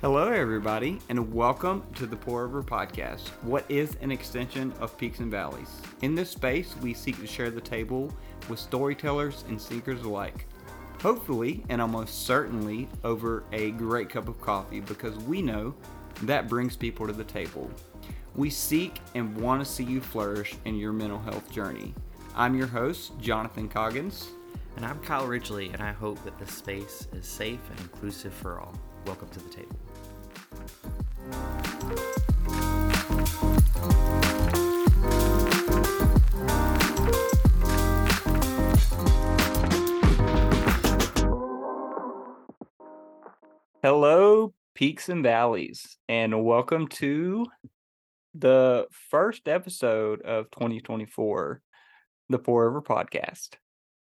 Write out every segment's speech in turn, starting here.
Hello, everybody, and welcome to the Pour Over Podcast. What is an extension of Peaks and Valleys? In this space, we seek to share the table with storytellers and seekers alike. Hopefully, and almost certainly, over a great cup of coffee because we know that brings people to the table. We seek and want to see you flourish in your mental health journey. I'm your host, Jonathan Coggins. And I'm Kyle Ridgely, and I hope that this space is safe and inclusive for all. Welcome to the table. Hello, peaks and valleys, and welcome to the first episode of 2024, the Pour Over Podcast.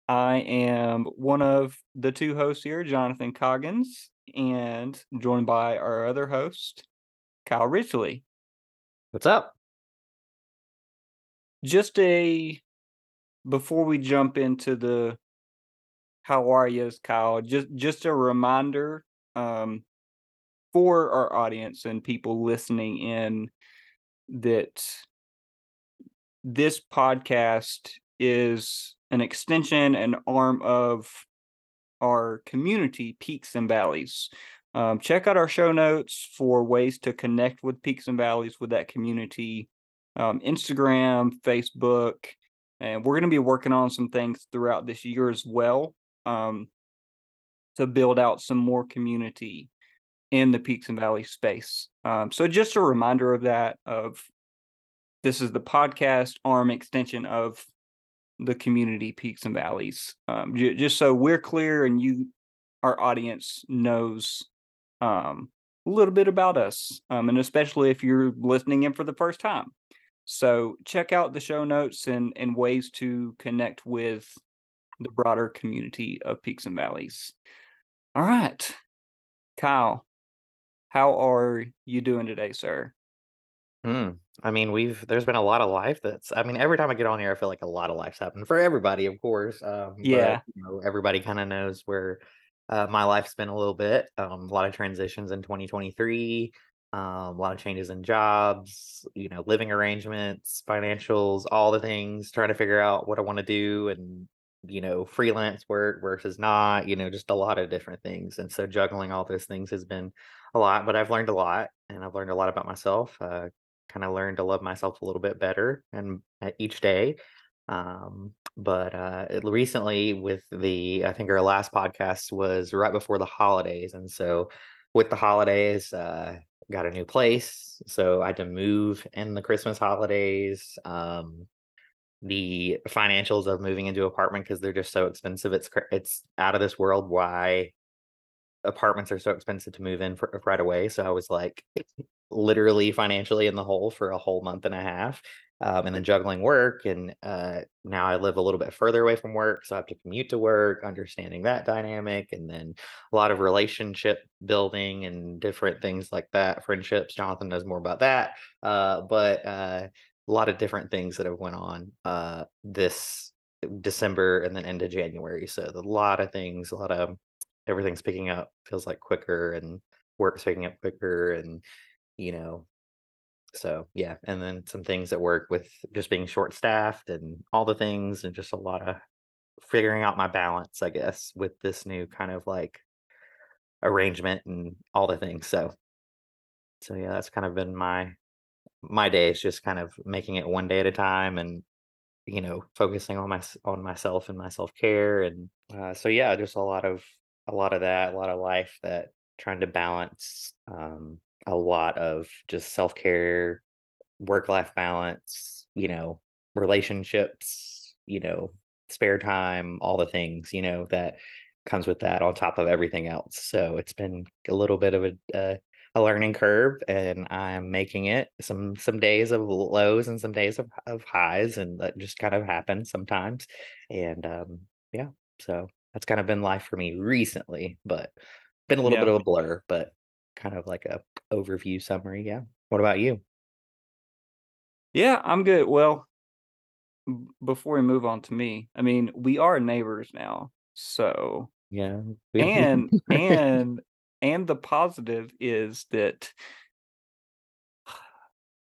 I am one of the two hosts here, Jonathan Coggins, and joined by our other host, Kyle Ridgely. What's up? Just a before we jump into the how are you, Kyle? Just just a reminder um, for our audience and people listening in that this podcast is an extension and arm of our community, Peaks and Valleys. Um, check out our show notes for ways to connect with Peaks and Valleys with that community, um, Instagram, Facebook, and we're going to be working on some things throughout this year as well um, to build out some more community in the Peaks and Valleys space. Um, so just a reminder of that. Of this is the podcast arm extension of the community peaks and valleys um, j- just so we're clear and you our audience knows um, a little bit about us um, and especially if you're listening in for the first time so check out the show notes and, and ways to connect with the broader community of peaks and valleys all right kyle how are you doing today sir Hmm. I mean, we've there's been a lot of life that's I mean, every time I get on here, I feel like a lot of life's happened for everybody, of course. Um, yeah. But, you know, everybody kind of knows where uh, my life's been a little bit. Um, a lot of transitions in 2023, um, a lot of changes in jobs, you know, living arrangements, financials, all the things, trying to figure out what I want to do and, you know, freelance work versus not, you know, just a lot of different things. And so juggling all those things has been a lot, but I've learned a lot and I've learned a lot about myself. Uh, kind of learned to love myself a little bit better and uh, each day. Um, but uh, recently, with the I think our last podcast was right before the holidays, and so with the holidays, uh, got a new place, so I had to move in the Christmas holidays. Um, the financials of moving into apartment because they're just so expensive. It's it's out of this world. Why apartments are so expensive to move in for, right away. So I was like, literally financially in the hole for a whole month and a half um, and then juggling work and uh, now i live a little bit further away from work so i have to commute to work understanding that dynamic and then a lot of relationship building and different things like that friendships jonathan knows more about that uh, but uh, a lot of different things that have went on uh, this december and then into january so a lot of things a lot of everything's picking up feels like quicker and work's picking up quicker and you know so yeah and then some things that work with just being short staffed and all the things and just a lot of figuring out my balance i guess with this new kind of like arrangement and all the things so. So yeah that's kind of been my my days just kind of making it one day at a time and you know focusing on my on myself and my self-care and uh, so yeah just a lot of a lot of that a lot of life that trying to balance um a lot of just self care, work life balance, you know, relationships, you know, spare time, all the things, you know, that comes with that on top of everything else. So it's been a little bit of a, uh, a learning curve and I'm making it some some days of lows and some days of, of highs and that just kind of happens sometimes. And um yeah, so that's kind of been life for me recently, but been a little yeah. bit of a blur, but kind of like a overview summary. Yeah. What about you? Yeah, I'm good. Well, before we move on to me, I mean, we are neighbors now. So yeah. and and and the positive is that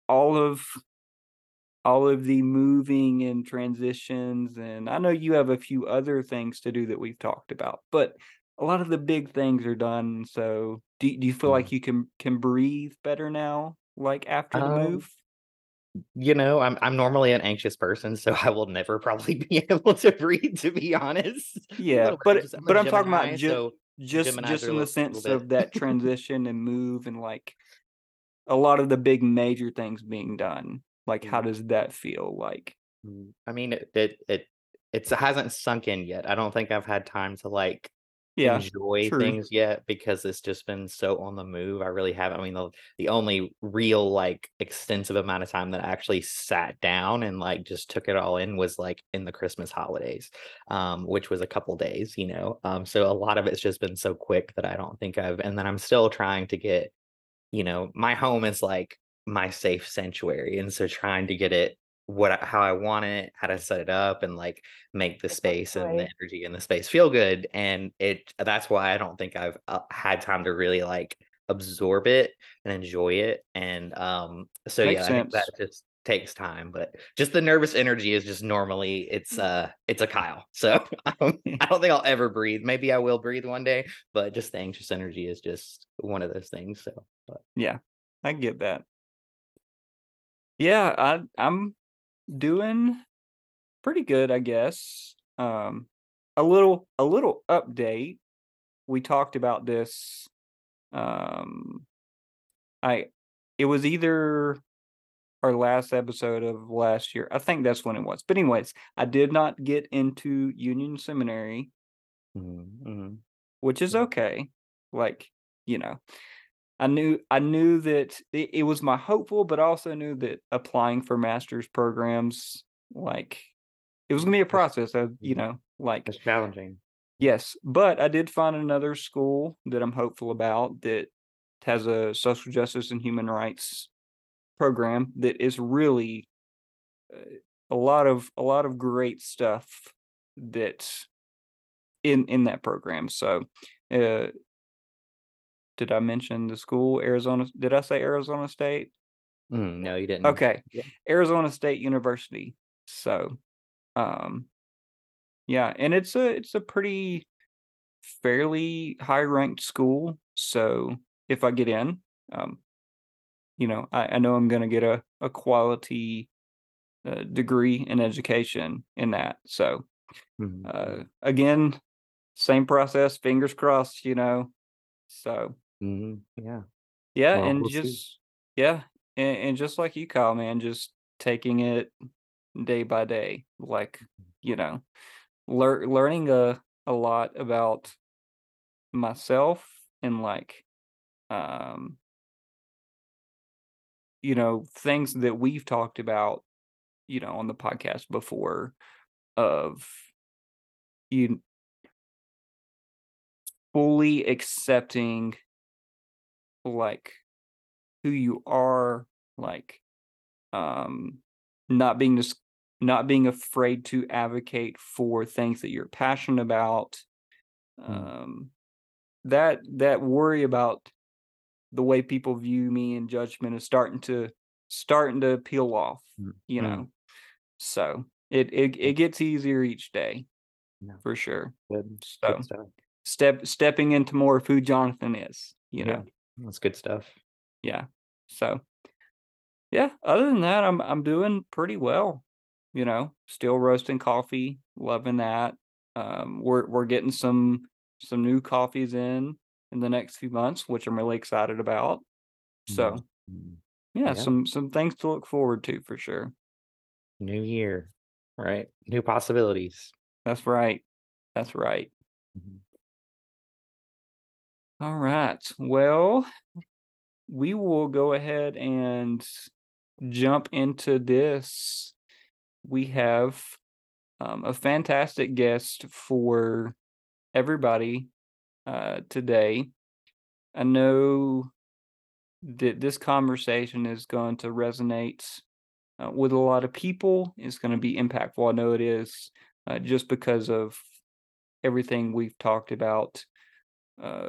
all of all of the moving and transitions and I know you have a few other things to do that we've talked about, but a lot of the big things are done. So do, do you feel Mm. like you can can breathe better now, like after the Um, move? you know, I'm I'm normally an anxious person, so I will never probably be able to breathe, to be honest. Yeah, but. I'm a but I'm talking about Gemini, just so just Geminis just are a in the little, sense of that transition and move and like a lot of the big major things being done. Like how Mm. does that feel like? Mm, I mean, it it it it's it hasn't sunk in yet. I don't think I've had time to like Yeah, enjoy true. things yet because it's just been so on the move. I really haven't. I mean, the the only real like extensive amount of time that I actually sat down and like just took it all in was like in the Christmas holidays, um, which was a couple days, you know. Um, so a lot of it's just been so quick that I don't think I've. And then I'm still trying to get, you know, my home is like my safe sanctuary, and so trying to get it what how I want it, how to set it up, and like make the space and the energy in the space feel good. And it that's why I don't think I've uh, had time to really like absorb it and enjoy it. And um, so Makes yeah, I think that just takes time. But just the nervous energy is just normally it's uh it's a Kyle. So um, I don't think I'll ever breathe. Maybe I will breathe one day, but just the anxious energy is just one of those things. So, but Yeah, I get that. Yeah, I I'm doing pretty good, I guess. Um, a little a little update. We talked about this. Um, I it was either our last episode of last year. I think that's when it was. But anyways, I did not get into Union Seminary, mhm, mhm, which is okay. Like, you know, I knew I knew that it, it was my hopeful, but I also knew that applying for master's programs, like it was gonna be a process of, you know, like it's challenging. yes. But I did find another school that I'm hopeful about that has a social justice and human rights program that is really uh, a lot of a lot of great stuff that in in that program. So, uh, did I mention the school Arizona? Did I say Arizona State? Mm, no, you didn't. Okay, Yeah. Arizona State University. So, um, yeah, and it's a it's a pretty fairly high ranked school. So if I get in, um, you know, I, I know I'm going to get a a quality uh, degree in education in that. So Mhm, uh, mhm, again, same process. Fingers crossed. You know. So mhm, Yeah. yeah, Well, and we'll see. just yeah, and, and just like you, Kyle, man, just taking it day by day, like you know, lear- learning a a lot about myself and like um you know things that we've talked about you know on the podcast before of you fully accepting like who you are like um not being this not being afraid to advocate for things that you're passionate about Mm, um that that worry about the way people view me and judgment is starting to starting to peel off mm, you mm, know so it it, it gets easier each day Yeah. for sure Good. Good so stuff. step stepping into more of who jonathan is you Yeah. know That's good stuff. yeah so yeah other than that i'm i'm doing pretty well you know still roasting coffee loving that um we're we're getting some some new coffees in in the next few months which i'm really excited about so mm, yeah Yeah. some some things to look forward to for sure New year, right? New possibilities. that's right that's right Mhm. All right well we will go ahead and jump into this we have um, a fantastic guest for everybody uh, today. I know that this conversation is going to resonate uh, with a lot of people. It's going to be impactful. I know it is uh, just because of everything we've talked about uh,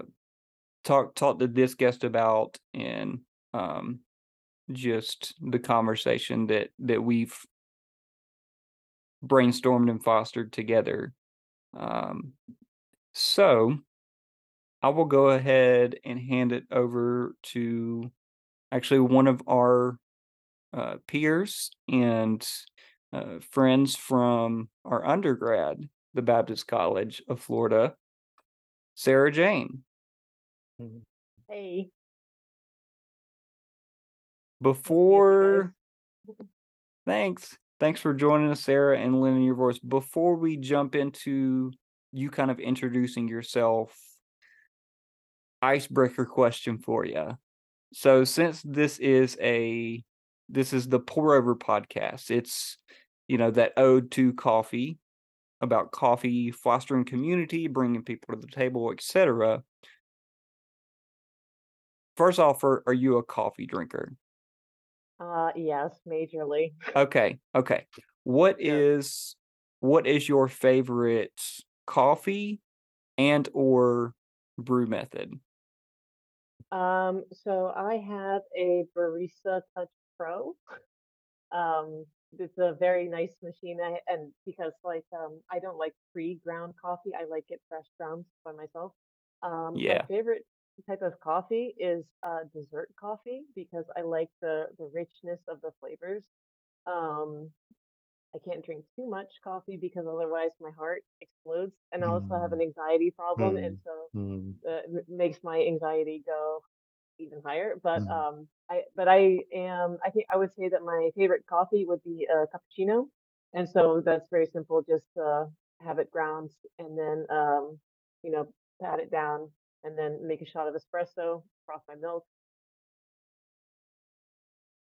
talk talk to this guest about and um just the conversation that that we've brainstormed and fostered together. Um, so I will go ahead and hand it over to actually one of our uh, peers and uh, friends from our undergrad, the Baptist College of Florida, Serra Jane. Mhm. Hey, Before, thanks. Thanks for joining us, Serra, and lending your voice. Before we jump into you kind of introducing yourself, icebreaker question for you. So, since this is a this is the pour over podcast, it's you know that ode to coffee about coffee fostering community, bringing people to the table, etc. First off, are, are you a coffee drinker? uh, yes, majorly. Okay, okay. What Sure. is what is your favorite coffee and or brew method? Um, so I have a Barista Touch Pro. Um, it's a very nice machine. I, and because like um, I don't like pre-ground coffee, I like it fresh ground by myself. Um, my Yeah. favorite type of coffee is uh, dessert coffee because I like the the richness of the flavors. Um, I can't drink too much coffee because otherwise my heart explodes, and I also have an Mm, anxiety problem, and mm, so mm, uh, it makes my anxiety go even higher. But mm. um, I but I am I think I would say that my favorite coffee would be a cappuccino, and so that's very simple. Just uh, have it ground and then um, you know pat it down and then make a shot of espresso, froth my milk.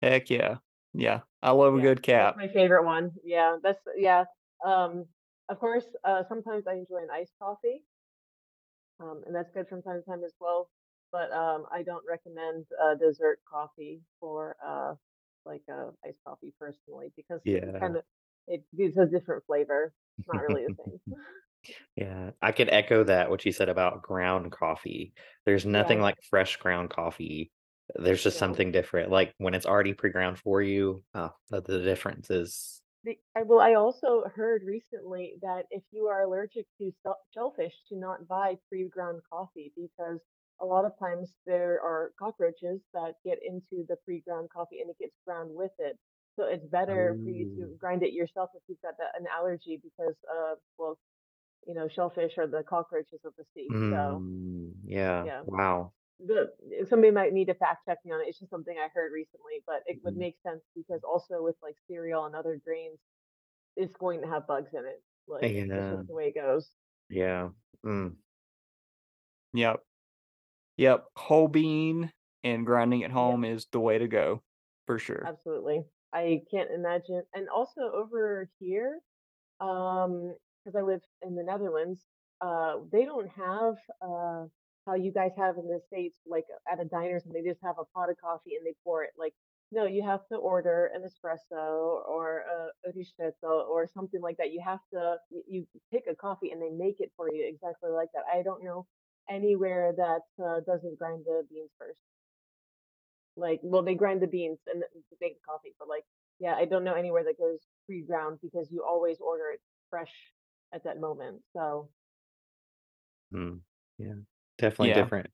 Heck yeah. Yeah. I love a Yeah, good that's cap. my favorite one. Yeah, that's yeah. Um, of course, uh, sometimes I enjoy an iced coffee, um, and that's good from time to time as well. But um, I don't recommend uh, dessert coffee for uh, like uh, iced coffee personally because it Yeah. kind of it gives a different flavor. It's not really the same. Yeah, I could echo that what you said about ground coffee. There's nothing Yeah, like fresh ground coffee. There's just no. something different. Like when it's already pre-ground for you, oh, the, the difference is The, I, well, I also heard recently that if you are allergic to shell- shellfish, to not buy pre-ground coffee because a lot of times there are cockroaches that get into the pre-ground coffee and it gets ground with it. So it's better for you oh, to grind it yourself if you've got that, an allergy because, uh, well, you know, shellfish are the cockroaches of the sea. So mm, yeah, yeah, wow. the somebody might need to fact check me on it. It's just something I heard recently, but it would Mhm. make sense because also with like cereal and other grains it's going to have bugs in it. Like that's Yeah, just the way it goes. yeah. Mm, Yep. Yep. Whole bean and grinding at Yep, home is the way to go for sure. absolutely. I can't imagine. And also over here, um, because I live in the Netherlands, uh, they don't have uh how you guys have in the States, like at a diner, and they just have a pot of coffee and they pour it. Like, no, you have to order an espresso or a, a or something like that. You have to you pick a coffee and they make it for you exactly like that. I don't know anywhere that uh, doesn't grind the beans first. Like, well, they grind the beans and make the coffee, but like, yeah, I don't know anywhere that goes pre-ground because you always order it fresh at that moment. So, mm, yeah. Definitely Yeah. different.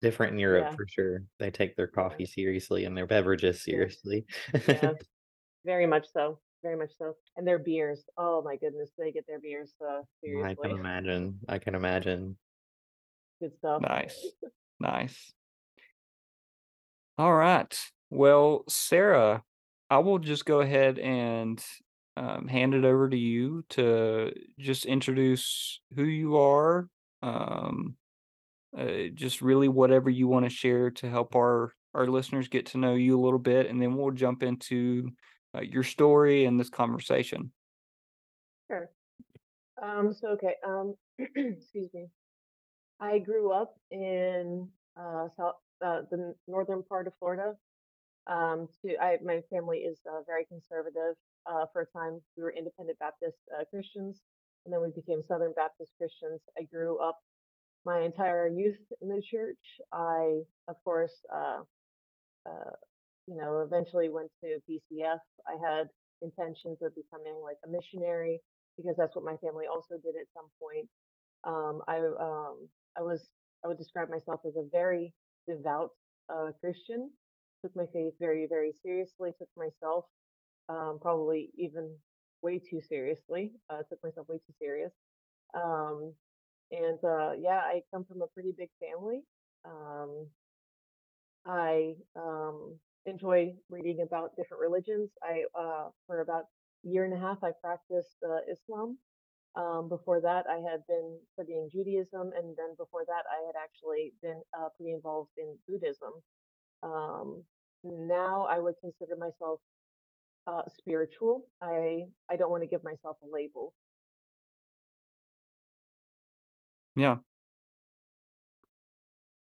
Different in Europe yeah, for sure. They take their yeah, coffee seriously and their beverages seriously. yeah, very much so, very much so. And their beers, oh my goodness, they get their beers uh, I can seriously. imagine. I can imagine. Good stuff. Nice. Nice. All right. Well, Serra, I will just go ahead and um, hand it over to you to just introduce who you are, um, uh, just really whatever you want to share to help our our listeners get to know you a little bit, and then we'll jump into uh, your story and this conversation. Sure. Um, so okay, um, excuse me. I grew up in uh, South, uh, the northern part of Florida. Um, to I, my family is uh, very conservative. Uh, for a time, we were Independent Baptist uh, Christians, and then we became Southern Baptist Christians. I grew up. my entire youth in the church. I, of course, uh, uh, you know, eventually went to BCF. I had intentions of becoming like a missionary because that's what my family also did at some point. Um, I um, I was I would describe myself as a very devout uh, Christian. Took my faith very very seriously. Took myself um, probably even way too seriously. Uh, took myself way too serious. Um, and uh, yeah, I come from a pretty big family. Um, I um, enjoy reading about different religions. I uh, for about a year and a half I practiced uh, Islam. Um, before that, I had been studying Judaism, and then before that, I had actually been uh, pretty involved in Buddhism. Um, now, I would consider myself uh, spiritual. I I don't want to give myself a label. Yeah.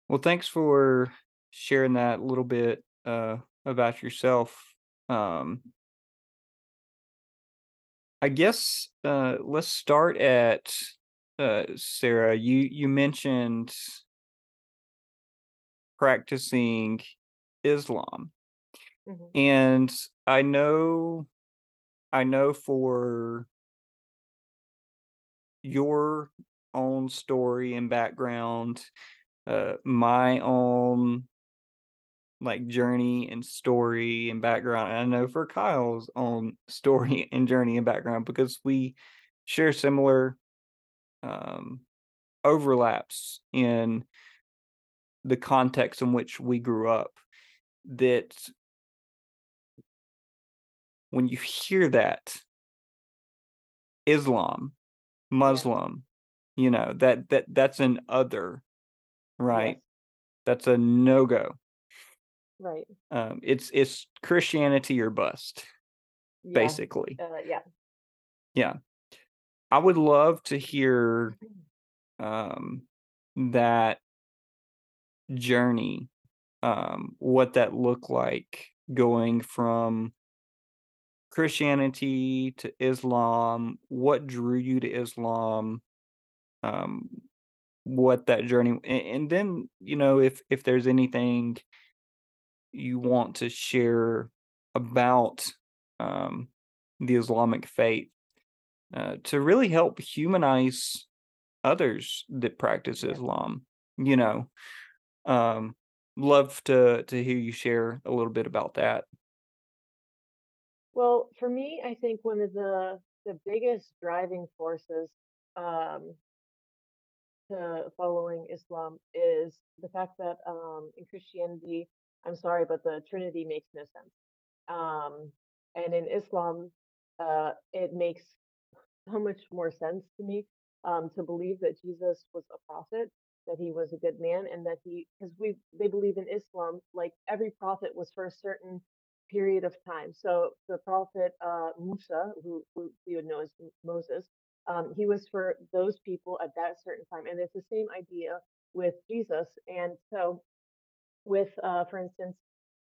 Well, thanks for sharing that a little bit uh, about yourself. Um, I guess uh, let's start at uh, Serra. You you mentioned practicing Islam, hmm and I know I know for your own story and background, uh, my own like journey and story and background. And I know for Kyle's own story and journey and background because we share similar um, overlaps in the context in which we grew up. That when you hear that Islam, Yeah. Muslim, you know that that that's an other, Yes. right? That's a no go. Right. Um, it's it's Christianity or bust, Yeah. basically. Uh, yeah. Yeah. I would love to hear um that journey, um, what that looked like going from Christianity to Islam, what drew you to Islam, um, what that journey and, and then, you know, if if there's anything you want to share about um the Islamic faith uh, to really help humanize others that practice Islam. You know, um, love to to hear you share a little bit about that. Well, for me, I think one of the the biggest driving forces um, to following Islam is the fact that um, in Christianity, I'm sorry, but the Trinity makes no sense. Um, and in Islam, uh, it makes so much more sense to me um, to believe that Jesus was a prophet, that he was a good man, and that he, because we they believe in Islam, like every prophet was for a certain period of time. So the prophet uh, Musa, who, who we would know as Moses, um, he was for those people at that certain time, and it's the same idea with Jesus. And so with, uh, for instance,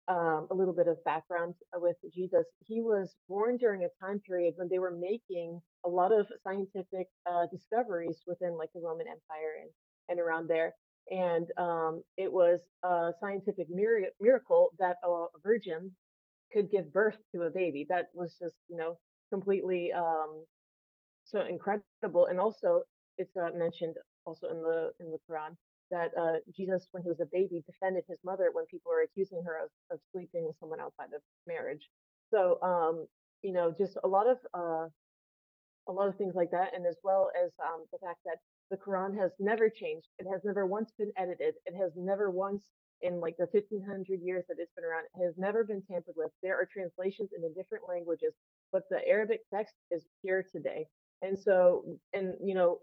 um, a little bit of background uh, with Jesus. He was born during a time period when they were making a lot of scientific uh, discoveries within like the Roman Empire and, and around there. And um, it was a scientific mir- miracle that a virgin could give birth to a baby. That was just, you know, completely um, so incredible. And also, it's uh, mentioned also in the in the Quran that uh, Jesus, when he was a baby, defended his mother when people were accusing her of, of sleeping with someone outside of marriage. So, um, you know, just a lot of uh, a lot of things like that, and as well as um, the fact that the Quran has never changed. It has never once been edited. It has never once, in like the 1500 years that it's been around, has never been tampered with. There are translations in the different languages, but the Arabic text is pure today. And so, and you know,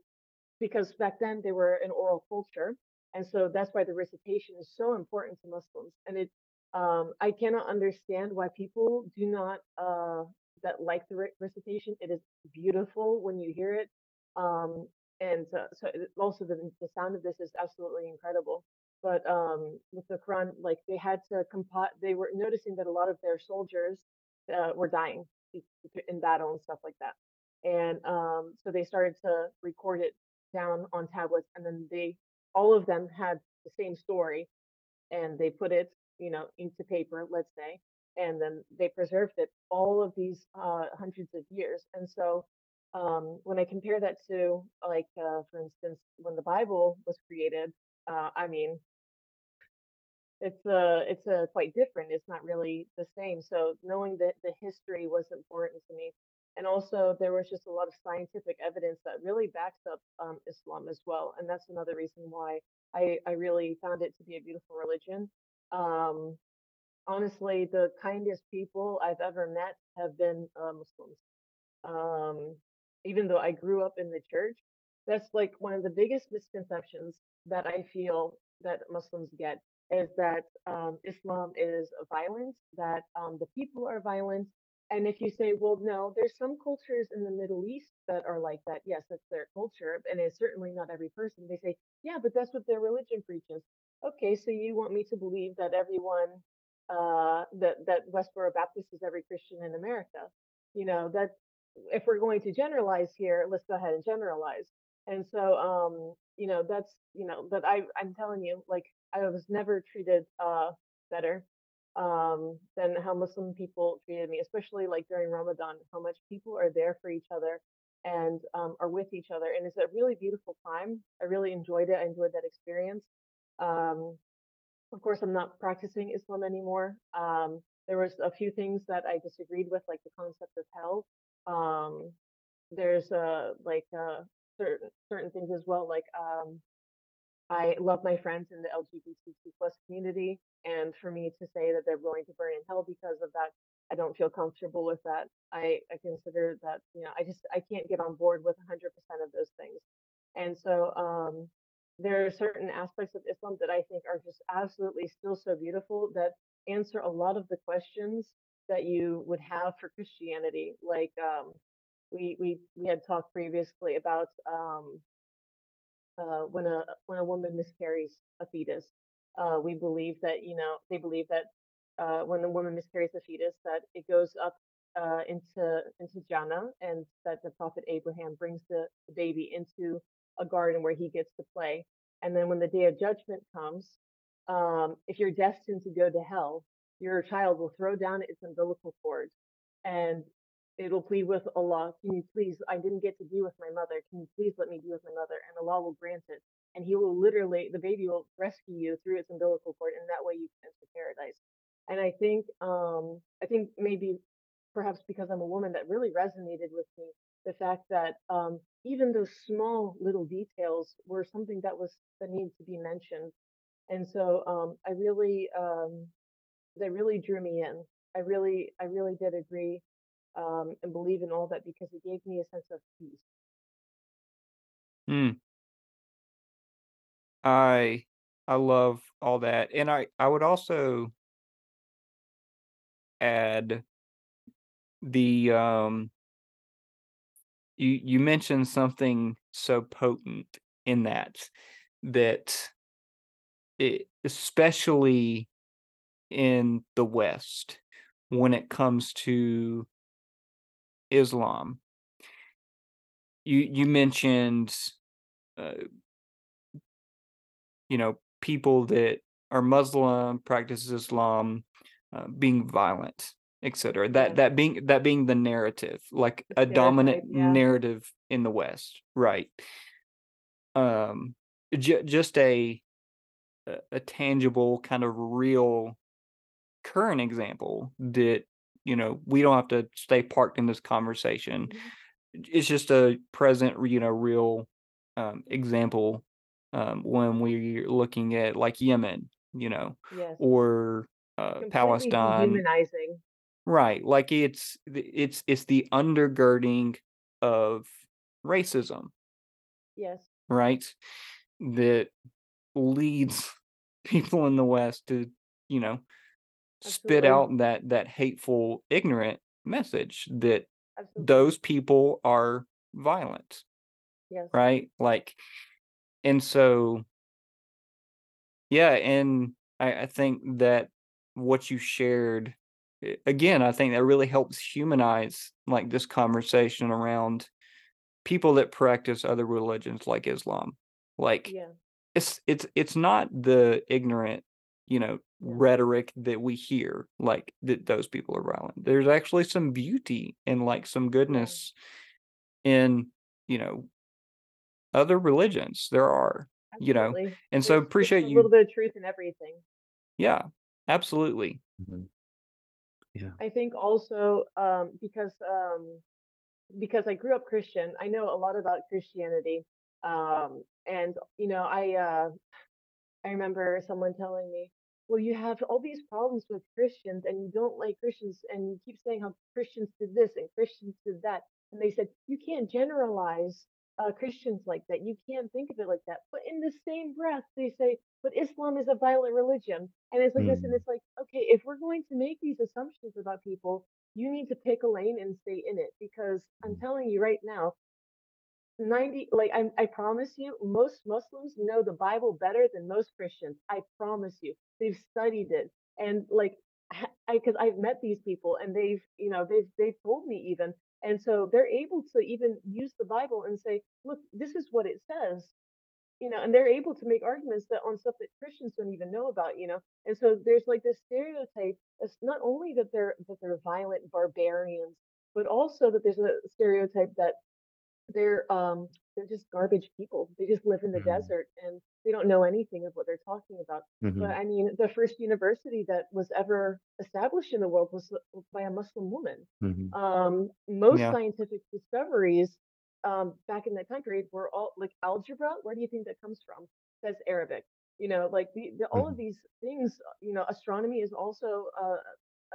because back then they were an oral culture, and so that's why the recitation is so important to Muslims. And it, um, I cannot understand why people do not uh, that like the recitation. It is beautiful when you hear it, um, and uh, so it, also the the sound of this is absolutely incredible. But um, with the Quran, like they had to compile, they were noticing that a lot of their soldiers uh, were dying in battle and stuff like that. And um, so they started to record it down on tablets, and then they all of them had the same story, and they put it, you know, into paper, let's say, and then they preserved it all of these uh, hundreds of years. And so um, when I compare that to, like, uh, for instance, when the Bible was created, uh, I mean, it's uh it's uh quite different. It's not really the same. So knowing that the history was important to me. And also there was just a lot of scientific evidence that really backs up um, Islam as well. And that's another reason why I, I really found it to be a beautiful religion. Um, honestly, the kindest people I've ever met have been uh, Muslims. Um, even though I grew up in the church, that's like one of the biggest misconceptions that I feel that Muslims get is that um, Islam is violent, that um, the people are violent. And if you say, well, no, there's some cultures in the Middle East that are like that. Yes, that's their culture, and it's certainly not every person. They say, yeah, but that's what their religion preaches. Okay, so you want me to believe that everyone, uh, that that Westboro Baptist is every Christian in America? You know that if we're going to generalize here, let's go ahead and generalize. And so, um, you know, that's, you know, but I, I'm telling you, like, I was never treated uh, better um, than how Muslim people treated me, especially like during Ramadan, how much people are there for each other and um, are with each other. And it's a really beautiful time. I really enjoyed it. I enjoyed that experience. Um, of course, I'm not practicing Islam anymore. Um, there was a few things that I disagreed with, like the concept of hell. Um, there's uh, like uh, certain certain things as well, like um, I love my friends in the LGBTQ plus community, and for me to say that they're going to burn in hell because of that, I don't feel comfortable with that. I, I consider that you know I just I can't get on board with 100% of those things, and so um, there are certain aspects of Islam that I think are just absolutely still so beautiful that answer a lot of the questions that you would have for Christianity. Like um, we we we had talked previously about um, uh, when a when a woman miscarries a fetus. Uh, we believe that you know they believe that uh, when a woman miscarries a fetus that it goes up uh, into into Jannah and that the prophet Abraham brings the, the baby into a garden where he gets to play. And then when the day of judgment comes, um, if you're destined to go to hell, your child will throw down its umbilical cord and it'll plead with Allah, can you please, I didn't get to be with my mother. Can you please let me be with my mother? And Allah will grant it. And he will literally, the baby will rescue you through its umbilical cord, and that way you can enter paradise. And I think, um, I think maybe perhaps because I'm a woman that really resonated with me, the fact that um, even those small little details were something that was that needed to be mentioned. And so um, I really, um, they really drew me in. I really, I really did agree um, and believe in all that because it gave me a sense of peace. Hmm. I I love all that, and I I would also add the um you you mentioned something so potent in that that it, especially in the West when it comes to Islam. You you mentioned, uh, you know, people that are Muslim, practices Islam, uh, being violent, etc. That that being that being the narrative, like the a dominant. Yeah. narrative in the West, right? Um, ju- just a a a tangible kind of real current example that you know we don't have to stay parked in this conversation Mhm. it's just a present you know real um, example um, when we're looking at like yemen you know Yes. or uh, palestine dehumanizing. right like it's it's it's the undergirding of racism Yes, right that leads people in the west to you know spit out that that hateful ignorant message that Absolutely. those people are violent Yes. right like and so yeah and i, I think that what you shared again i think that really helps humanize like this conversation around people that practice other religions like islam like Yeah. It's it's it's not the ignorant, you know, rhetoric that we hear, like, that those people are violent. There's actually some beauty and, like, some goodness in, you know other religions. There are, you know, and so appreciate a you little bit of truth in everything. Yeah, absolutely. Mhm. Yeah. I think also, um, because, um because I grew up Christian, I know a lot about Christianity. Um, and, you know, I, uh I remember someone telling me, "Well, you have all these problems with Christians and you don't like Christians and you keep saying how Christians did this and Christians did that." And they said, "You can't generalize uh, Christians like that. You can't think of it like that." But in the same breath, they say, "But Islam is a violent religion." And it's like this, and Mm. it's like, okay, if we're going to make these assumptions about people, you need to pick a lane and stay in it because I'm Mm. telling you right now, 90 like I I promise you, most Muslims know the Bible better than most Christians. I promise you. They've studied it. And like I because I've met these people and they've, you know, they've they've told me even. And so they're able to even use the Bible and say, "Look, this is what it says." You know, and they're able to make arguments that on stuff that Christians don't even know about, you know. And so there's like this stereotype it's not only that they're that they're violent barbarians, but also that there's a stereotype that they're um they're just garbage people. They just live in the Mm. desert and they don't know anything of what they're talking about. But Mhm. I mean, the first university that was ever established in the world was by a Muslim woman. Mhm. Um, most Yeah. scientific discoveries um, back in that time period were all like algebra. Where do you think that comes from? That's Arabic. You know, like the, the all of Mhm. these things. You know, astronomy is also uh,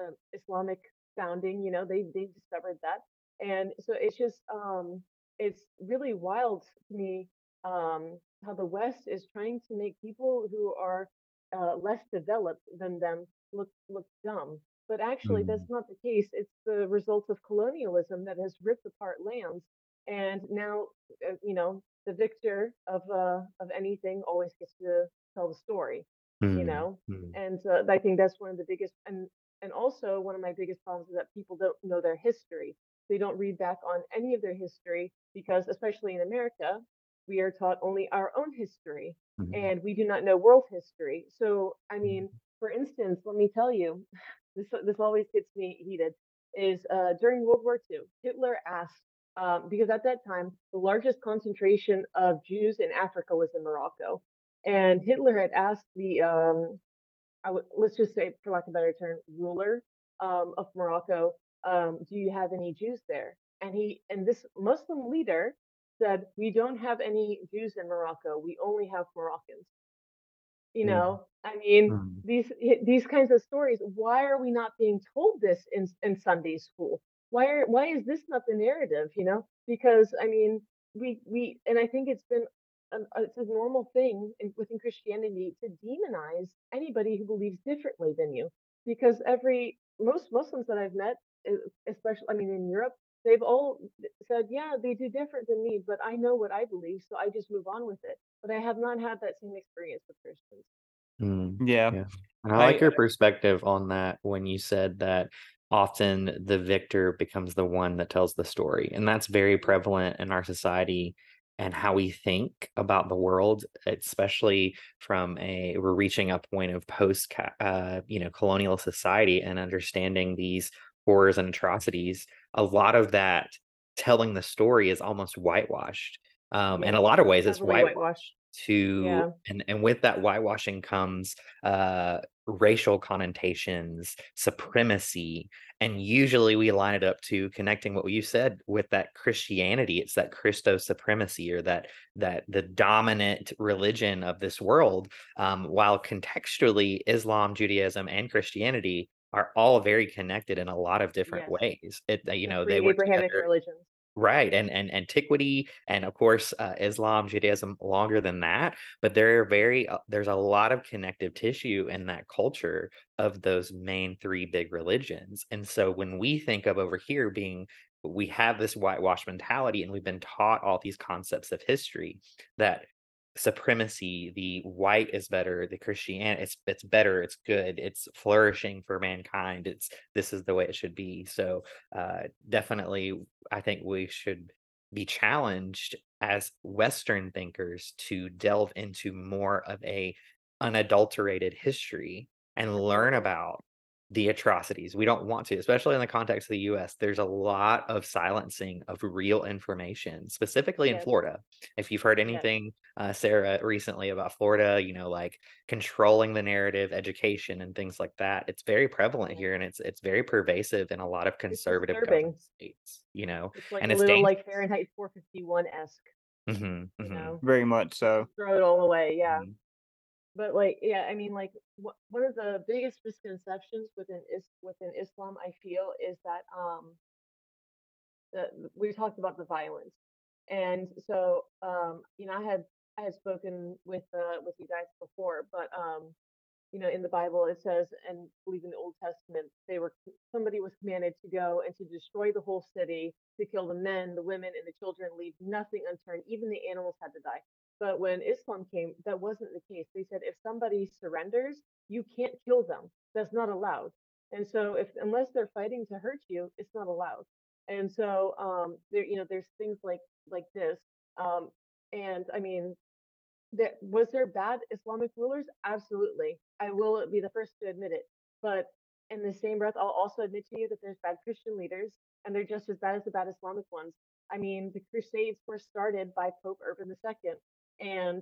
uh, Islamic founding. You know, they they discovered that, and so it's just um, it's really wild to me um, how the West is trying to make people who are uh, less developed than them look look dumb. But actually, Mm. that's not the case. It's the result of colonialism that has ripped apart lands, and now uh, you know the victor of uh, of anything always gets to tell the story. You Mm. know, Mm. and uh, I think that's one of the biggest and and also one of my biggest problems is that people don't know their history. They don't read back on any of their history because, especially in America, we are taught only our own history Mhm. and we do not know world history. So, I Mhm. mean, for instance, let me tell you, this this always gets me heated. Is uh, during World War II, Hitler asked um, because at that time the largest concentration of Jews in Africa was in Morocco, and Hitler had asked the um, I would let's just say, for lack of a better term, ruler um, of Morocco, um, do you have any Jews there? And he and this Muslim leader said, we don't have any Jews in Morocco. We only have Moroccans. You Mm. know, I mean, Mm. these these kinds of stories. Why are we not being told this in in Sunday school? Why are why is this not the narrative? You know, because I mean, we we and I think it's been an, it's a normal thing in, within Christianity to demonize anybody who believes differently than you, because every most Muslims that I've met, especially I mean in Europe, they've all said, yeah, they do different than me, but I know what I believe, so I just move on with it. But I have not had that same experience with Christians. Mm. Yeah. Yeah. And I like I your perspective on that when you said that often the victor becomes the one that tells the story. And that's very prevalent in our society and how we think about the world, especially from a we're reaching a point of post uh, you know, colonial society and understanding these horrors and atrocities. A lot of that telling the story is almost whitewashed. Um, in a lot of ways, it's whitewashed whitewashed. to Yeah. and and with that whitewashing comes uh racial connotations supremacy and usually we line it up to connecting what you said with that christianity it's that christo supremacy or that that the dominant religion of this world um, while contextually islam judaism and christianity are all very connected in a lot of different Yes. ways it you know they were pre-Abrahamic religions. Right, and and antiquity, and of course, uh, Islam, Judaism, longer than that. But there are very uh, there's a lot of connective tissue in that culture of those main three big religions. And so when we think of over here being, we have this whitewash mentality, and we've been taught all these concepts of history that supremacy, the white is better, the Christian, it's it's better, it's good, it's flourishing for mankind. It's this is the way it should be. So uh, definitely I think we should be challenged as Western thinkers to delve into more of a unadulterated history and learn about the atrocities. We don't want to, especially in the context of the US. There's a lot of silencing of real information, specifically in Florida. If you've heard Yes. anything, uh, Serra, recently about Florida, you know, like controlling the narrative, education, and things like that, it's very prevalent Yeah. here and it's it's very pervasive in a lot of conservative states, you know, It's like and a it's little like. Fahrenheit 451-esque, Mhm, you mhm, know? Very much so. Throw it all away, yeah. But like, yeah, I mean, like, one of the biggest misconceptions within is within Islam, I feel, is that um that we talked about the violence, and so um, you know, I had I had spoken with uh with you guys before, but um, you know, in the Bible it says, and believe in the Old Testament, they were somebody was commanded to go and to destroy the whole city, to kill the men, the women, and the children, leave nothing unturned. Even the animals had to die. But when Islam came, that wasn't the case. They said if somebody surrenders, you can't kill them. That's not allowed. And so if unless they're fighting to hurt you, it's not allowed. And so um there you know there's things like like this. Um and I mean there was there bad Islamic rulers? Absolutely. I will be the first to admit it. But in the same breath, I'll also admit to you that there's bad Christian leaders, and they're just as bad as the bad Islamic ones. I mean, the Crusades were started by Pope Urban II, and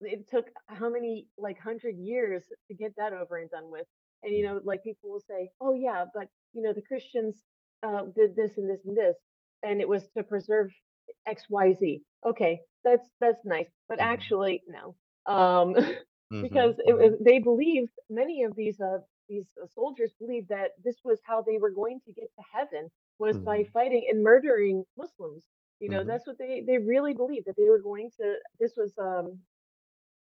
it took how many like hundred years to get that over and done with. And you know, like people will say, "Oh yeah, but you know, the Christians uh, did this and this and this, and it was to preserve XYZ." Okay, that's that's nice, but Mhm, actually, no. Um, because mhm, it was mhm, they believed many of these uh these uh, soldiers believed that this was how they were going to get to heaven was by mhm, fighting and murdering Muslims. You know, mhm, that's what they they really believed that they were going to this was um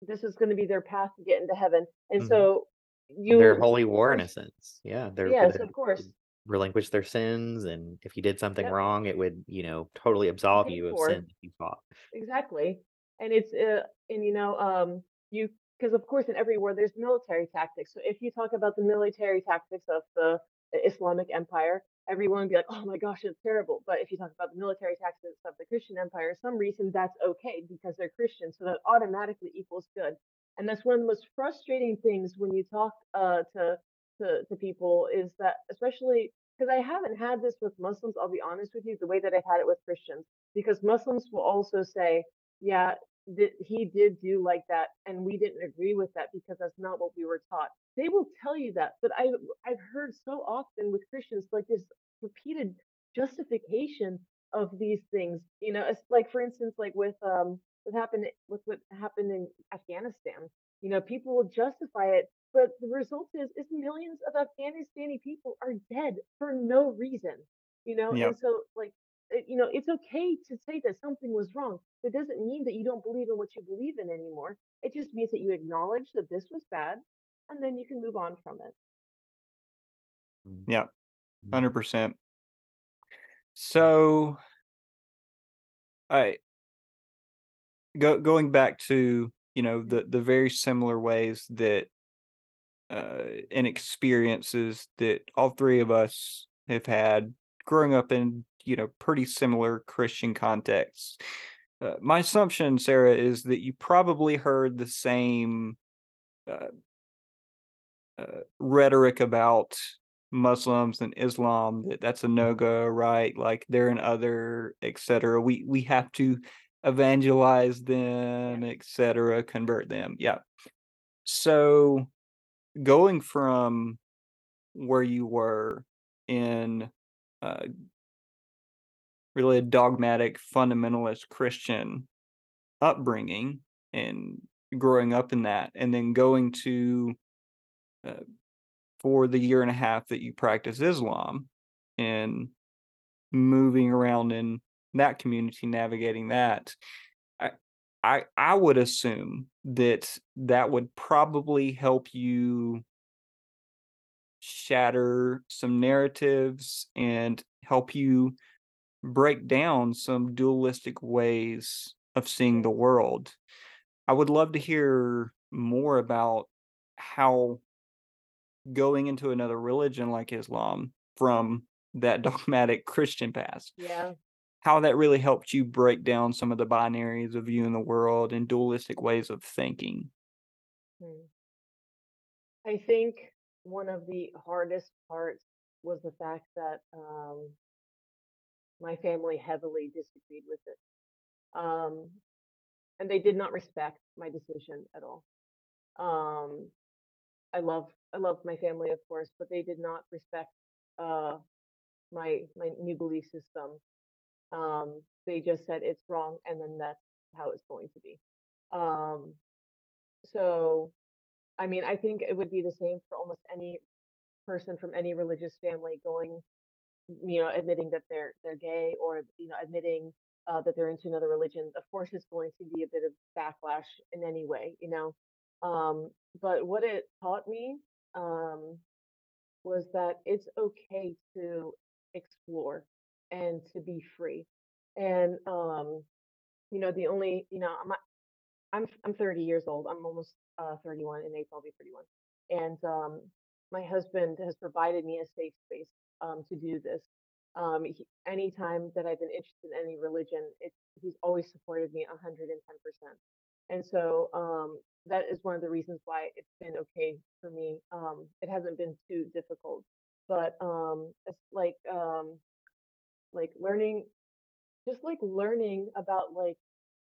this was going to be their path to get into heaven. And mhm. so Their you holy war in a sense. Yeah, they're yes, of course. relinquish their sins, and if you did something Yep, wrong, it would, you know, totally absolve you of sin if you fought. Exactly. And it's uh, and you know, um, you because of course in every war there's military tactics. So if you talk about the military tactics of the Islamic Empire, everyone be like, "Oh my gosh, it's terrible." But if you talk about the military tactics of the Christian Empire, some reason that's okay because they're Christian, so that automatically equals good. And that's one of the most frustrating things when you talk uh, to to to people is that especially because I haven't had this with Muslims, I'll be honest with you, the way that I've had it with Christians because Muslims will also say, yeah, th- he did do like that, and we didn't agree with that because that's not what we were taught. They will tell you that, but I I've heard so often with Christians like this repeated justification of these things. You know, it's like for instance, like with um what happened with what happened in Afghanistan. You know, people will justify it, but the result is is millions of Afghanistani people are dead for no reason. You know, Yep. and so like you know, it's okay to say that something was wrong. It doesn't mean that you don't believe in what you believe in anymore. It just means that you acknowledge that this was bad, and then you can move on from it. Mm, Yep. mm, 100%. mm, So, I go going back to, you know, the the very similar ways that uh and experiences that all three of us have had growing up in, you know, pretty similar Christian contexts. Uh, my assumption, Serra, is that you probably heard the same uh, uh, rhetoric about Muslims and Islam that that's a no go, right? Like they're an other, etc. We we have to evangelize them, etc. Convert them. Yeah. So going from where you were in uh, really a dogmatic fundamentalist Christian upbringing and growing up in that, and then going to uh, for the year and a half that you practice Islam and moving around in that community, navigating that, I I I would assume that that would probably help you shatter some narratives and help you break down some dualistic ways of seeing the world. I would love to hear more about how going into another religion like Islam from that dogmatic Christian past. Yeah. how that really helped you break down some of the binaries of you in the world and dualistic ways of thinking. Hmm. I think one of the hardest parts was the fact that um, my family heavily disagreed with it. Um, and they did not respect my decision at all. Um, I love I love my family, of course, but they did not respect uh, my my new belief system. Um, they just said it's wrong, and then that's how it's going to be. Um, so, I mean, I think it would be the same for almost any person from any religious family going, you know, admitting that they're they're gay or you know admitting uh, that they're into another religion. Of course, it's going to be a bit of backlash in any way, you know. Um, but what it taught me um, was that it's okay to explore and to be free. And um, you know, the only, you know, I'm I'm I'm 30 years old. I'm almost uh, 31 in April. I'll be 31. And um, my husband has provided me a safe space um, to do this. Um, he, anytime that I've been interested in any religion, it's he's always supported me 110%. And so um, that is one of the reasons why it's been okay for me. Um, it hasn't been too difficult, but um, it's like um, like learning, just like learning about like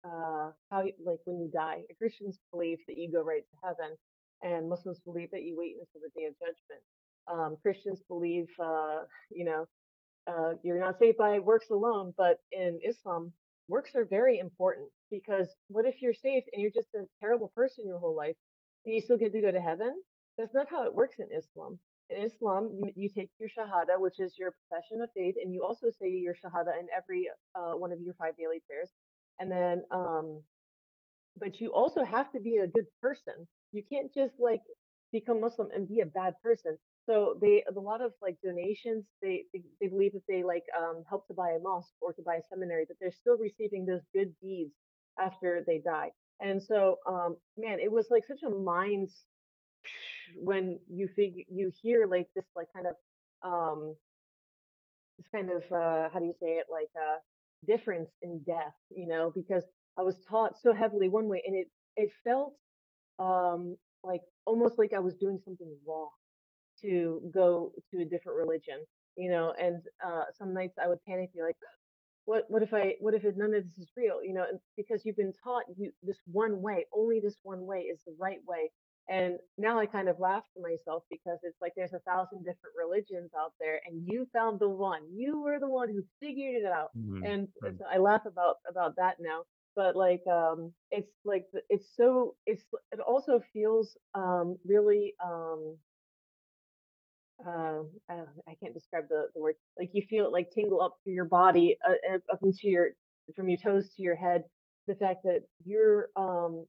uh, how like when you die. Christians believe that you go right to heaven, and Muslims believe that you wait until the day of judgment. Um, Christians believe, uh, you know, uh, you're not saved by works alone, but in Islam, works are very important because what if you're saved and you're just a terrible person your whole life and you still get to go to heaven? That's not how it works in Islam. In Islam, you, you take your shahada, which is your profession of faith, and you also say your shahada in every uh, one of your five daily prayers. And then, um, but you also have to be a good person. You can't just like become Muslim and be a bad person. So they a lot of like donations. They they, they believe that they like um, help to buy a mosque or to buy a seminary, that they're still receiving those good deeds after they die. And so, um, man, it was like such a mind when you figure you hear like this like kind of um this kind of uh how do you say it like uh difference in death, you know, because I was taught so heavily one way and it it felt um like almost like I was doing something wrong to go to a different religion, you know, and uh, some nights I would panic, be like, what what if I what if none of this is real, you know, and because you've been taught you this one way, only this one way is the right way. And now I kind of laugh to myself because it's like there's a thousand different religions out there, and you found the one. You were the one who figured it out, Mhm. and so I laugh about about that now. But like, um, it's like it's so it's it also feels um really um um, I, I can't describe the, the word. Like you feel it like tingle up through your body, uh, up into your from your toes to your head. The fact that you're um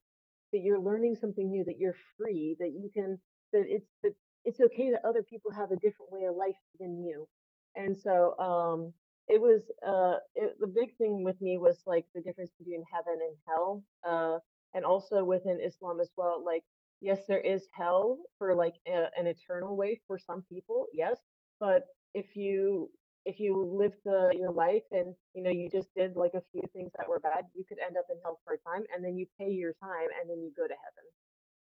that you're learning something new, that you're free, that you can that it's that it's okay that other people have a different way of life than you. And so um it was uh it, the big thing with me was like the difference between heaven and hell. Uh and also within Islam as well, like yes, there is hell for like a, an eternal way for some people, yes, but if you if you live the, your life and you know you just did like a few things that were bad, you could end up in hell for a time, and then you pay your time, and then you go to heaven.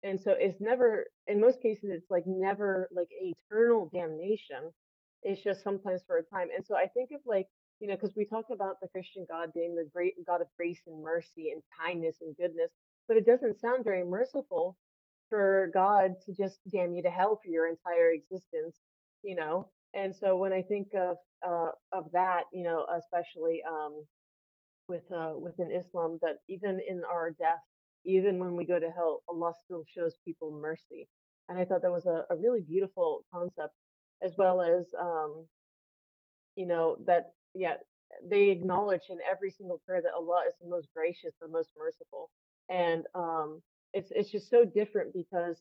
And so it's never, in most cases, it's like never like eternal damnation. It's just sometimes for a time. And so I think of like, you know, because we talk about the Christian God being the great God of grace and mercy and kindness and goodness, but it doesn't sound very merciful for God to just damn you to hell for your entire existence, you know. And so when I think of uh, of that, you know, especially um, with uh, within Islam, that even in our death, even when we go to hell, Allah still shows people mercy. And I thought that was a, a really beautiful concept, as well as um, you know that yeah they acknowledge in every single prayer that Allah is the most gracious, the most merciful, and um, it's it's just so different because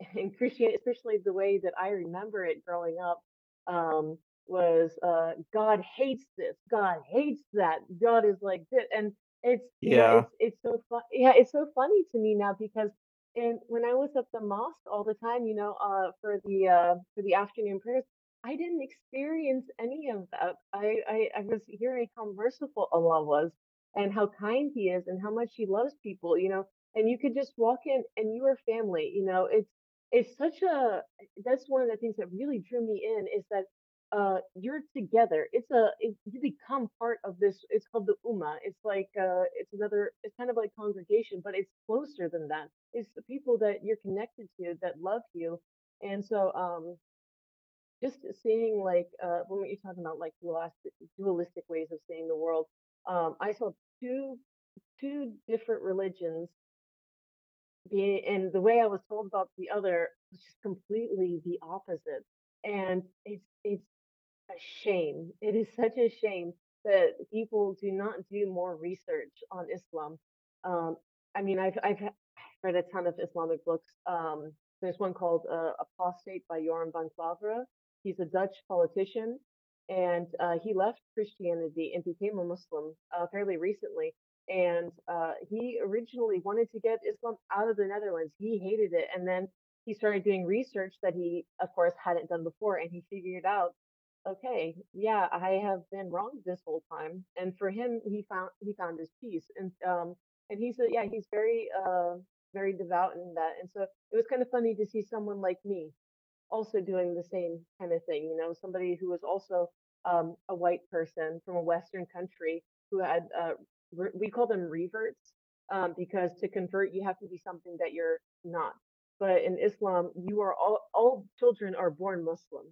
in Christianity, especially the way that I remember it growing up, um, was uh, God hates this, God hates that, God is like this, and it's you know Yeah. it's it's so fun, yeah, it's so funny to me now because and when I was at the mosque all the time, you know, uh, for the uh, for the afternoon prayers, I didn't experience any of that. I, I, I was hearing how merciful Allah was and how kind He is and how much He loves people, you know. And you could just walk in and you are family, you know. It's it's such a that's one of the things that really drew me in is that uh you're together. It's a it, you become part of this. It's called the Ummah. It's like uh it's another. It's kind of like congregation, but it's closer than that. It's the people that you're connected to that love you and so um just seeing like uh when you're talking about like dualistic dualistic ways of seeing the world um i saw two two different religions being and the way i was told about the other was just completely the opposite and it's it's a shame it is such a shame that people do not do more research on islam um i mean i've i've read a ton of islamic books um there's one called uh, apostate by Joram van Klaveren He's a Dutch politician, and uh, he left Christianity and became a Muslim uh, fairly recently. And uh, he originally wanted to get Islam out of the Netherlands. He hated it, and then he started doing research that he, of course, hadn't done before, and he figured out, okay, yeah, I have been wrong this whole time. And for him, he found he found his peace, and um, and he's a, yeah, he's very uh very devout in that. And so it was kind of funny to see someone like me also doing the same kind of thing. You know, somebody who was also um, a white person from a Western country who had, uh, re- we call them reverts um, because to convert, you have to be something that you're not. But in Islam, you are all, all children are born Muslim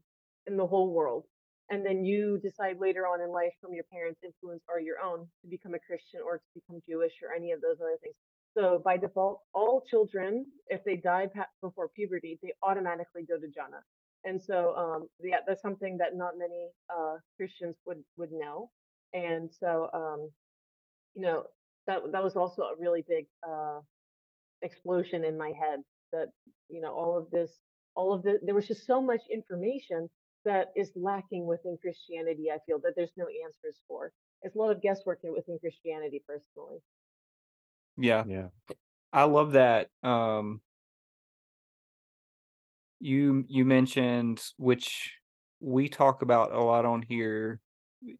in the whole world. And then you decide later on in life from your parents' influence or your own to become a Christian or to become Jewish or any of those other things. So by default, all children, if they die before puberty, they automatically go to Jannah. And so, um, yeah, that's something that not many uh, Christians would would know. And so, um, you know, that that was also a really big uh, explosion in my head. That you know, all of this, all of the, there was just so much information that is lacking within Christianity. I feel that there's no answers for. It's a lot of guesswork within Christianity, personally. Yeah. Yeah. I love that. Um, you you mentioned which we talk about a lot on here.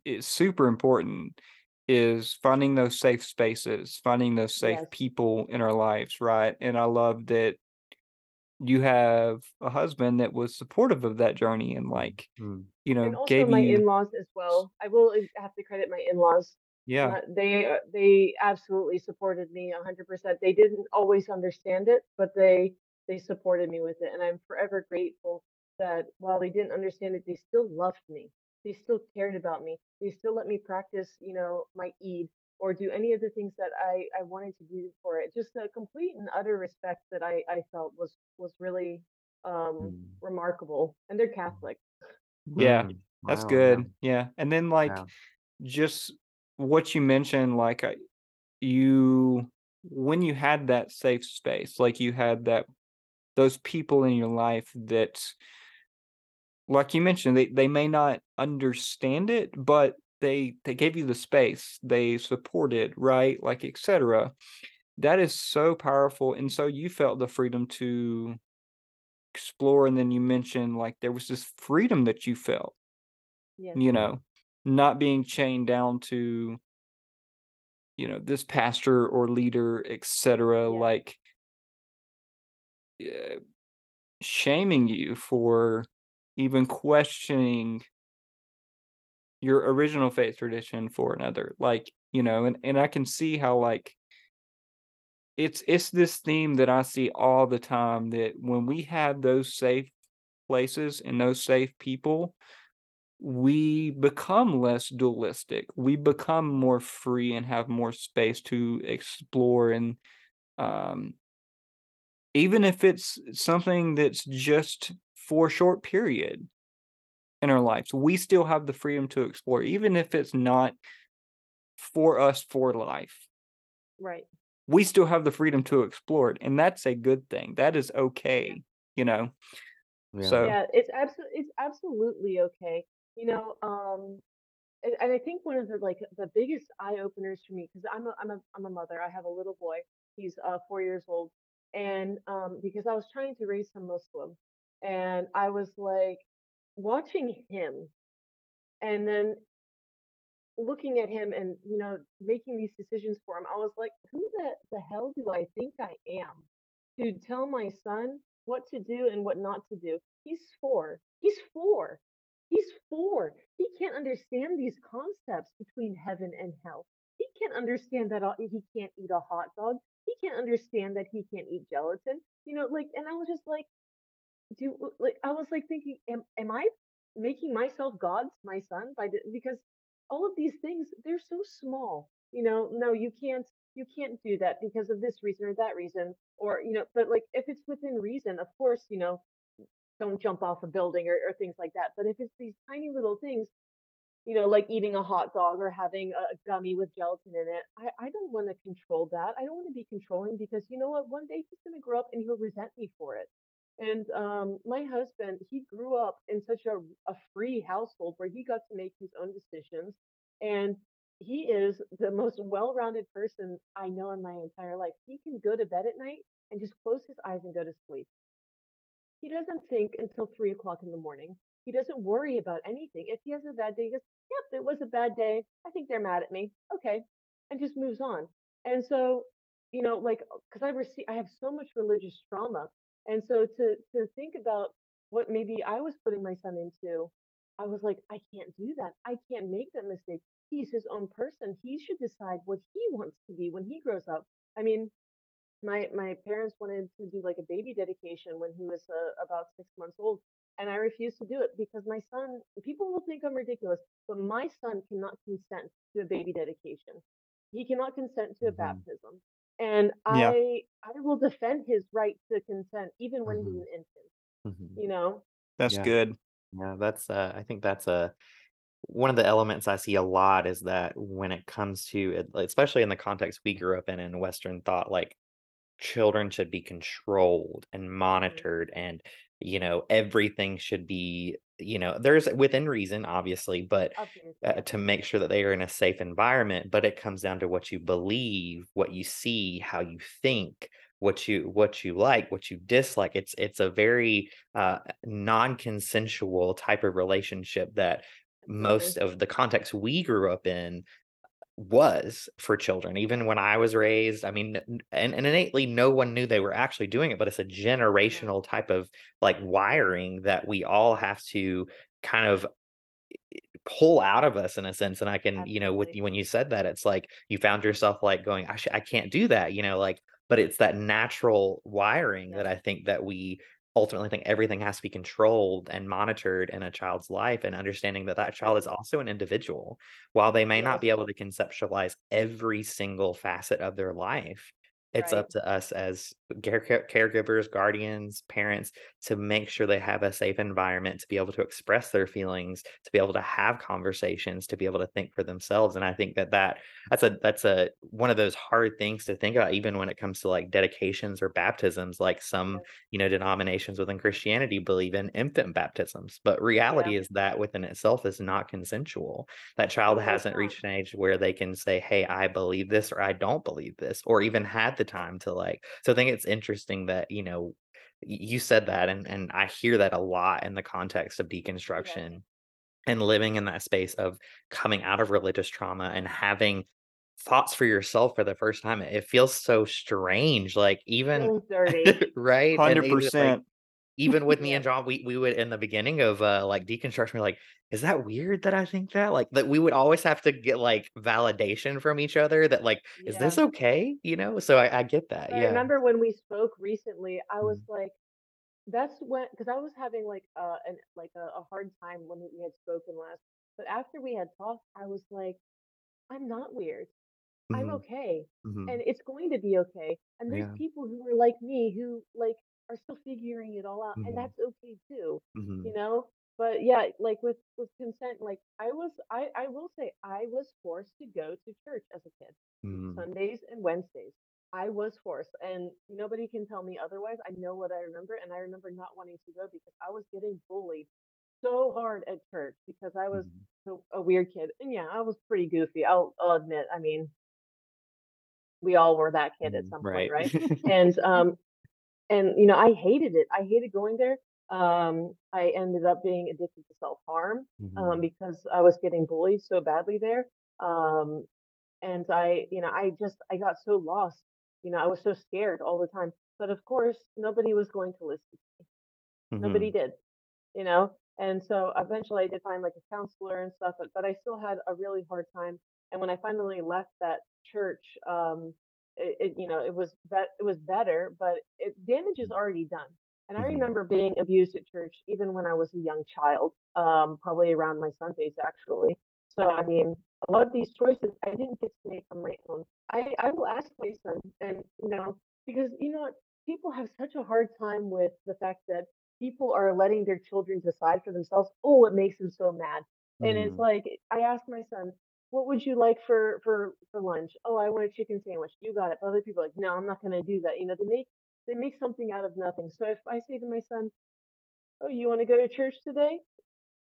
It's super important is finding those safe spaces, finding those safe Yes. people in our lives, right? And I love that you have a husband that was supportive of that journey and like, Mm. you know, And also gave my you in-laws as well. I will uh, have to credit my in-laws. yeah, Uh, They uh, they absolutely supported me 100%. They didn't always understand it, but they they supported me with it, and I'm forever grateful that while they didn't understand it, they still loved me. They still cared about me. They still let me practice, you know, my Eid or do any of the things that I I wanted to do for it. Just a complete and utter respect that I I felt was was really um Mm. remarkable. And they're Catholic. yeah, Mm. that's Wow, yeah. good. Yeah. And then like Yeah. just what you mentioned, like I, you when you had that safe space, like you had that those people in your life that like you mentioned, they, they may not understand it, but they they gave you the space, they supported, right? Like etc. That is so powerful. And so you felt the freedom to explore. And then you mentioned like there was this freedom that you felt, Yes. you know, not being chained down to you know this pastor or leader etc Yeah. like uh, shaming you for even questioning your original faith tradition for another like you know and, and i can see how like it's it's this theme that i see all the time that when we have those safe places and those safe people we become less dualistic. We become more free and have more space to explore and um even if it's something that's just for a short period in our lives we still have the freedom to explore even if it's not for us for life Right. we still have the freedom to explore it and that's a good thing that is Yeah. okay you know Yeah. so Yeah, it's absolutely it's absolutely okay. You know, um and, and I think one of the like the biggest eye openers for me because I'm a I'm a I'm a mother. I have a little boy. He's uh 4 years old. And um because I was trying to raise him Muslim and I was like watching him and then looking at him and you know making these decisions for him i was like who the, the hell do i think i am to tell my son what to do and what not to do? He's four. He's four. He's four. He can't understand these concepts between heaven and hell. He can't understand that he can't eat a hot dog. He can't understand that he can't eat gelatin you know like and i was just like do uh, like i was like thinking am, am i making myself god to my son by the, because all of these things they're so small you know no you can't you can't do that because of this reason or that reason or you know but like if it's within reason of course you know don't jump off a building or, or things like that but if it's these tiny little things you know like eating a hot dog or having a gummy with gelatin in it i, I don't want to control that i don't want to be controlling because you know what one day he's going to grow up and he'll resent me for it and um, my husband, he grew up in such a, a free household where he got to make his own decisions. And he is the most well rounded person I know in my entire life. He can go to bed at night and just close his eyes and go to sleep. He doesn't think until three o'clock in the morning. He doesn't worry about anything. If he has a bad day, he goes, Yep, it was a bad day. I think they're mad at me. Okay. And just moves on. And so, you know, like, because I receive, I have so much religious trauma and so to to think about what maybe I was putting my son into, I was like, I can't do that. I can't make that mistake. He's his own person. He should decide what he wants to be when he grows up. I mean, my my parents wanted to do like a baby dedication when he was uh, about six months old, and I refused to do it because my son. People will think I'm ridiculous, but my son cannot consent to a baby dedication. He cannot consent to a hmm baptism. And Yeah. I I will defend his right to consent even when he's hmm an infant, hmm you know? That's Yeah, good. yeah. That's uh, I think that's a one of the elements I see a lot is that when it comes to especially in the context we grew up in in Western thought, like children should be controlled and Mhm. monitored and you know everything should be you know there's within reason obviously but uh, to make sure that they are in a safe environment but it comes down to what you believe what you see how you think what you what you like what you dislike. It's it's a very uh non-consensual type of relationship that most of the context we grew up in was for children. Even when I was raised, I mean, and and innately, no one knew they were actually doing it, but it's a generational type of, like, wiring that we all have to kind of pull out of us in a sense, and I can you know, with you when you said that, it's like you found yourself, like, going, "I sh I can't do that," you know, like but it's that natural wiring that I think that we ultimately think everything has to be controlled and monitored in a child's life, and understanding that that child is also an individual. While they may not be able to conceptualize every single facet of their life, it's right. up to us as care care caregivers, guardians, parents to make sure they have a safe environment to be able to express their feelings, to be able to have conversations, to be able to think for themselves. And I think that that that's a that's a one of those hard things to think about, even when it comes to like dedications or baptisms. Like some you know denominations within Christianity believe in infant baptisms, but Yeah. reality is that within itself is not consensual. That child hasn't reached an age where they can say, "Hey, I believe this," or "I don't believe this," or even had the time to like. So I think it's interesting that you know you said that and and I hear that a lot in the context of Yes. deconstruction and living in that space of coming out of religious trauma and having thoughts for yourself for the first time. It feels so strange like even Feels dirty. right and even like 100%. Even with me and John we we would in the beginning of uh like deconstruction we're like is that weird that I think that like that we would always have to get like validation from each other that like is this okay you know so I, I get that I yeah remember when we spoke recently, I was Mhm. like, that's when, because I was having like uh an like a, a hard time when we had spoken last. But after we had talked, I was like, I'm not weird. I'm Mhm. okay. Mhm. And it's going to be okay. And there's Yeah. people who are like me who like are still figuring it all out and Mhm. that's okay too. You Mhm. know? But yeah, like with with consent, like I was I I will say I was forced to go to church as a kid. Mhm. Sundays and Wednesdays. I was forced and nobody can tell me otherwise. I know what I remember and I remember not wanting to go because I was getting bullied so hard at church because I was Mhm. a, a weird kid. And yeah, I was pretty goofy. I'll, I'll admit. I mean, we all were that kid at Mhm. some point, Right. right? And um and you know, I hated it. I hated going there. Um, I ended up being addicted to self-harm um, Mhm. because I was getting bullied so badly there. Um, and I, you know, I just I got so lost. You know, I was so scared all the time. But of course, nobody was going to listen. Nobody Mhm. did you know? And so eventually I did find like a counselor and stuff, but, but I still had a really hard time. And when I finally left that church, um, it, it you know, it was that it was better, but it damage is already done. And I Mhm. remember being abused at church even when I was a young child, um, probably around my son's age actually. So I mean, a lot of these choices I didn't get to make on my own. I I will ask my son, and you know, because you know what, people have such a hard time with the fact that people are letting their children decide for themselves. Oh, it makes them so mad. And it's Mhm. like I asked my son, "What would you like for for for lunch?" "Oh, I want a chicken sandwich." "You got it." But other people are like, "No, I'm not going to do that." You know, they make they make something out of nothing. So if I say to my son, "Oh, you want to go to church today?"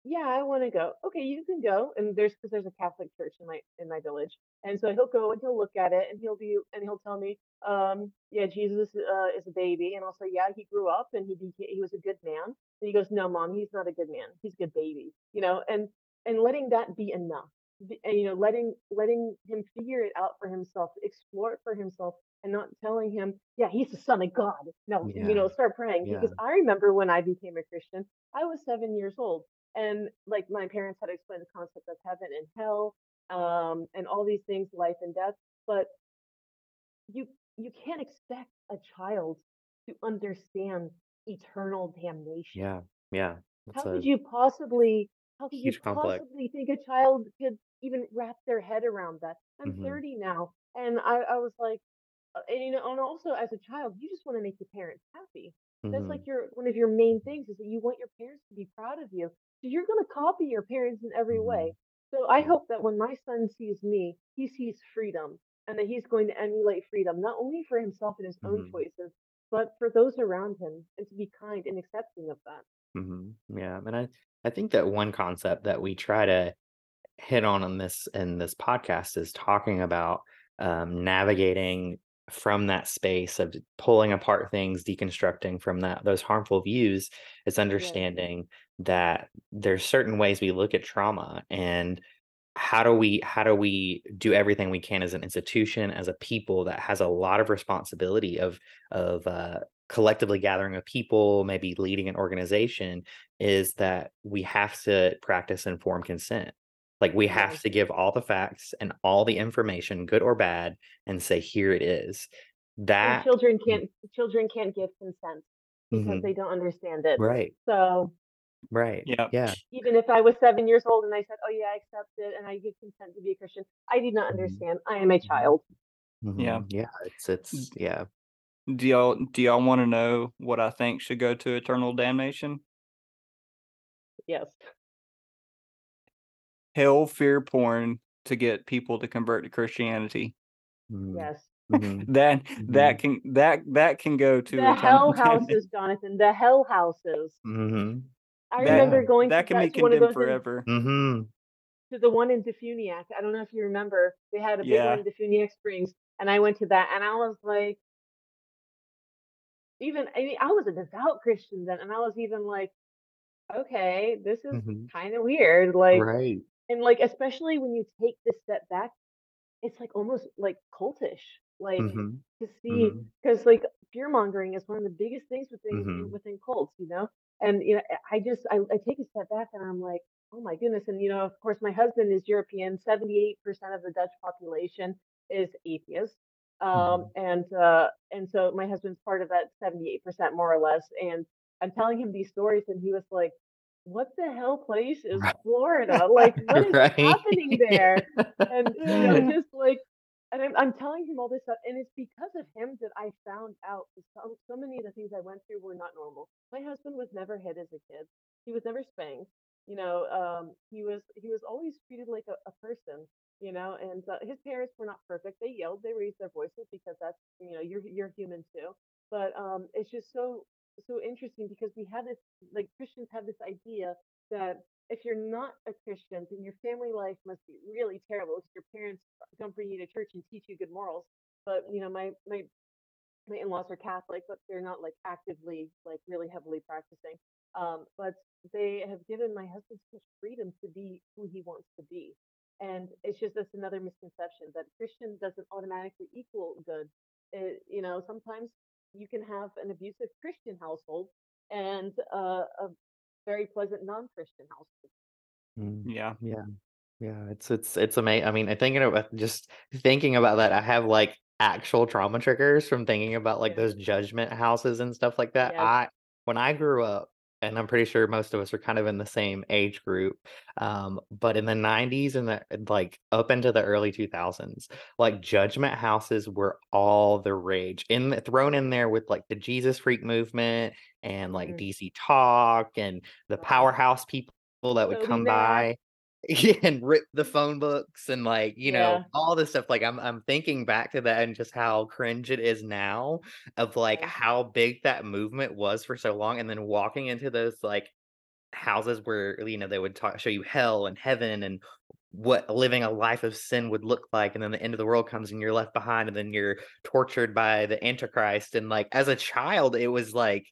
Yeah, I wanna go. "Okay, you can go." And there's because there's a Catholic church in my in my village, and so he'll go and he'll look at it, and he'll be and he'll tell me, um, "Yeah, Jesus, uh, is a baby," and I'll say, "Yeah, he grew up and he he was a good man." And he goes, "No, mom, he's not a good man. He's a good baby." You know, and and letting that be enough. You know, letting letting him figure it out for himself, explore it for himself, and not telling him, "Yeah, he's the son of God." No, you know, start praying Yeah. because I remember when I became a Christian, I was 7 years old and like my parents had explained the concept of heaven and hell um and all these things life and death but you you can't expect a child to understand eternal damnation Yeah. Yeah. how That's could you possibly how could you complex. possibly think a child could even wrap their head around that i'm Mhm. 30 now and i i was like uh, and you know and also as a child you just want to make your parents happy that's like your one of your main things is that you want your parents to be proud of you so you're going to copy your parents in every way Mhm. so i hope that when my son sees me he sees freedom and that he's going to emulate freedom not only for himself and his own Mhm. choices but for those around him and to be kind and accepting of that Mhm. Yeah, and I I think that one concept that we try to hit on in this in this podcast is talking about um, navigating from that space of pulling apart things, deconstructing from that those harmful views. Is understanding that there's certain ways we look at trauma and how do we how do we do everything we can as an institution as a people that has a lot of responsibility of of uh, collectively gathering of people maybe leading an organization is that we have to practice informed consent like we have to give all the facts and all the information good or bad and say here it is and that children can't children can't give consent because they Mhm. don't understand it. right So right Yeah. yeah even if I was seven years old and I said, "Oh yeah, I accept it," and I give consent to be a Christian, I did not Mhm. understand. I am a Mhm. child. Yeah. Mhm. yeah it's it's yeah Do y'all do y'all wanna know what I think should go to eternal damnation? Yes. Hell fear porn to get people to convert to Christianity. Mhm. Yes. Mhm. That that Mhm. can that that can go to The hell houses, Jonathan. The hell houses. Mhm. I That remember going to that can be that one of condemned those in forever. Mhm. to the one in DeFuniak. I don't know if you remember. They had a big one Yeah. in DeFuniak Springs, and I went to that, and I was like, even I mean, I was a devout Christian then, and I was even like, okay, this is Mhm. kind of weird. Like, Right. and like, especially when you take this step back It's, like, almost, like, cultish, like, Mhm. to see Mhm. because like, fear-mongering is one of the biggest things within Mhm. within cults, you know? And, you know, I I just I I take a step back and I'm like, "Oh my goodness," and, you know, of course, my husband is European, 78% of the Dutch population is atheist, um, Mhm. and, uh, and so my husband's part of that 78% more or less, and I'm telling him these stories, and he was like, "What the hell place is Florida? Like, what is Right. happening there?" And, you know, just like and I'm I'm telling him all this stuff, and it's because of him that I found out so so many of the things I went through were not normal. My husband was never hit as a kid. He was never spanked. You know, um, he was he was always treated like a, a person. You know, and uh, his parents were not perfect. They yelled, they raised their voices because that's you know you're you're human too. But um, it's just so so interesting because we have this like Christians have this idea that if you're not a Christian, then your family life must be really terrible because your parents don't bring you to church and teach you good morals. But you know, my my my in-laws are Catholic, but they're not like actively like really heavily practicing. Um, but they have given my husband such freedom to be who he wants to be. And it's just that's another misconception that Christian doesn't automatically equal good. It, you know, sometimes you can have an abusive Christian household and uh, a very pleasant non-Christian household. Mm, Yeah. yeah. Yeah, it's it's it's amazing. I mean, I thinking about just thinking about that, I have like actual trauma triggers from thinking about like Yeah. those judgment houses and stuff like that. Yes. I when I grew up, and I'm pretty sure most of us are kind of in the same age group, um, but in the 90s and the like up into the early 2000s, like judgment houses were all the rage. In the, thrown in there with like the Jesus freak movement and like Mm, DC Talk and the wow. powerhouse people that would Toby come by and rip the phone books and like you know Yeah. all this stuff like i'm i'm thinking back to that and just how cringe it is now of like Yeah. how big that movement was for so long and then walking into those like houses where you know they would talk show you hell and heaven and what living a life of sin would look like and then the end of the world comes and you're left behind and then you're tortured by the antichrist and like as a child it was like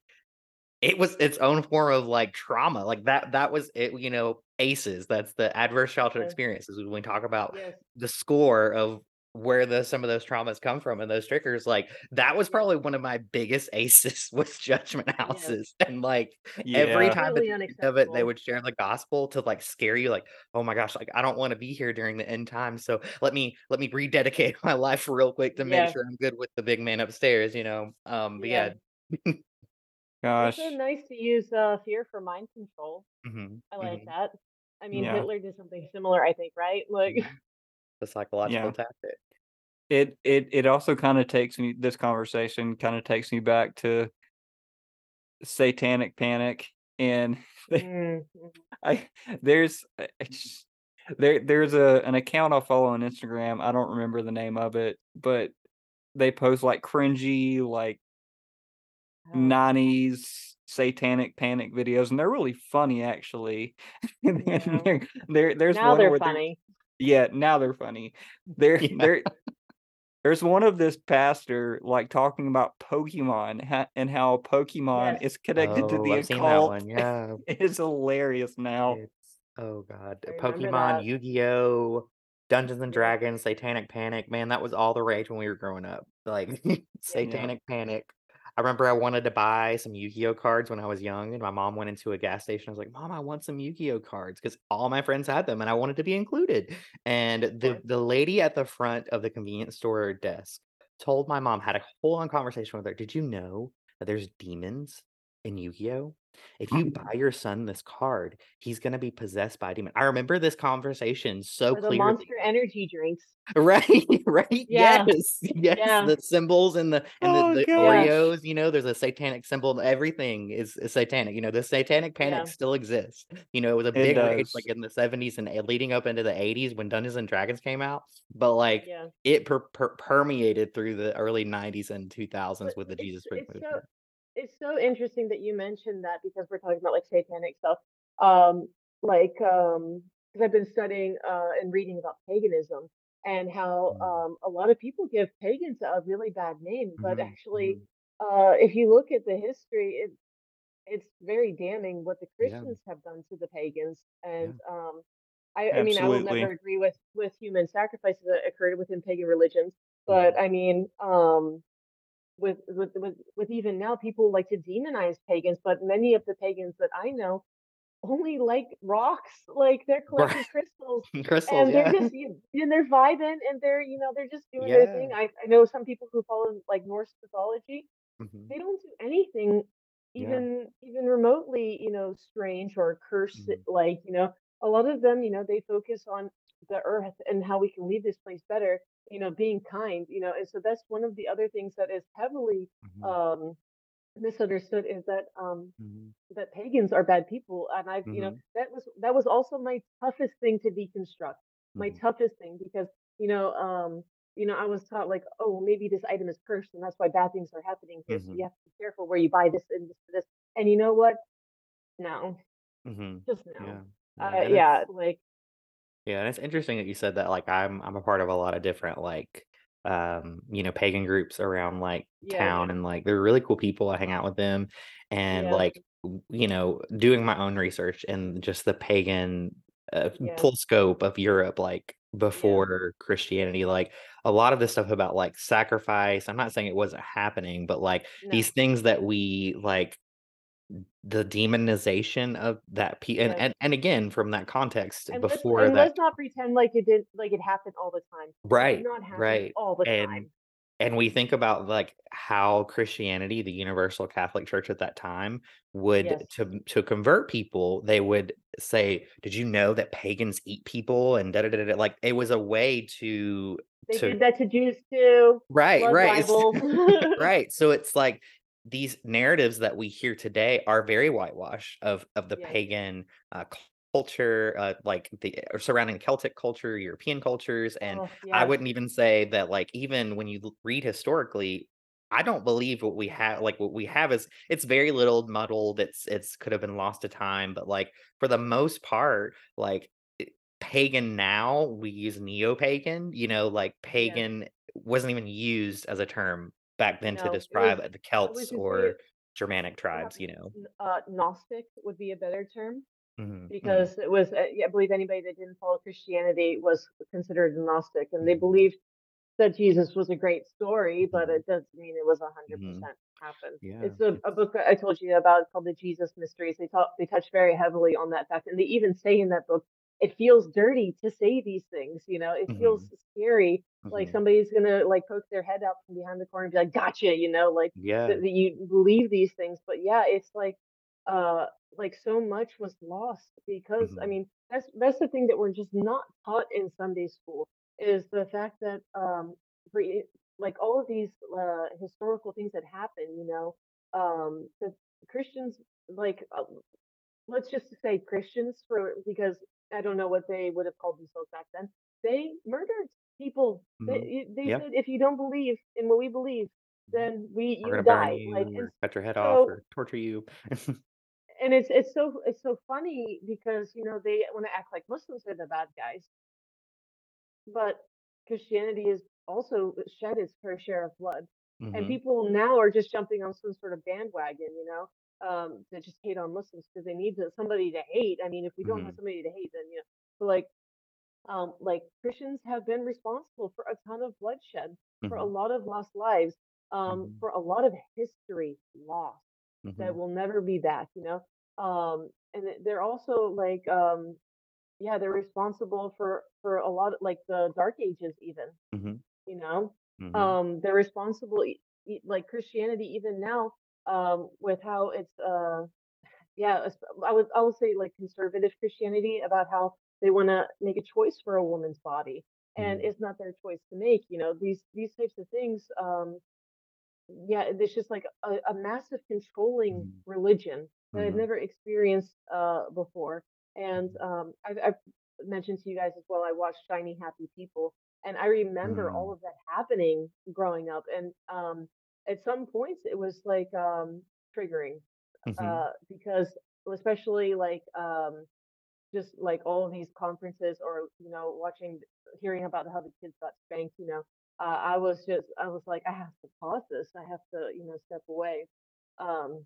it was its own form of, like, trauma, like, that that was it you know, ACEs, that's the adverse childhood Yeah. experiences, when we talk about Yes. the score of where the some of those traumas come from and those triggers, like, that was probably one of my biggest ACEs was judgment Yes. houses, and, like, every time that Completely they of it, they would share the gospel to, like, scare you, like, "Oh my gosh, like, I don't wanna be here during the end times, so let me let me rededicate my life real quick to make sure I'm good with the big man upstairs," you know? Um, but Yeah. yeah. It's so Gosh. nice to use uh, fear for mind control. Mhm, I like mhm. that. I mean, Yeah. Hitler did something similar, I think, right? Like, Mhm. The psychological Yeah. tactic. It it it also kinda takes me this conversation kinda takes me back to Satanic Panic, and they mm, mhm. I there's just there there's a an account I follow on Instagram, I don't remember the name of it, but they post, like, cringy, like Oh, 90s Satanic Panic videos, and they're really funny, actually. And then yeah. there there there's Now one they're where they're funny. Yeah, now they're funny. There Yeah. there there's one of this pastor, like, talking about Pokemon, ha and how Pokemon Yes. is connected to Oh, the I've seen that occult. one, yeah. It's hilarious now. It's oh god, I Pokemon. Yu-Gi-Oh, Dungeons& Dragons, Satanic Panic, man, that was all the rage when we were growing up, like, Yeah. Yeah. Satanic Panic. I remember I wanted to buy some Yu-Gi-Oh cards when I was young, and my mom went into a gas station, I was like, "Mom, I want some Yu-Gi-Oh cards," 'cause all my friends had them, and I wanted to be included, and the the lady at the front of the convenience store desk told my mom had a whole on conversation with her, "Did you know that there's demons in Yu-Gi-Oh? If you buy your son this card, he's gonna be possessed by a demon." I remember this conversation so the clearly. Monster Energy drinks. Right, right, Yeah. yes, yes, Yeah. the symbols and the and the Oh the gosh. Oreos, you know, there's a satanic symbol, everything is is satanic, you know, the Satanic Panic Yeah. still exists, you know, it was a big rage, like, in the '70s and, eh, leading up into the '80s when Dungeons& Dragons came out, but, like, it per per permeated through the early '90s and 2000s But with the Jesus freak it's so. It's so interesting that you mentioned that because we're talking about, like, satanic stuff. Um, like, um, 'cause I've been studying, uh, and reading about paganism and how, Mm. um, a lot of people give pagans a really bad name, but Mhm, actually, mhm. uh, if you look at the history, it it's very damning what the Yeah. Christians have done to the pagans, Yeah. and, um, I I mean, I will never agree with with human sacrifices that occurred within pagan religions, but Mhm. I mean, um, with with with with even now, people like to demonize pagans, but many of the pagans that I know only like rocks, like, they're collecting crystals, Crystals, and they're yeah. just y and they're vibing, and they're, you know, they're just doing their thing. I I know some people who follow, like, Norse mythology, Mhm. they don't do anything Yeah. even even remotely, you know, strange or curse Mhm. like, you know, a lot of them, you know, they focus on the earth and how we can leave this place better, you know, being kind, you know, and so that's one of the other things that is heavily, Mhm. um, misunderstood is that, um, Mhm. that pagans are bad people, and I've you know, Mhm. that was that was also my toughest thing to deconstruct, my Mhm. toughest thing because, you know, um, you know, I was taught like, "Oh, maybe this item is cursed, and that's why bad things are happening here, so you Mhm. have to be careful where you buy this and this and this." And you know what? No. Just Yeah. no. Yeah, Uh, yeah, like Yeah, and it's interesting that you said that, like, I'm I'm a part of a lot of different, like, um, you know, pagan groups around, like, Yeah. town, and, like, they're really cool people, I hang out with them, and, Yeah. like, w- you know, doing my own research and just the pagan uh, Yeah. full scope of Europe, like Yeah. before Christianity, like a lot of this stuff about like sacrifice. I'm not saying it wasn't happening, but like these things that we like the demonization of that pe and and and again from that context And let's before and that let's not pretend like it didn't like it happened all the time. Right not right all the and time. and we think about like how Christianity, the Universal Catholic Church at that time, would Yes. to to convert people, they would say, "Did you know that pagans eat people?" And da da da da. Like it was a way to They to did that to Jews too. right right right. So it's like these narratives that we hear today are very whitewashed of of the Yes. pagan uh, culture, uh, like the surrounding Celtic culture, European cultures, and Oh, I wouldn't even say that like even when you read historically, I don't believe what we have like what we have is it's very little muddled. It's it's could have been lost to time, but like for the most part, like pagan now we use neo-pagan, you know, like pagan wasn't even used as a term back then to describe was the Celts or Germanic tribes, you know. uh Gnostic would be a better term Mhm, mhm, because it was uh, I believe anybody that didn't follow Christianity was considered a Gnostic and they mhm, believed that Jesus was a great story, but mhm, it doesn't mean it was a hundred mhm. percent happened. Yeah. It's a, a book I told you about called The Jesus Mysteries. They talk they touch very heavily on that fact, and they even say in that book, it feels dirty to say these things. You know, it feels Mhm, scary, like mhm. somebody's gonna like poke their head out from behind the corner and be like, "Gotcha," you know, like Yeah. that, that you believe these things. But yeah, it's like uh like so much was lost because I mhm, mean that's that's the thing that we're just not taught in Sunday school is the fact that um for i- like all of these uh historical things that happen, you know, um that Christians like uh, let's just say Christians for because I don't know what they would have called themselves back then. They murdered people. mhm. They they Yeah. said if you don't believe in what we believe, then we We're you die. You and or cut your head off or torture you. and it's it's so it's so funny because you know they want to act like Muslims are the bad guys, but Christianity has also shed its fair share of blood, and Mhm, people now are just jumping on some sort of bandwagon, you know, um, that just hate on Muslims because they need to, somebody to hate. I mean, if we don't have mhm, somebody to hate, then you know, so like um, like Christians have been responsible for a ton of bloodshed, for a mhm, lot of lost lives, um, mhm, for a lot of history lost that mhm, will never be back, you know. Um, and they're also like, um, yeah, they're responsible for for a lot of like the Dark Ages, even, you know. Um, they're responsible, like Christianity, even now, um, with how it's, uh, yeah, I would I would say like conservative Christianity about how they want to make a choice for a woman's body, and mhm, it's not their choice to make. You know, these these types of things. Um, yeah, it's just like a, a massive controlling mhm, religion that I've mhm, never experienced uh, before. And mhm, um, I've, I've mentioned to you guys as well, I watched Shiny Happy People, and I remember all mhm, of that happening growing up. And um, at some points, it was like um, triggering mhm, uh, because, especially like um, just like all of these conferences or you know watching hearing about how the kids got spanked you know uh, i was just i was like i have to pause this. I have to you know step away. Um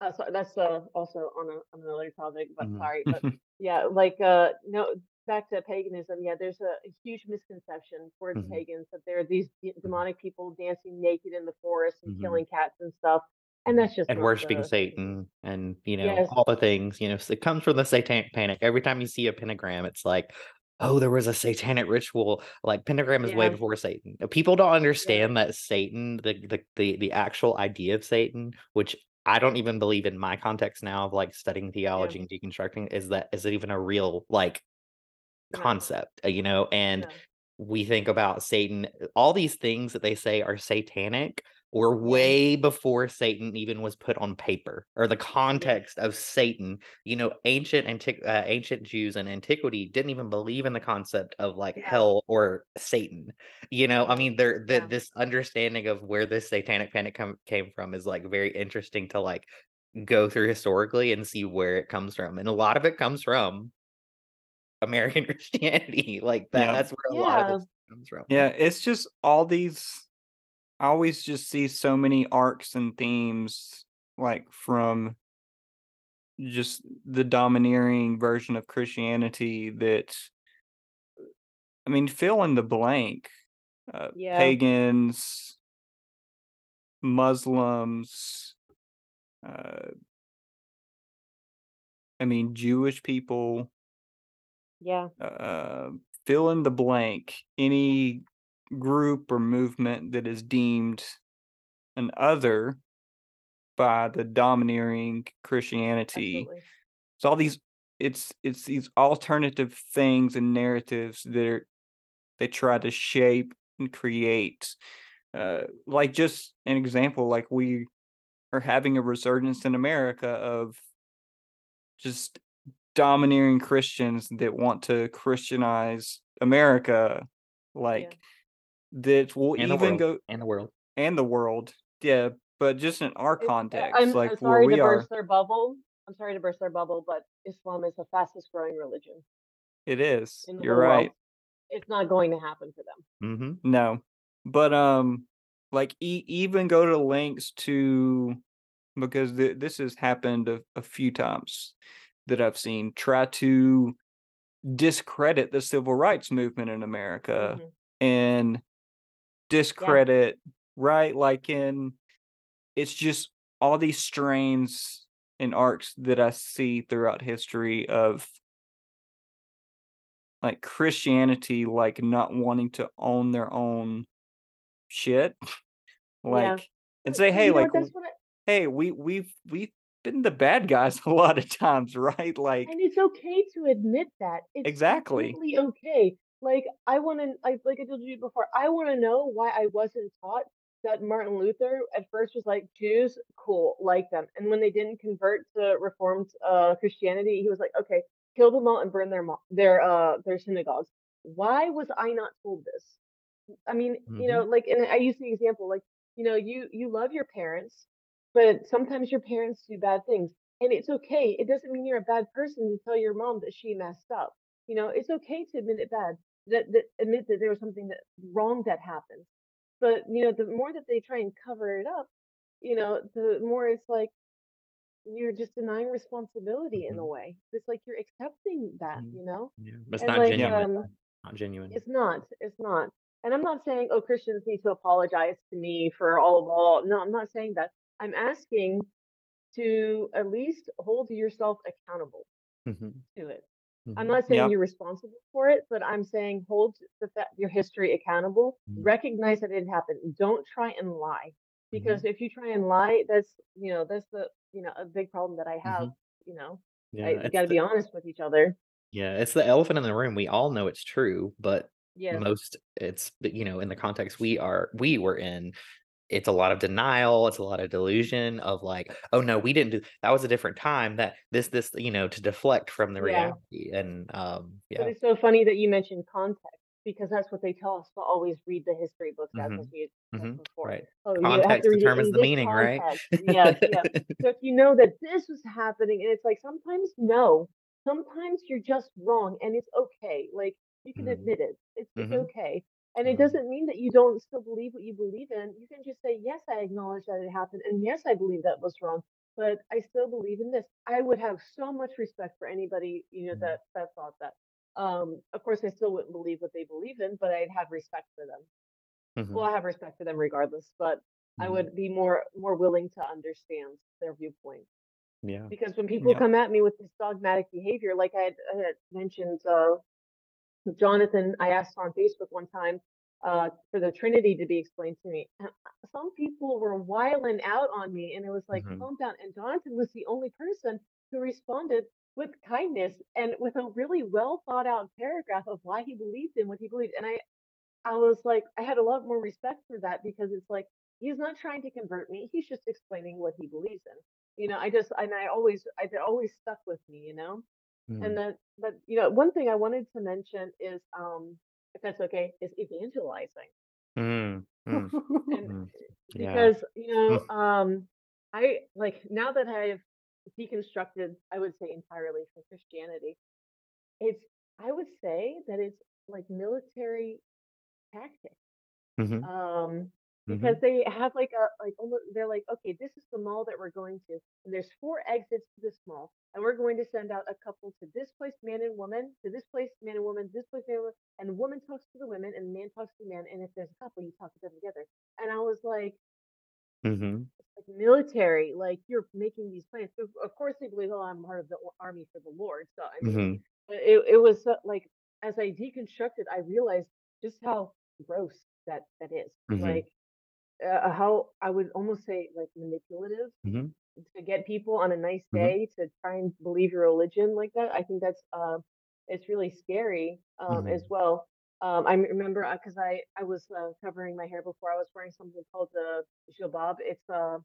uh, so that's uh, also on, a, on another topic but mhm, sorry but yeah like uh no back to paganism yeah there's a, a huge misconception towards mhm, pagans that there are these de- mhm, demonic people dancing naked in the forest and mhm. killing cats and stuff and that's just And worshiping the Satan and, you know, yes all the things, you know, it comes from the satanic panic. Every time you see a pentagram, it's like, oh, there was a satanic ritual. Like pentagram is way before Satan. People don't yeah understand that Satan, the the the, the actual idea of Satan, which I don't even believe in my context now of like studying yeah theology and deconstructing, is that is it even a real like concept, uh, you know, and no we think about Satan, uh, all these things that they say are satanic were way before Satan even was put on paper or the context of Satan. You know, ancient antiq- uh, ancient Jews in antiquity didn't even believe in the concept of like no hell or Satan. You know, I mean, there yeah that this understanding of where this satanic panic come, came from is like very interesting to like go through historically and see where it comes from. And a lot of it comes from American Christianity, like that Yeah. that's where a lot of Yeah. this comes from. Yeah, it's just all these I always just see so many arcs and themes like from just the domineering version of Christianity that I mean, fill in the blank. Uh, Yeah. pagans, Muslims, uh, I mean, Jewish people, Yeah. uh, fill in the blank. Any group or movement that is deemed an other by the domineering Christianity. Absolutely. So all these it's it's these alternative things and narratives that are they try to shape and create. Uh, like just an example, like we are having a resurgence in America of just domineering Christians that want to Christianize America, Yeah. like that will And even go And the world. and the world. Yeah, but just in our It's, uh, context, I'm, I'm like where sorry to we are, burst their bubble. I'm sorry to burst their bubble, but Islam is the fastest growing religion it is. You're whole world. right. It's not going to happen for them. Mm-hmm. No, but um, like e- even go to links to because th- this has happened a, a few times that I've seen try to discredit the civil rights movement in America Mhm. and Yeah. discredit right like in it's just all these strains and arcs that I see throughout history of like Christianity like not wanting to own their own shit Yeah. like and say hey you know like what? That's what I, hey we we've we've been the bad guys a lot of times right like and it's okay to admit that. It's exactly okay. Like I want to, like, like I told you before, I want to know why I wasn't taught that Martin Luther at first was like Jews, cool, like them, and when they didn't convert to Reformed uh, Christianity, he was like, okay, kill them all and burn their mo- their uh their synagogues. Why was I not told this? I mean, you know, Mm-hmm. like, and I use the example, like, you know, you you love your parents, but sometimes your parents do bad things, and it's okay. It doesn't mean you're a bad person to tell your mom that she messed up. You know, it's okay to admit it bad, that that admit that there was something that wrong that happened. But you know, the more that they try and cover it up, you know, the more it's like you're just denying responsibility in a Mhm. way. It's like you're accepting that, Mhm. you know, Yeah. It's and not like genuine. um. Not genuine. It's not. It's not. And I'm not saying, oh, Christians need to apologize to me for all of all. No, I'm not saying that. I'm asking to at least hold yourself accountable Mm-hmm. to it. I'm Mm-hmm. not saying you're responsible for it, but I'm saying hold the your history accountable. Mhm. Recognize that it happened. Don't try and lie, Mm-hmm. because if you try and lie, that's you know that's the you know a big problem that I have. Mm-hmm. You know, Yeah. I, we got to be honest with each other. yeah. It's the elephant in the room. We all know it's true, but yeah. most it's you know in the context we are we were in it's a lot of denial it's a lot of delusion of like oh no we didn't do that was a different time that this this you know to deflect from the Yeah. reality and um But yeah it's so funny that you mentioned context because that's what they tell us to always read the history books as, hmm as we had hmm before. right Oh, context to read it determines the meaning right context. Yes, yes. So if you know that this was happening, and it's like sometimes no, sometimes you're just wrong, and it's okay. Like you can Mhm. admit it. It's it's Mhm. okay. And it Mhm. doesn't mean that you don't still believe what you believe in. You can just say, yes, I acknowledge that it happened, and yes, I believe that was wrong, but I still believe in this. I would have so much respect for anybody, you know, Mhm. that that thought that. Um, of course, I still wouldn't believe what they believe in, but I'd have respect for them. Mhm. Well, I have respect for them regardless, but I Mhm. would be more more willing to understand their viewpoint yeah because when people yeah come at me with this dogmatic behavior, like I had, I had mentioned, uh, Jonathan, I asked on Facebook one time uh, for the Trinity to be explained to me. and Some people were wiling out on me, and it was like, Mhm. calm down. And Jonathan was the only person who responded with kindness and with a really well thought out paragraph of why he believed in what he believed. And I, I was like, I had a lot more respect for that because it's like he's not trying to convert me; he's just explaining what he believes in. You know, I just and I always, I it always stuck with me. You know. And Mhm. then, but you know, one thing I wanted to mention is, um, if that's okay, is evangelizing. Mm, mm, and mm. yeah because you know, Mm, um, I like now that I've deconstructed, I would say entirely from Christianity, it's I would say that it's like military tactic. mhm. Um, because Mhm. they have like a like almost they're like, okay, this is the mall that we're going to, and there's four exits to this mall, and we're going to send out a couple to this place, man and woman, to this place, man and woman, this place, man and woman, and the woman talks to the women, and the man talks to the man, and if there's a couple, you talk to them together. And I was like, mm-hmm. like military, like you're making these plans. So of course they believe, oh, I'm part of the army for the Lord. So I mean, Mhm. it it was so, like as I deconstructed, I realized just how gross that that is. Mhm. Like uh, how I would almost say like manipulative Mhm. to get people on a nice Mhm. day to try and believe your religion like that. I think that's uh, it's really scary um, as Mhm. well. Um, I remember because I I was uh, covering my hair before. I was wearing something called the jilbab. It's uh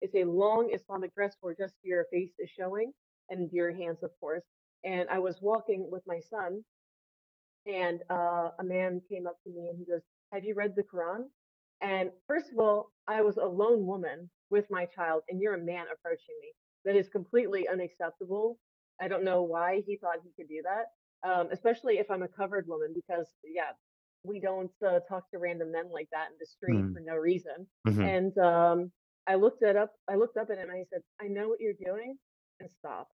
it's a long Islamic dress where just your face is showing and your hands, of course. And I was walking with my son, and uh, a man came up to me and he goes, "Have you read the Quran?" And first of all, I was a lone woman with my child, and you're a man approaching me. That is completely unacceptable. I don't know why he thought he could do that, um, especially if I'm a covered woman, because yeah, we don't uh, talk to random men like that in the street Mm. for no reason. Mhm. And um, I looked it up. I looked up at him and I said, "I know what you're doing, and stop."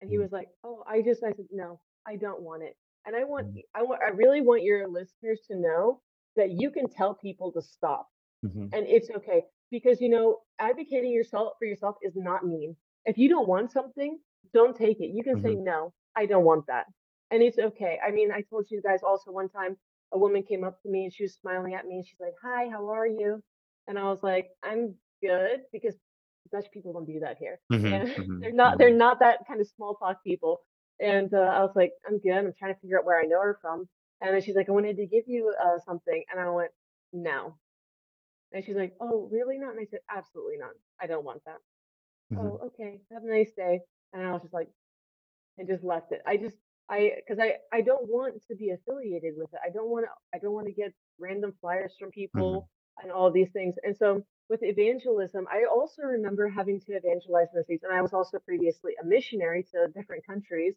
And he Mm. was like, "Oh, I just," I said, "No, I don't want it." And I want, Mhm. I want, I really want your listeners to know that you can tell people to stop, Mhm. and it's okay because you know, advocating yourself for yourself is not mean. If you don't want something, don't take it. You can say, Mhm. "No, I don't want that," and it's okay. I mean, I told you guys also one time a woman came up to me and she was smiling at me and she's like, "Hi, how are you?" And I was like, "I'm good," because Dutch people don't do that here Mhm. and they're not they're Mhm. not that kind of small talk people. And uh, I was like, I'm good. I'm trying to figure out where I know her from. And then she's like, I wanted to give you uh, something, and I went, no. And she's like, Oh, really not? And I said, Absolutely not. I don't want that. Mhm. Oh, okay. Have a nice day. And I was just like, and just left it. I just I because I I don't want to be affiliated with it. I don't want to I don't want to get random flyers from Mhm. people and all these things. And so with evangelism, I also remember having to evangelize in the States, and I was also previously a missionary to different countries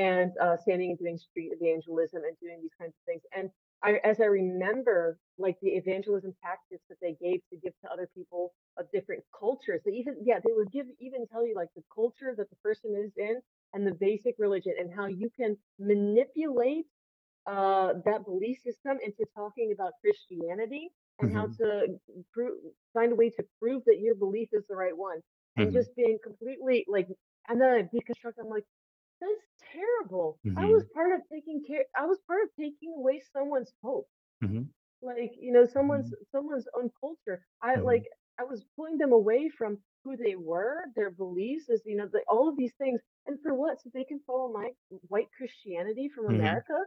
and uh, standing and doing street evangelism and doing these kinds of things. And I, as I remember, like the evangelism tactics that they gave to give to other people of different cultures, they even yeah, they would give even tell you like the culture that the person is in and the basic religion and how you can manipulate uh, that belief system into talking about Christianity and how Mhm. to prove, find a way to prove that your belief is the right one and Mhm. just being completely like and then I deconstruct I'm like that's terrible I was part of taking care I was part of taking away someone's hope Mhm. like you know someone's Mhm. someone's own culture i like i was pulling them away from who they were their beliefs as you know the, all of these things and for what so they can follow my white christianity from Mhm. america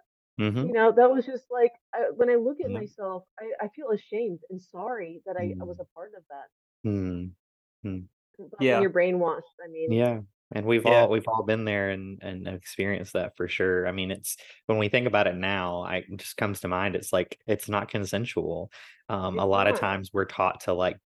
you Mhm. know that was just like I, when i look at Yeah. myself I, I feel ashamed and sorry that I, I was a part of that Yeah. you're brainwashed i mean Yeah. And we've Yeah. all we've all been there and and experienced that for sure. I mean, it's when we think about it now, I it just comes to mind, it's like it's not consensual. Um, a lot of times we're taught to like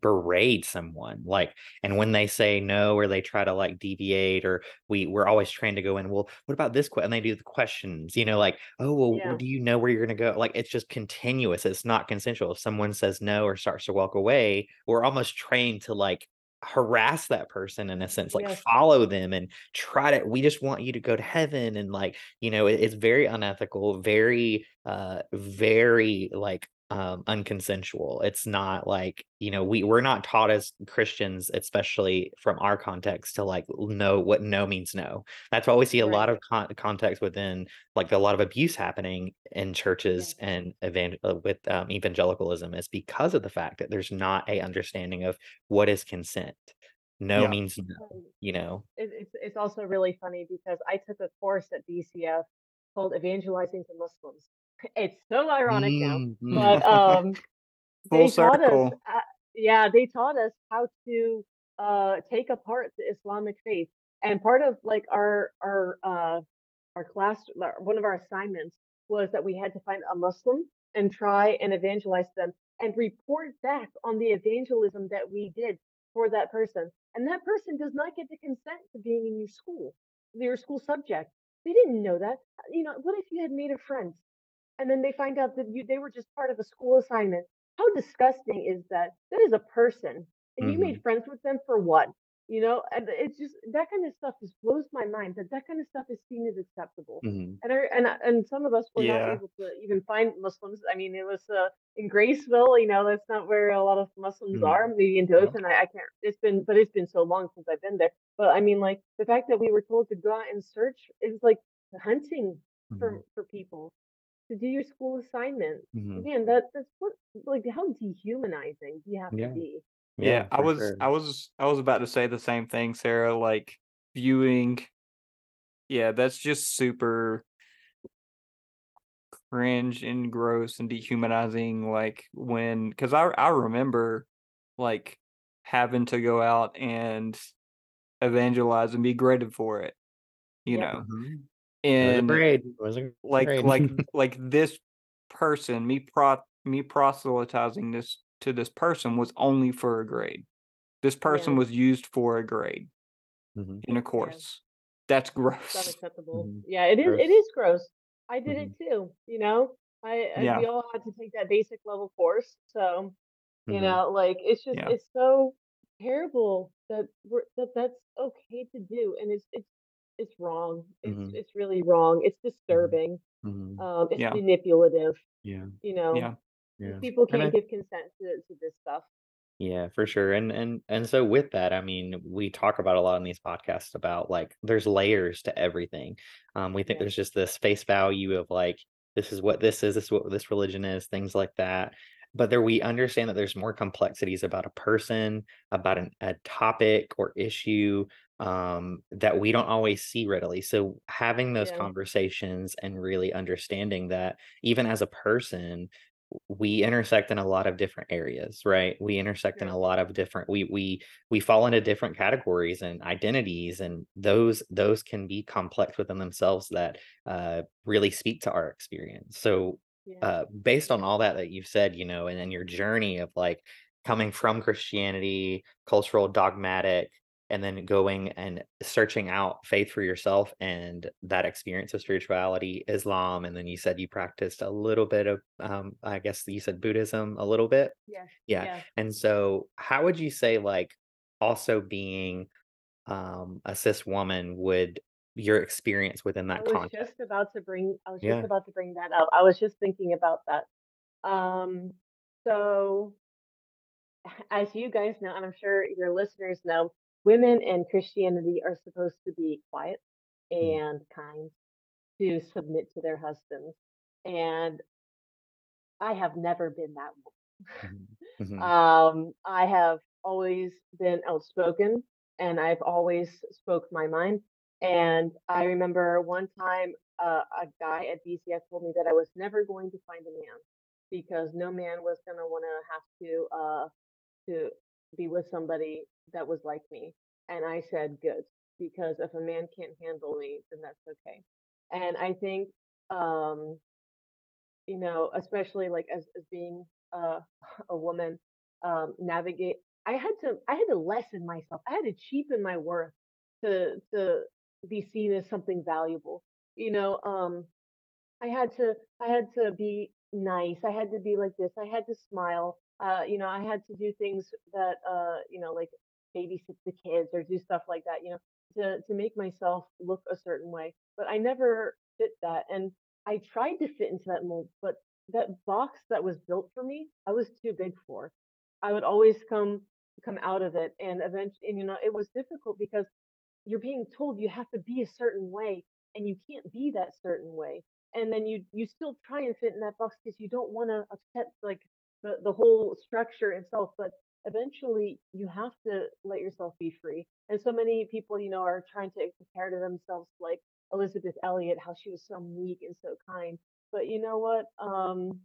berate someone, like, and when they say no or they try to like deviate, or we we're always trained to go in, well, what about this? que-" And they do the questions, you know, like, oh, well, yeah do you know where you're gonna go? Like, it's just continuous. It's not consensual. If someone says no or starts to walk away, we're almost trained to like harass that person in a sense, like yes follow them and try to, we just want you to go to heaven. And like, you know, it- it's very unethical, very, uh, very like, um, unconsensual. It's not like, you know, we we're not taught as Christians, especially from our context, to like know what no means no. That's why we see a lot of con- context within like a lot of abuse happening in churches yes and evan- uh, with um, evangelicalism is because of the fact that there's not a understanding of what is consent. No Yeah. means no, you know. it, it's it's also really funny because I took a course at BCF called Evangelizing to Muslims. It's so ironic now, Mm, but mm, um, Full they taught us, circle. uh, yeah, they taught us how to uh take apart the Islamic faith, and part of like our our uh our class, one of our assignments was that we had to find a Muslim and try and evangelize them and report back on the evangelism that we did for that person. And that person does not get to consent to being in your school, your school subject. They didn't know that. You know, what if you had made a friend and then they find out that you they were just part of a school assignment how disgusting is that? That is a person, and you hmm made friends with them for what? You know, and it's just that kind of stuff just blows my mind that that kind of stuff is seen as acceptable. hmm And I, and and some of us were not able to even find Muslims. I mean, it was uh, in Graceville, you know, that's not where a lot of Muslims hmm are. Maybe in Yeah. Dothan, I, I can't. It's been, but it's been so long since I've been there. But I mean, like the fact that we were told to go out and search is like hunting for for people to do your school assignment. hmm Again, that that's what like how dehumanizing do you have to be? Yeah, Yeah, I was sure. I was I was about to say the same thing, Serra, like viewing yeah, that's just super cringe and gross and dehumanizing like when because I I remember like having to go out and evangelize and be graded for it, you Yep. know. hmm It was a And grade. It was a like grade. like like this person, me pro me proselytizing this to this person was only for a grade. This person Yeah. was used for a grade hmm in a Yeah. course. That's It's gross. unacceptable. hmm Yeah, it is. It Gross. is gross. I did hmm it too. You know, I, I Yeah, we all had to take that basic level course. So you hmm know, like it's just yeah, it's so terrible that we're that that's okay to do, and it's it's it's wrong. It's hmm it's really wrong. It's hmm disturbing. hmm Um, it's yeah, manipulative. Yeah. You know, yeah, Yeah. people can't I give consent to to this stuff. Yeah, for sure. And and and so with that, I mean, we talk about a lot in these podcasts about like there's layers to everything. Um, we think Yeah. there's just this face value of like this is what this is, this is what this religion is, things like that. But there we understand that there's more complexities about a person, about an, a topic or issue um, that we don't always see readily. So having those Yeah. conversations and really understanding that even as a person we intersect in a lot of different areas right we intersect in a lot of different we we we fall into different categories and identities and those those can be complex within themselves that uh really speak to our experience so Yeah. uh based on all that that you've said you know and then your journey of like coming from christianity cultural dogmatic and then going and searching out faith for yourself and that experience of spirituality, Islam, and then you said you practiced a little bit of, um, I guess you said Buddhism a little bit. Yeah. Yeah. Yes. And so, how would you say, like, also being um, a cis woman would your experience within I that was context? just about to bring. I was just about to bring that up. I was just thinking about that. Um. So as you guys know, and I'm sure your listeners know, women in Christianity are supposed to be quiet Mm, and kind, to submit to their husbands. And I have never been that mhm, mhm, um, I have always been outspoken and I've always spoke my mind. And I remember one time uh, a guy at BCS told me that I was never going to find a man because no man was going to want to have to uh, to be with somebody that was like me. And I said, good, because if a man can't handle me, then that's okay. And I think, um, you know, especially like as, as being uh, a woman, um, navigate, I had to, I had to lessen myself. I had to cheapen my worth to, to be seen as something valuable. You know, um, I had to I had to be nice. I had to be like this. I had to smile. Uh, you know, I had to do things that uh, you know, like babysit the kids or do stuff like that, you know, to to make myself look a certain way. But I never fit that. And I tried to fit into that mold, but that box that was built for me, I was too big for. I would always come come out of it and eventually and you know, it was difficult because you're being told you have to be a certain way and you can't be that certain way and then you you still try and fit in that box because you don't want to upset like the, the whole structure itself but eventually you have to let yourself be free and so many people you know are trying to compare to themselves like elisabeth elliot how she was so meek and so kind but you know what um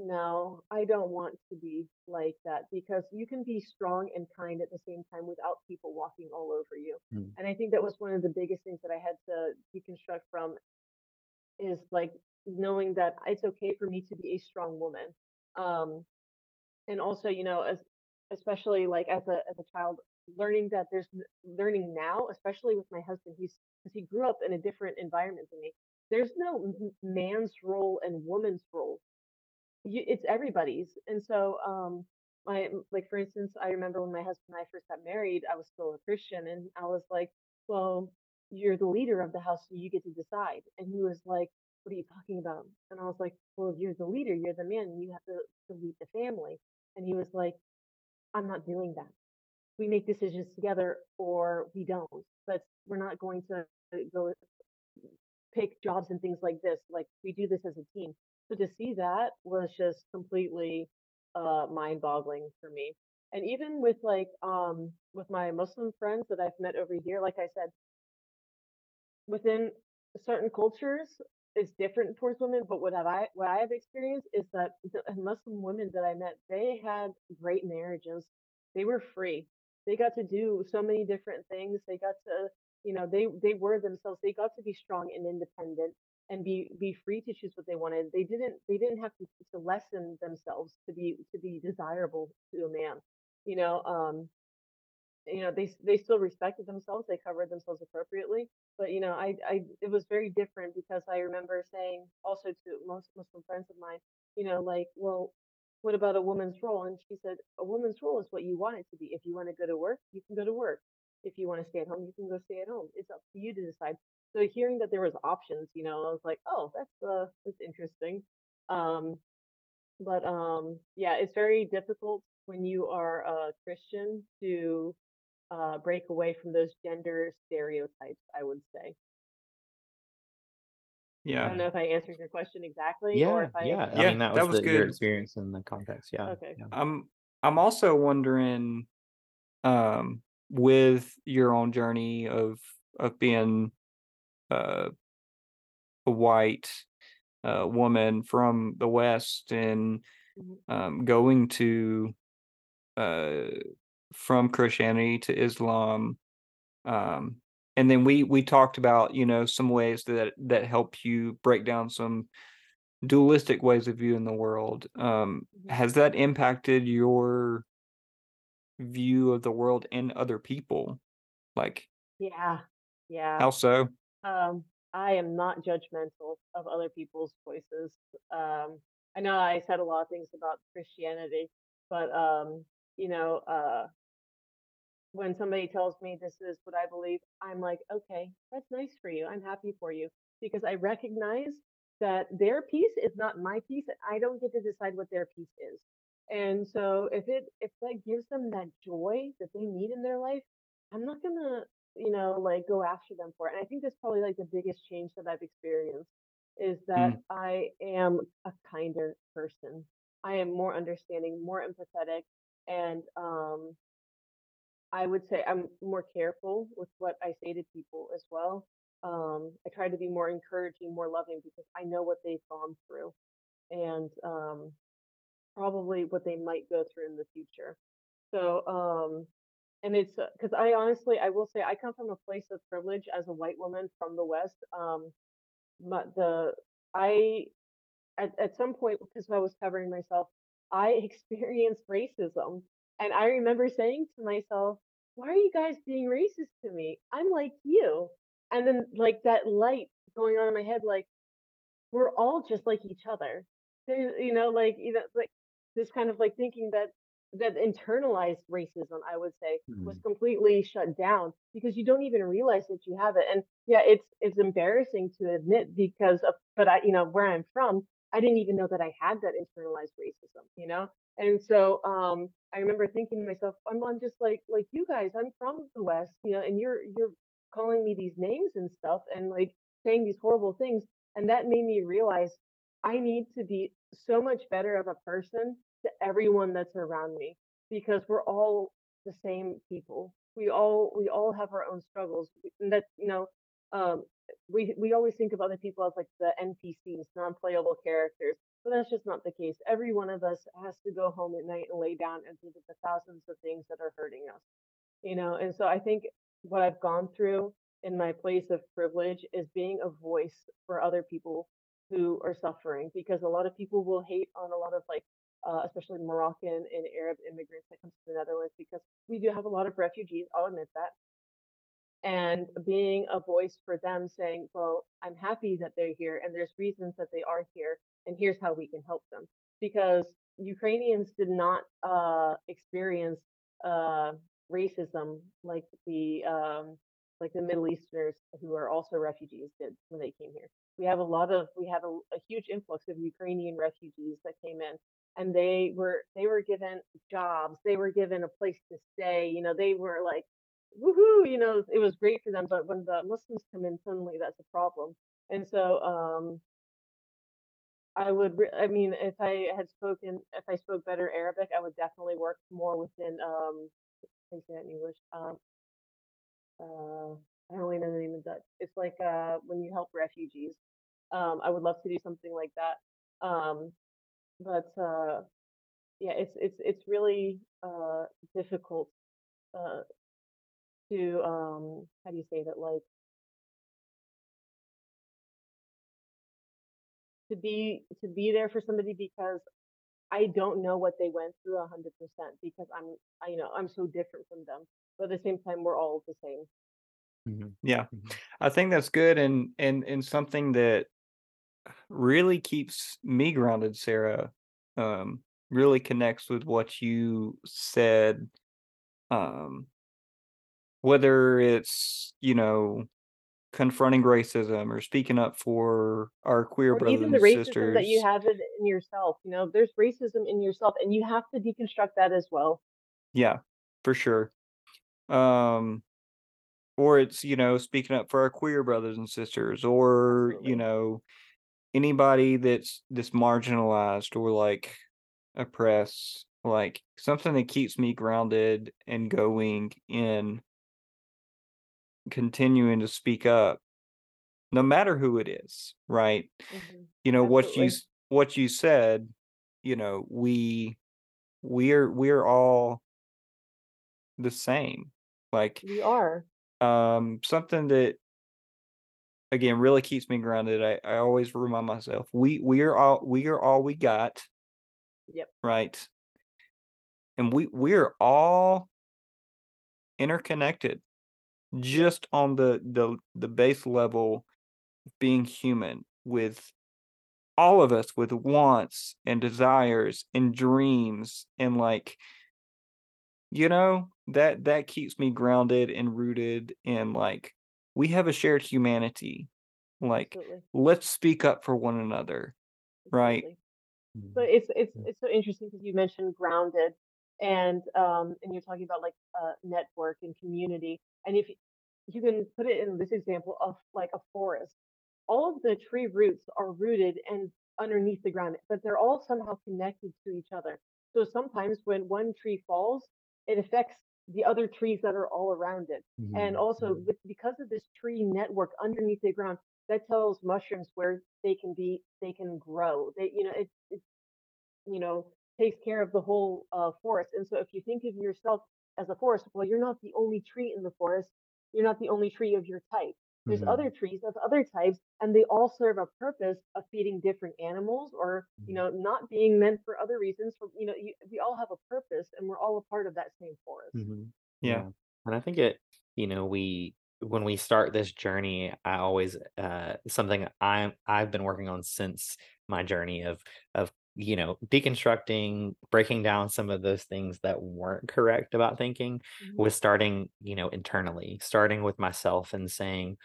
no, I don't want to be like that because you can be strong and kind at the same time without people walking all over you. mm, And I think that was one of the biggest things that I had to deconstruct from is like knowing that it's okay for me to be a strong woman. Um, and also, you know, as especially like as a as a child, learning that there's learning now, especially with my husband, he's because he grew up in a different environment than me. There's no man's role and woman's role you, it's everybody's. And so, um, my like for instance, I remember when my husband and I first got married, I was still a Christian, and I was like, "Well, you're the leader of the house, so you get to decide." And he was like, "What are you talking about?" And I was like, "Well, you're the leader, you're the man, you have to, to lead the family." And he was like, "I'm not doing that. We make decisions together, or we don't. But we're not going to go pick jobs and things like this. Like we do this as a team. So to see that was just completely uh mind-boggling for me. And even with like um with my Muslim friends that I've met over here, like I said, within certain cultures it's different towards women, but what have I what I have experienced is that the Muslim women that I met, they had great marriages. They were free. They got to do so many different things. They got to, you know, they they were themselves. They got to be strong and independent and be be free to choose what they wanted. They didn't they didn't have to, to lessen themselves to be to be desirable to a man. You know, um you know, they they still respected themselves, they covered themselves appropriately, but, you know, I I it was very different because I remember saying also to most Muslim friends of mine, you know, like, "Well, what about a woman's role?" And she said, "A woman's role is what you want it to be. If you wanna go to work, you can go to work. If you wanna stay at home, you can go stay at home. It's up to you to decide." So hearing that there was options, you know, I was like, "Oh, that's, uh, that's interesting." Um, but, um, yeah, it's very difficult when you are a Christian to uh, break away from those gender stereotypes, I would say. Yeah i don't know if I answered your question exactly or Yeah, if I yeah. I Yeah, mean, that that was was the your good. experience in the context. Yeah, okay. yeah. I'm I'm also wondering, um, with your own journey of of being uh, a white uh, woman from the West and Mhm, um, going to uh, from Christianity to Islam, um, and then we we talked about you know some ways that that help you break down some dualistic ways of viewing the world. Um, mhm. has that impacted your view of the world and other people? Like, Yeah, yeah. how so? Um, I am not judgmental of other people's choices. Um, I know I said a lot of things about Christianity, but um, you know, uh, when somebody tells me this is what I believe, I'm like, okay, that's nice for you. I'm happy for you because I recognize that their piece is not my piece and I don't get to decide what their piece is. And so if it if that gives them that joy that they need in their life, I'm not gonna, you know, like go after them for it. And I think that's probably like the biggest change that I've experienced is that Mm, I am a kinder person. I am more understanding, more empathetic, and um I would say I'm more careful with what I say to people as well. Um, I try to be more encouraging, more loving because I know what they've gone through and um, probably what they might go through in the future. So, um, and it's because I honestly, I will say, I come from a place of privilege as a white woman from the West. Um, but the I at, at some point because I was covering myself, I experienced racism. And I remember saying to myself, why are you guys being racist to me? I'm like you. And then like that light going on in my head, like we're all just like each other. You know, like you know, like this kind of like thinking that that internalized racism, I would say, was Mhm. completely shut down because you don't even realize that you have it. And yeah, it's it's embarrassing to admit because of, but I, you know, where I'm from, I didn't even know that I had that internalized racism, you know. And so um, I remember thinking to myself, I'm, I'm just like like you guys. I'm from the West, you know, and you're you're calling me these names and stuff, and like saying these horrible things and that made me realize I need to be so much better of a person to everyone that's around me because we're all the same people. We all we all have our own struggles. And that you know, um, we we always think of other people as like the NPCs, non-playable characters, but that's just not the case. Every one of us has to go home at night and lay down and think of the thousands of things that are hurting us you know and so i think what i've gone through in my place of privilege is being a voice for other people who are suffering because a lot of people will hate on a lot of like uh, especially moroccan and arab immigrants that come to the netherlands because we do have a lot of refugees i'll admit that and being a voice for them saying well i'm happy that they're here and there's reasons that they are here and here's how we can help them because Ukrainians did not uh, experience uh, racism like the um, like the Middle Easterners who are also refugees did when they came here. We have a lot of we have a, a huge influx of Ukrainian refugees that came in, and they were they were given jobs, they were given a place to stay. You know, they were like, woohoo! You know, it was great for them. But when the Muslims come in, suddenly that's a problem. And so, um, I would, re- I mean, if I had spoken, if I spoke better Arabic, I would definitely work more within, um, say that in English? Um, uh, I don't really know the name of that It's like uh, when you help refugees. Um, I would love to do something like that. Um, but uh, yeah, it's it's it's really uh, difficult uh, to um, how do you say that? Like to be to be there for somebody because I don't know what they went through a hundred percent because I'm I you know I'm so different from them. But at the same time, we're all the same. Mhm, Yeah. mhm, I think that's good and and and something that really keeps me grounded, Serra, um, really connects with what you said. Um, whether it's, you know, confronting racism or speaking up for our queer Or brothers even the and racism that you have it in yourself. You know, there's racism in yourself, and you have to deconstruct that as well. Yeah, for sure. Um, or it's, you know, speaking up for our queer brothers and sisters, or, you know, anybody that's that's marginalized or like oppressed, like something that keeps me grounded and going in continuing to speak up, no matter who it is, right? hmm You know, what you what you said, you know, we we're we're all the same. Like We are. um something that again really keeps me grounded. I, I always remind myself we we are all we are all we got, Yep. right? And we we're all interconnected just on the the the base level of being human with all of us with wants and desires and dreams and like you know that that keeps me grounded and rooted in like we have a shared humanity like Absolutely. let's speak up for one another right Absolutely. So mhm, it's it's it's so interesting because you mentioned grounded, and um, and you're talking about like uh, network and community, and if you can put it in this example of like a forest, all of the tree roots are rooted and underneath the ground, but they're all somehow connected to each other. So sometimes when one tree falls, it affects the other trees that are all around it. And mhm, also mhm, with, because of this tree network underneath the ground, that tells mushrooms where they can be, they can grow. They, you know, it, it you know, takes care of the whole uh, forest. And so if you think of yourself as a forest, well, you're not the only tree in the forest. You're not the only tree of your type. There's other mhm, trees of other types, and they all serve a purpose of feeding different animals, or you mhm, know, not being meant for other reasons. For you know, you, we all have a purpose, and we're all a part of that same forest. mhm. yeah Yeah, and I think it, you know, we when we start this journey, I always uh something I'm I've been working on since my journey of of you know deconstructing, breaking down some of those things that weren't correct about thinking hmm was starting, you know, internally, starting with myself and saying,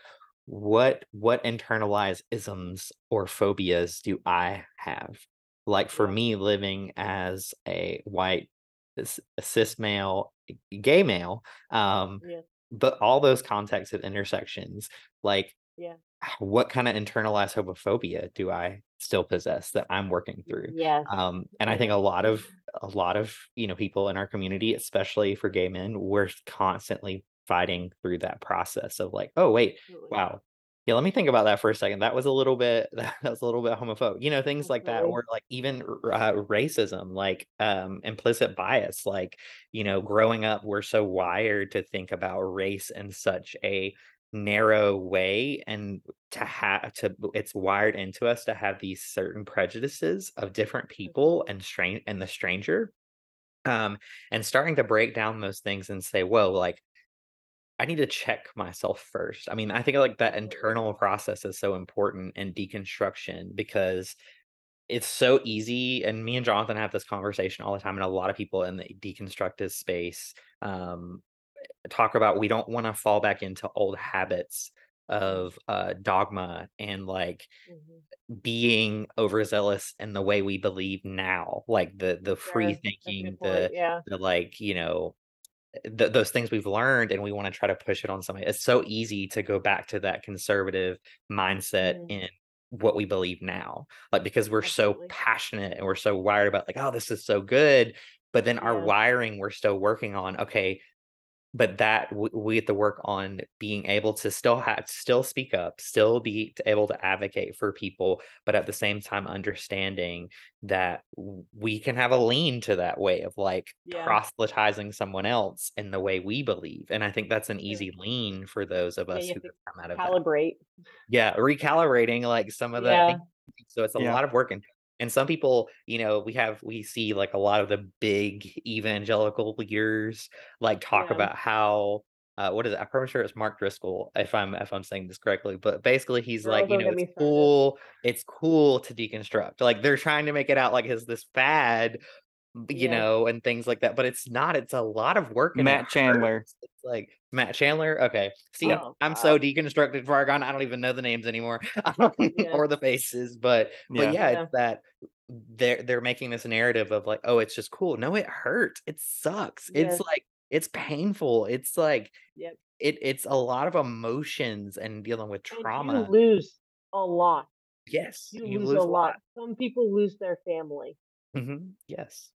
what what internalized isms or phobias do I have? Like for me, living as a white cis cis male, gay male, um, yeah, but all those contexts of intersections, like yeah. what kind of internalized homophobia do I still possess that I'm working through? Yes, Um, and I think a lot of a lot of you know people in our community, especially for gay men, we're constantly fighting through that process of like, oh wait, wow. Yeah, let me think about that for a second. That was a little bit that was a little bit homophobic. You know, things like that, or like even uh, racism, like um implicit bias. Like, you know, growing up, we're so wired to think about race in such a narrow way and to have to it's wired into us to have these certain prejudices of different people and strain and the stranger um and starting to break down those things and say whoa like i need to check myself first. I mean i think like that internal process is so important in deconstruction because it's so easy and me and jonathan have this conversation all the time and a lot of people in the deconstructive space um, talk about we don't want to fall back into old habits of uh, dogma and like Mhm. being overzealous in the way we believe now like the the free a thinking the Yeah. the like you know th- those things we've learned and we want to try to push it on somebody it's so easy to go back to that conservative mindset Mhm. in what we believe now like because we're so passionate and we're so wired about like oh this is so good but then our wiring we're still working on okay but that w- we have to work on being able to still have still speak up still be able to advocate for people but at the same time understanding that we can have a lean to that way of like Yeah. proselytizing someone else in the way we believe and i think that's an easy lean for those of us you who have to have come out of that calibrate. yeah recalibrating like some of the Yeah. things so it's a Yeah. lot of work and and some people you know we have we see like a lot of the big evangelical leaders like talk Yeah. about how uh what is it? I'm pretty sure it's mark driscoll if i'm if i'm saying this correctly but basically he's like you know it's cool it's cool to deconstruct. Like they're trying to make it out like as this fad you Yeah. know and things like that but it's not it's a lot of work Matt Chandler. it's like matt chandler okay see Oh i'm so God. deconstructed fargon i don't even know the names anymore Yeah. or the faces but but Yeah. yeah Yeah. it's that they're they're making this narrative of like oh it's just cool no it hurts it sucks it's like it's painful it's like Yep. it it's a lot of emotions and dealing with And you trauma lose a lot. yes You you lose lose a lot lot. Some people lose their family. hmm yes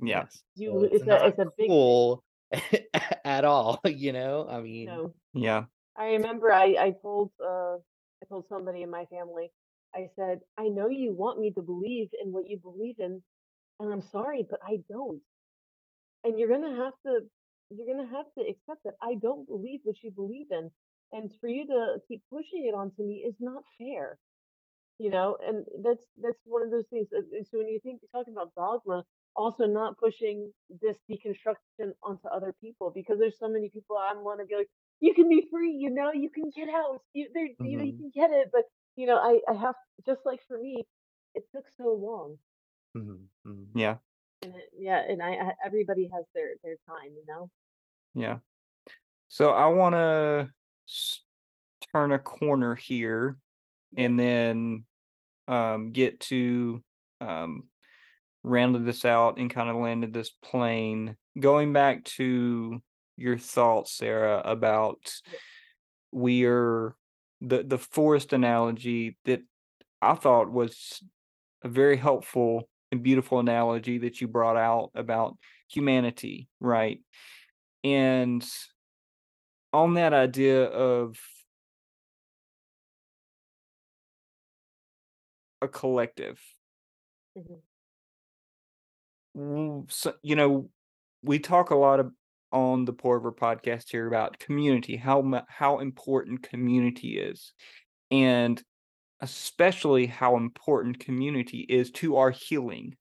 Yeah. yes You so it's it's a it's a big cool at all you know i mean No. Yeah. I remember I I told uh I told somebody in my family I said I know you want me to believe in what you believe in and I'm sorry but I don't and you're gonna have to you're gonna have to accept that I don't believe what you believe in and for you to keep pushing it onto me is not fair you know and that's that's one of those things that- so when you think you're talking about dogma also not pushing this deconstruction onto other people because there's so many people i want to be like you can be free you know you can get out you there you know you hmm can get it but you know i i have just like for me it took so long. Hmm hmm Yeah. and it, yeah and I, I everybody has their their time you know? Yeah. So I want to turn a corner here and then um, get to um, rounded this out and kind of landed this plane. Going back to your thoughts, Serra, about we are the the forest analogy that I thought was a very helpful and beautiful analogy that you brought out about humanity, right? And on that idea of a collective, hmm so, you know, we talk a lot of on the Porver podcast here about community, how how important community is, and especially how important community is to our healing.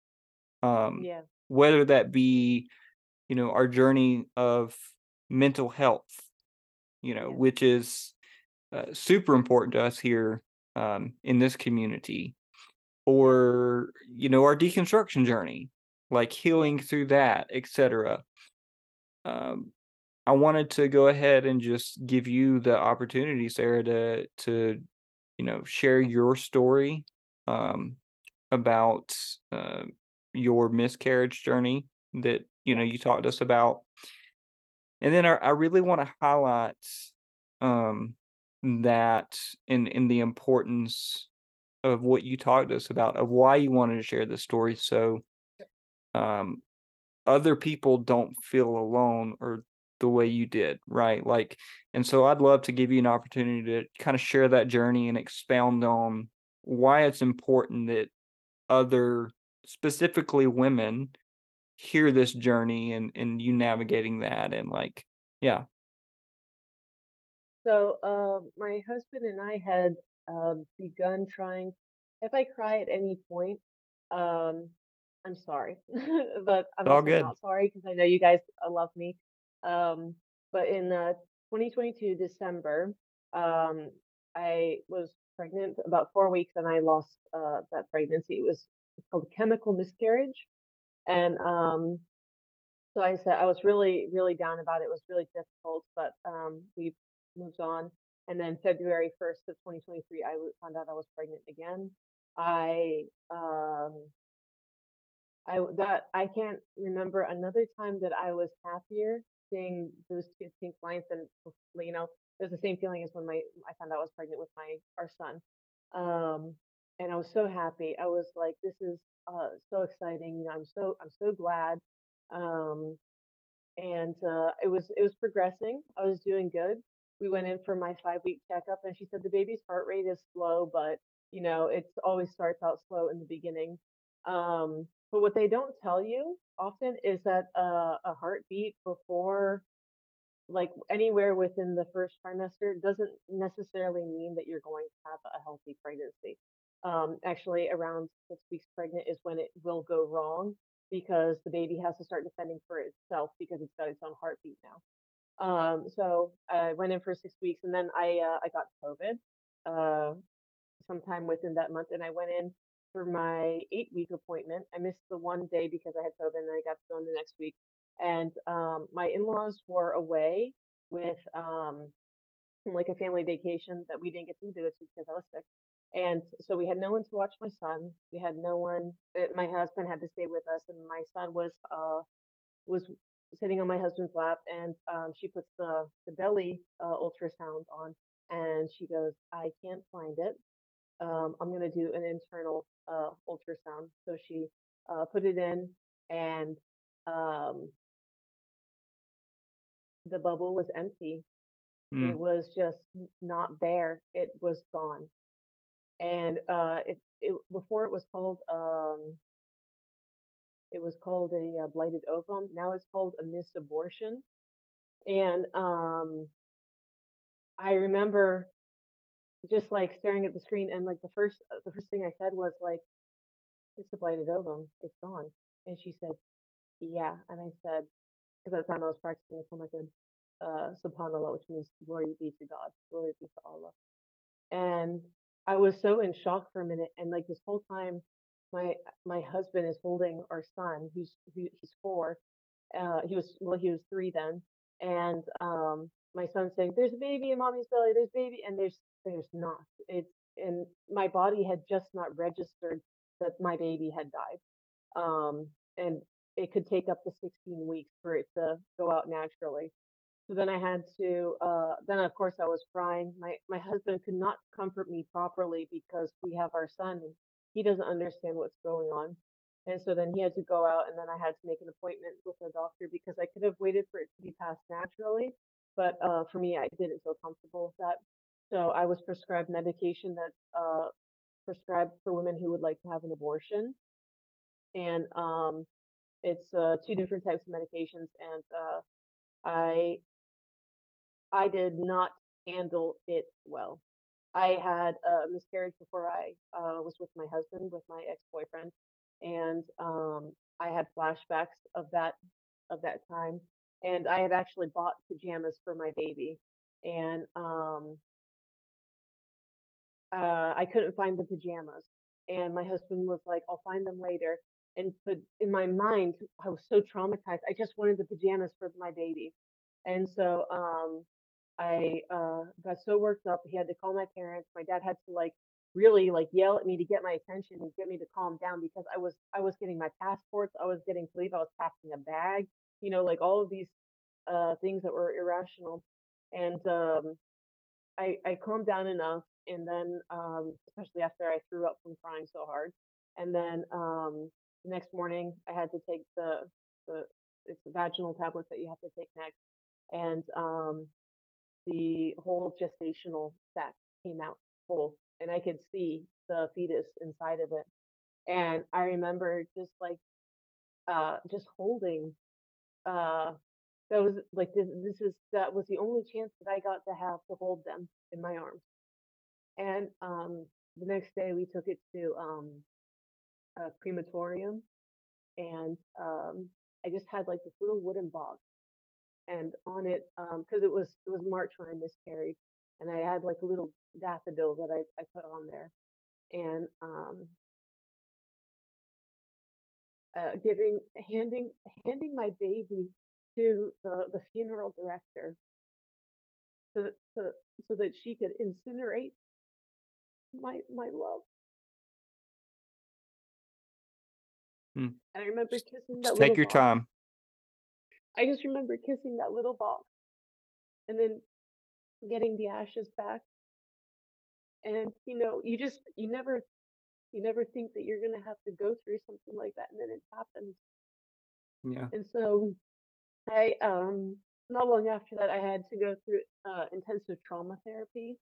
Um, yeah whether that be, you know, our journey of mental health, you know, yeah which is uh, super important to us here um, in this community, or you know, our deconstruction journey, like healing through that, etc. Um, I wanted to go ahead and just give you the opportunity, Serra, to to you know share your story um, about uh, your miscarriage journey that you know you talked to us about, and then I, I really want to highlight um, that in in the importance of what you talked to us about of why you wanted to share this story so um, other people don't feel alone or the way you did, right? Like, and so I'd love to give you an opportunity to kind of share that journey and expound on why it's important that other, specifically women, hear this journey and and you navigating that and like, yeah, So, uh, my husband and I had um, begun trying. If I cry at any point, um, I'm sorry, but I'm all also good. not sorry because I know you guys uh, love me. Um, but in uh, 2022 December, um, I was pregnant about four weeks and I lost uh, that pregnancy. It was called chemical miscarriage. And um, so I said I was really, really down about it. It was really difficult, but um, we moved on. And then February 1st of 2023, I found out I was pregnant again. I um, I that I can't remember another time that I was happier seeing those two pink lines than you know it was the same feeling as when my I found out I was pregnant with my our son. Um, and I was so happy. I was like, this is uh, so exciting. You know, I'm so I'm so glad. Um, and uh, it was it was progressing. I was doing good. We went in for my five week checkup, and she said the baby's heart rate is slow, but you know it always starts out slow in the beginning. Um, but what they don't tell you often is that uh, a heartbeat before like anywhere within the first trimester doesn't necessarily mean that you're going to have a healthy pregnancy. Um, actually, around six weeks pregnant is when it will go wrong because the baby has to start defending for itself because it's got its own heartbeat now. Um, so I went in for six weeks and then I uh, I got COVID uh, sometime within that month, and I went in for my eight week appointment. I missed the one day because I had COVID, and I got to go in the next week. And um, my in laws were away with um, like a family vacation that we didn't get to do it because I was sick. And so we had no one to watch my son. We had no one. uh, My husband had to stay with us, and my son was uh was sitting on my husband's lap, and um, she puts the the belly uh, ultrasound on, and she goes, "I can't find it. Um, I'm gonna do an internal uh, ultrasound." So she uh, put it in, and um, the bubble was empty. It Mm, was just not there. It was gone. and uh it, it before it was called um it was called a, uh blighted ovum now it's called a missed abortion and um i remember just like staring at the screen and like the first uh, the first thing i said was like it's a blighted ovum it's gone and she said yeah and i said because at the time i was practicing Islam, I said uh subhanallah which means glory be to god glory be to allah And I was so in shock for a minute, and like this whole time, my my husband is holding our son, who's who, he's four. Uh, he was well, he was three then, and um, my son's saying, "There's a baby in mommy's belly. There's baby," and there's there's not. It's and my body had just not registered that my baby had died. Um, and it could take up to 16 weeks for it to go out naturally. So then I had to, uh, then of course I was crying. My my husband could not comfort me properly because we have our son he doesn't understand what's going on. And so then he had to go out and then I had to make an appointment with a doctor because I could have waited for it to be passed naturally. But uh, for me, I didn't feel comfortable with that. So I was prescribed medication that's uh, prescribed for women who would like to have an abortion. And um, it's uh, two different types of medications. And uh, I I did not handle it well. I had a miscarriage before I uh, was with my husband, with my ex-boyfriend, and um, I had flashbacks of that of that time. And I had actually bought pajamas for my baby, and um, uh, I couldn't find the pajamas. And my husband was like, "I'll find them later." And but in my mind, I was so traumatized. I just wanted the pajamas for my baby. And so um I uh got so worked up. He had to call my parents. My dad had to like really like yell at me to get my attention and get me to calm down because I was I was getting my passports. I was getting to leave. I was packing a bag. You know, like all of these uh things that were irrational. And um I I calmed down enough and then um especially after I threw up from crying so hard. And then um the next morning I had to take the the it's the vaginal tablets that you have to take next and um the whole gestational sac came out whole and I could see the fetus inside of it. And I remember just like uh just holding uh that was like this this is that was the only chance that I got to have to hold them in my arms. And um the next day we took it to um a crematorium and um I just had like this little wooden box and on it um because it was it was March when I miscarried and I had like a little daffodil that I, I put on there and um uh, giving handing handing my baby to the the funeral director so so, so that she could incinerate my my love. Hmm. And I remember kissing that take your box. time. I just remember kissing that little box and then getting the ashes back. And you know, you just you never you never think that you're gonna have to go through something like that, and then it happens. Yeah. And so I um not long after that I had to go through uh intensive trauma therapy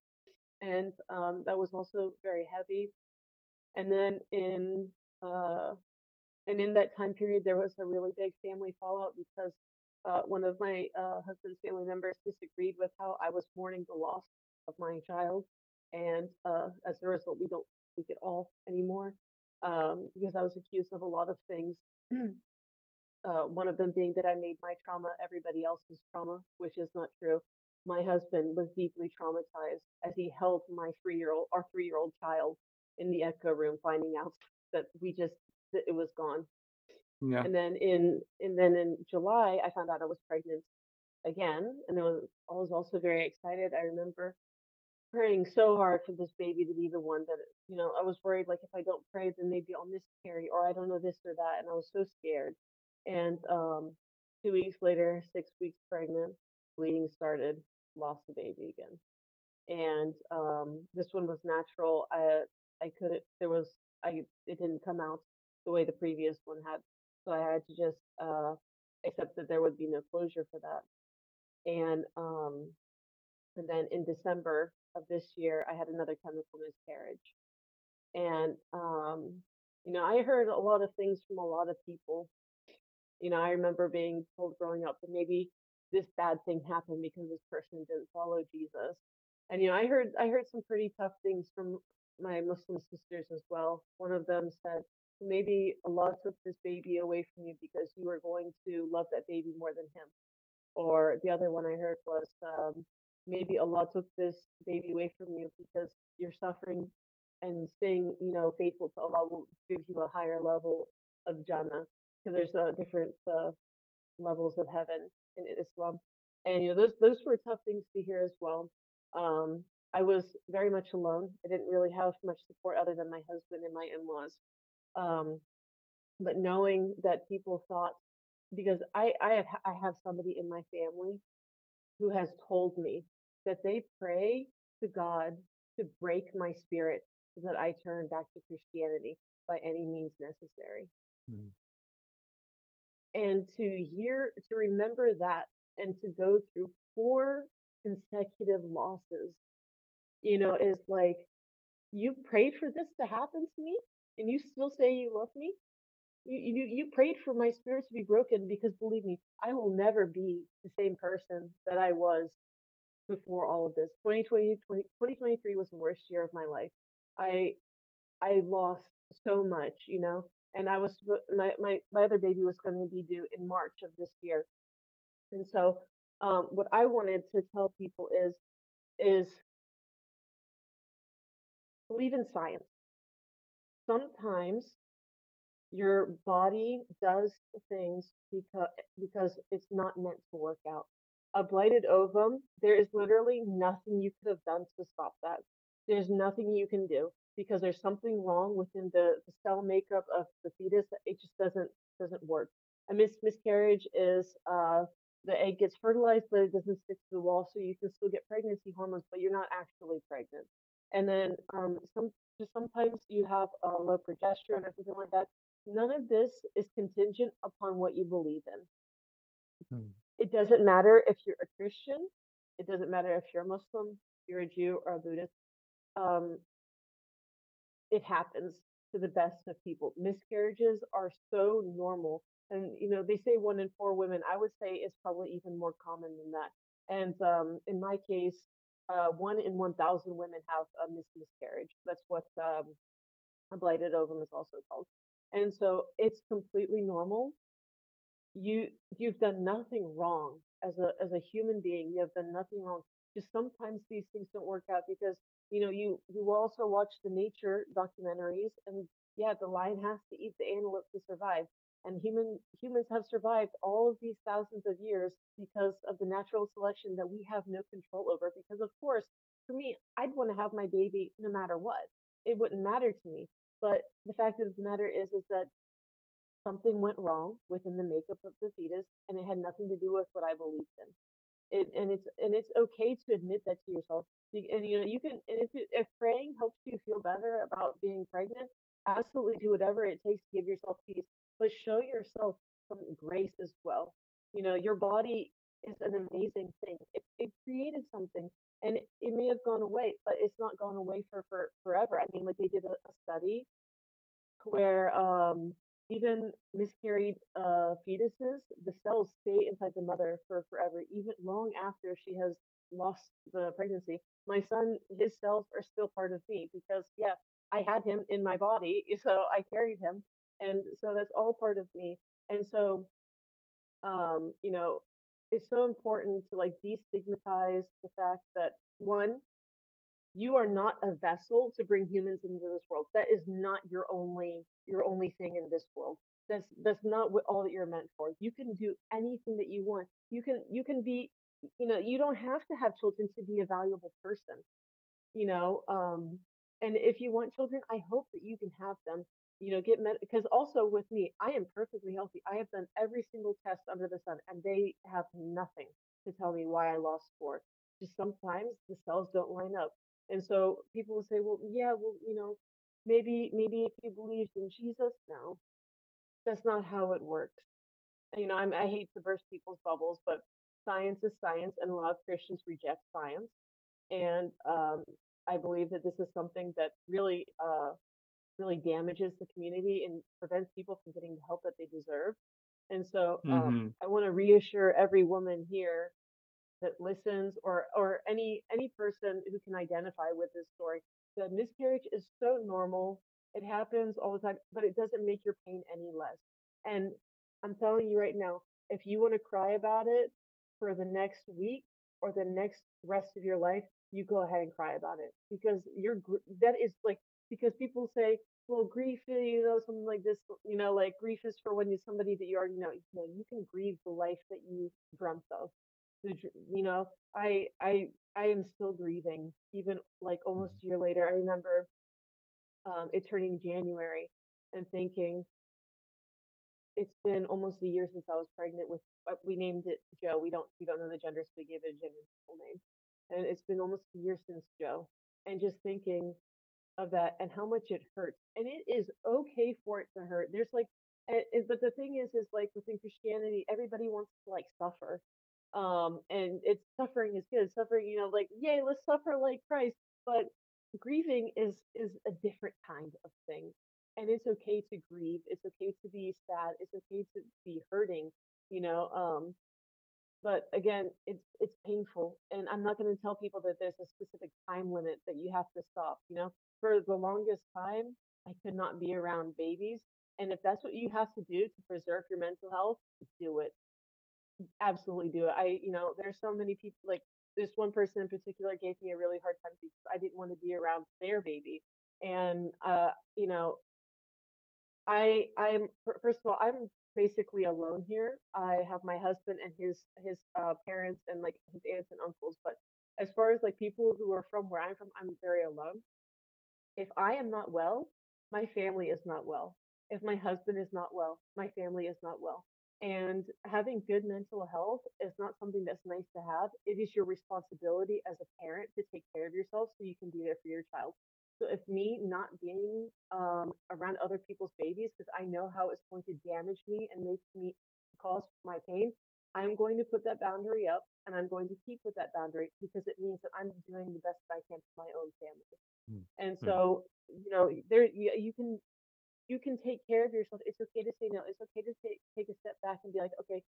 and um that was also very heavy. And then in uh and in that time period there was a really big family fallout because uh one of my uh husband's family members disagreed with how I was mourning the loss of my child and uh as a result we don't speak at all anymore um because I was accused of a lot of things uh, one of them being that I made my trauma everybody else's trauma, which is not true. My husband was deeply traumatized as he held my three-year-old, our three-year-old child in the echo room, finding out that we just that it was gone. Yeah. And then in and then in July, I found out I was pregnant again, and it was I was also very excited. I remember praying so hard for this baby to be the one that you know I was worried like if I don't pray, then maybe I'll miscarry or I don't know this or that, and I was so scared. And um, two weeks later, six weeks pregnant, bleeding started, lost the baby again. And um, this one was natural. I I couldn't. There was I. It didn't come out the way the previous one had, so I had to just uh, accept that there would be no closure for that. And um, and then in December of this year, I had another chemical miscarriage. And um, you know, I heard a lot of things from a lot of people you know, I remember being told growing up that maybe this bad thing happened because this person didn't follow Jesus. And you know, I heard I heard some pretty tough things from my Muslim sisters as well. One of them said, maybe Allah took this baby away from you because you were going to love that baby more than him. Or the other one I heard was, um, maybe Allah took this baby away from you because you're suffering and staying, you know, faithful to Allah will give you a higher level of Jannah because there's uh, different uh, levels of heaven in Islam, and you know those those were tough things to hear as well. Um, I was very much alone. I didn't really have much support other than my husband and my in-laws. Um, but knowing that people thought because I I have I have somebody in my family who has told me that they pray to God to break my spirit so that I turn back to Christianity by any means necessary. Mm. And to hear, to remember that and to go through four consecutive losses, you know, is like, you prayed for this to happen to me and you still say you love me? You, you, you prayed for my spirit to be broken because believe me, I will never be the same person that I was before all of this. 2020, 2023 was the worst year of my life. I I lost so much, you know, and I was my my my other baby was going to be due in March of this year, and so um, what I wanted to tell people is is believe in science. Sometimes your body does things because because it's not meant to work out. A blighted ovum, there is literally nothing you could have done to stop that. There's nothing you can do because there's something wrong within the, the cell makeup of the fetus. That it just doesn't doesn't work. A mis- miscarriage is uh, the egg gets fertilized, but it doesn't stick to the wall, so you can still get pregnancy hormones, but you're not actually pregnant. And then um, some just sometimes you have uh, low progesterone or something like that. None of this is contingent upon what you believe in. Hmm. It doesn't matter if you're a Christian. It doesn't matter if you're a Muslim, you're a Jew, or a Buddhist. Um, it happens to the best of people. Miscarriages are so normal. And, you know, they say one in four women. I would say it's probably even more common than that. And um, in my case, uh, one in 1,000 women have a mis- miscarriage. That's what um, a blighted ovum is also called. And so it's completely normal. You you've done nothing wrong as a as a human being. You have done nothing wrong. Just sometimes these things don't work out because you know, you you also watch the nature documentaries, and yeah, the lion has to eat the antelope to survive. And human humans have survived all of these thousands of years because of the natural selection that we have no control over. Because of course, for me, I'd want to have my baby no matter what. It wouldn't matter to me. But the fact of the matter is, is that something went wrong within the makeup of the fetus, and it had nothing to do with what I believed in. It, and it's and it's okay to admit that to yourself. You- And you know you can and if if praying helps you feel better about being pregnant, absolutely do whatever it takes to give yourself peace. But show yourself some grace as well. You know your body is an amazing thing. It, it created something, and it, it may have gone away, but it's not gone away for for forever. I mean, like they did a, a study where um, even miscarried uh, fetuses, the cells stay inside the mother for forever, even long after she has lost the pregnancy. My son, his cells are still part of me because, yeah, I had him in my body, so I carried him, and so that's all part of me. And so, um, you know, it's so important to like destigmatize the fact that one, you are not a vessel to bring humans into this world. That is not your only your only thing in this world. That's that's not what all that you're meant for. You can do anything that you want. You can you can be you know, you don't have to have children to be a valuable person you know um and if you want children i hope that you can have them you know get med because also with me i am perfectly healthy i have done every single test under the sun and they have nothing to tell me why i lost four just sometimes the cells don't line up and so people will say well yeah well you know maybe maybe if you believed in jesus no. That's not how it works. You know I'm, i hate to burst people's bubbles but science is science and a lot of christians reject science. And um, I believe that this is something that really, uh, really damages the community and prevents people from getting the help that they deserve. And so, um, hmm I want to reassure every woman here that listens, or or any any person who can identify with this story, that miscarriage is so normal. It happens all the time, but it doesn't make your pain any less. And I'm telling you right now, if you want to cry about it for the next week or the next rest of your life, you go ahead and cry about it because you're that is like because people say, well, grief, uh, you know, something like this, you know, like grief is for when you somebody that you already know. You know, you can grieve the life that you dreamt of. The, you know, I I I am still grieving even like almost a year later. I remember um, it turning January and thinking it's been almost a year since I was pregnant with. uh, We named it Joe. We don't we don't know the gender, so we gave it a gender neutral name. And it's been almost a year since Joe. And just thinking of that and how much it hurts. And it is okay for it to hurt. There's like, and- but the thing is, is like within Christianity, everybody wants to like suffer. Um, and it's suffering is good. Suffering, you know, like, yay, let's suffer like Christ. But grieving is is a different kind of thing. And it's okay to grieve. It's okay to be sad. It's okay to be hurting, you know. Um, but again, it's it's painful, and I'm not going to tell people that there's a specific time limit that you have to stop. You know, for the longest time, I could not be around babies, and if that's what you have to do to preserve your mental health, do it. Absolutely do it. I, you know, there's so many people like this one person in particular gave me a really hard time because I didn't want to be around their baby, and uh, you know, I I'm first of all I'm basically alone here. I have my husband and his his uh, parents and like his aunts and uncles. But as far as like people who are from where I'm from, I'm very alone. If I am not well, my family is not well. If my husband is not well, my family is not well. And having good mental health is not something that's nice to have. It is your responsibility as a parent to take care of yourself so you can be there for your child. So if me not being um, around other people's babies because I know how it's going to damage me and make me cause my pain, I'm going to put that boundary up and I'm going to keep with that boundary because it means that I'm doing the best that I can for my own family. Mm, And mm, so, you know, there you, you can you can take care of yourself. It's okay to say no. It's okay to take take a step back and be like, okay,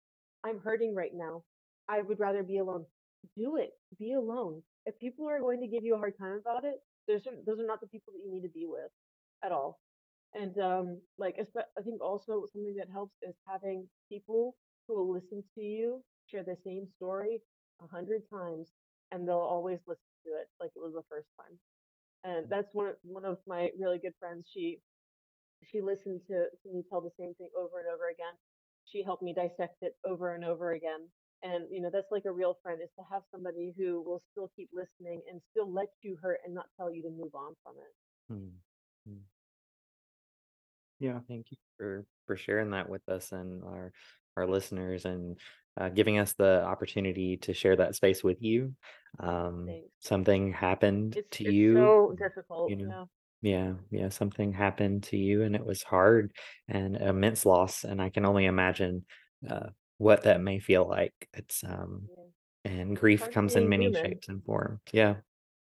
I'm hurting right now. I would rather be alone. Do it. Be alone. If people are going to give you a hard time about it, those are those are not the people that you need to be with at all. And um, like I think also something that helps is having people who will listen to you share the same story a hundred times, and they'll always listen to it like it was the first time. And that's one of, one of my really good friends. She she listened to, to me tell the same thing over and over again. She helped me dissect it over and over again. And you know, that's like a real friend is to have somebody who will still keep listening and still let you hurt and not tell you to move on from it. Mm, mm. Yeah. Thank you for for sharing that with us and our our listeners and uh, giving us the opportunity to share that space with you. Um, Thanks. something happened It's to it's you, so difficult, you know. Yeah. Yeah, something happened to you and it was hard and immense loss, and I can only imagine uh, what that may feel like. It's um, Yeah. and It's grief part of comes in being many human. shapes and forms. Yeah,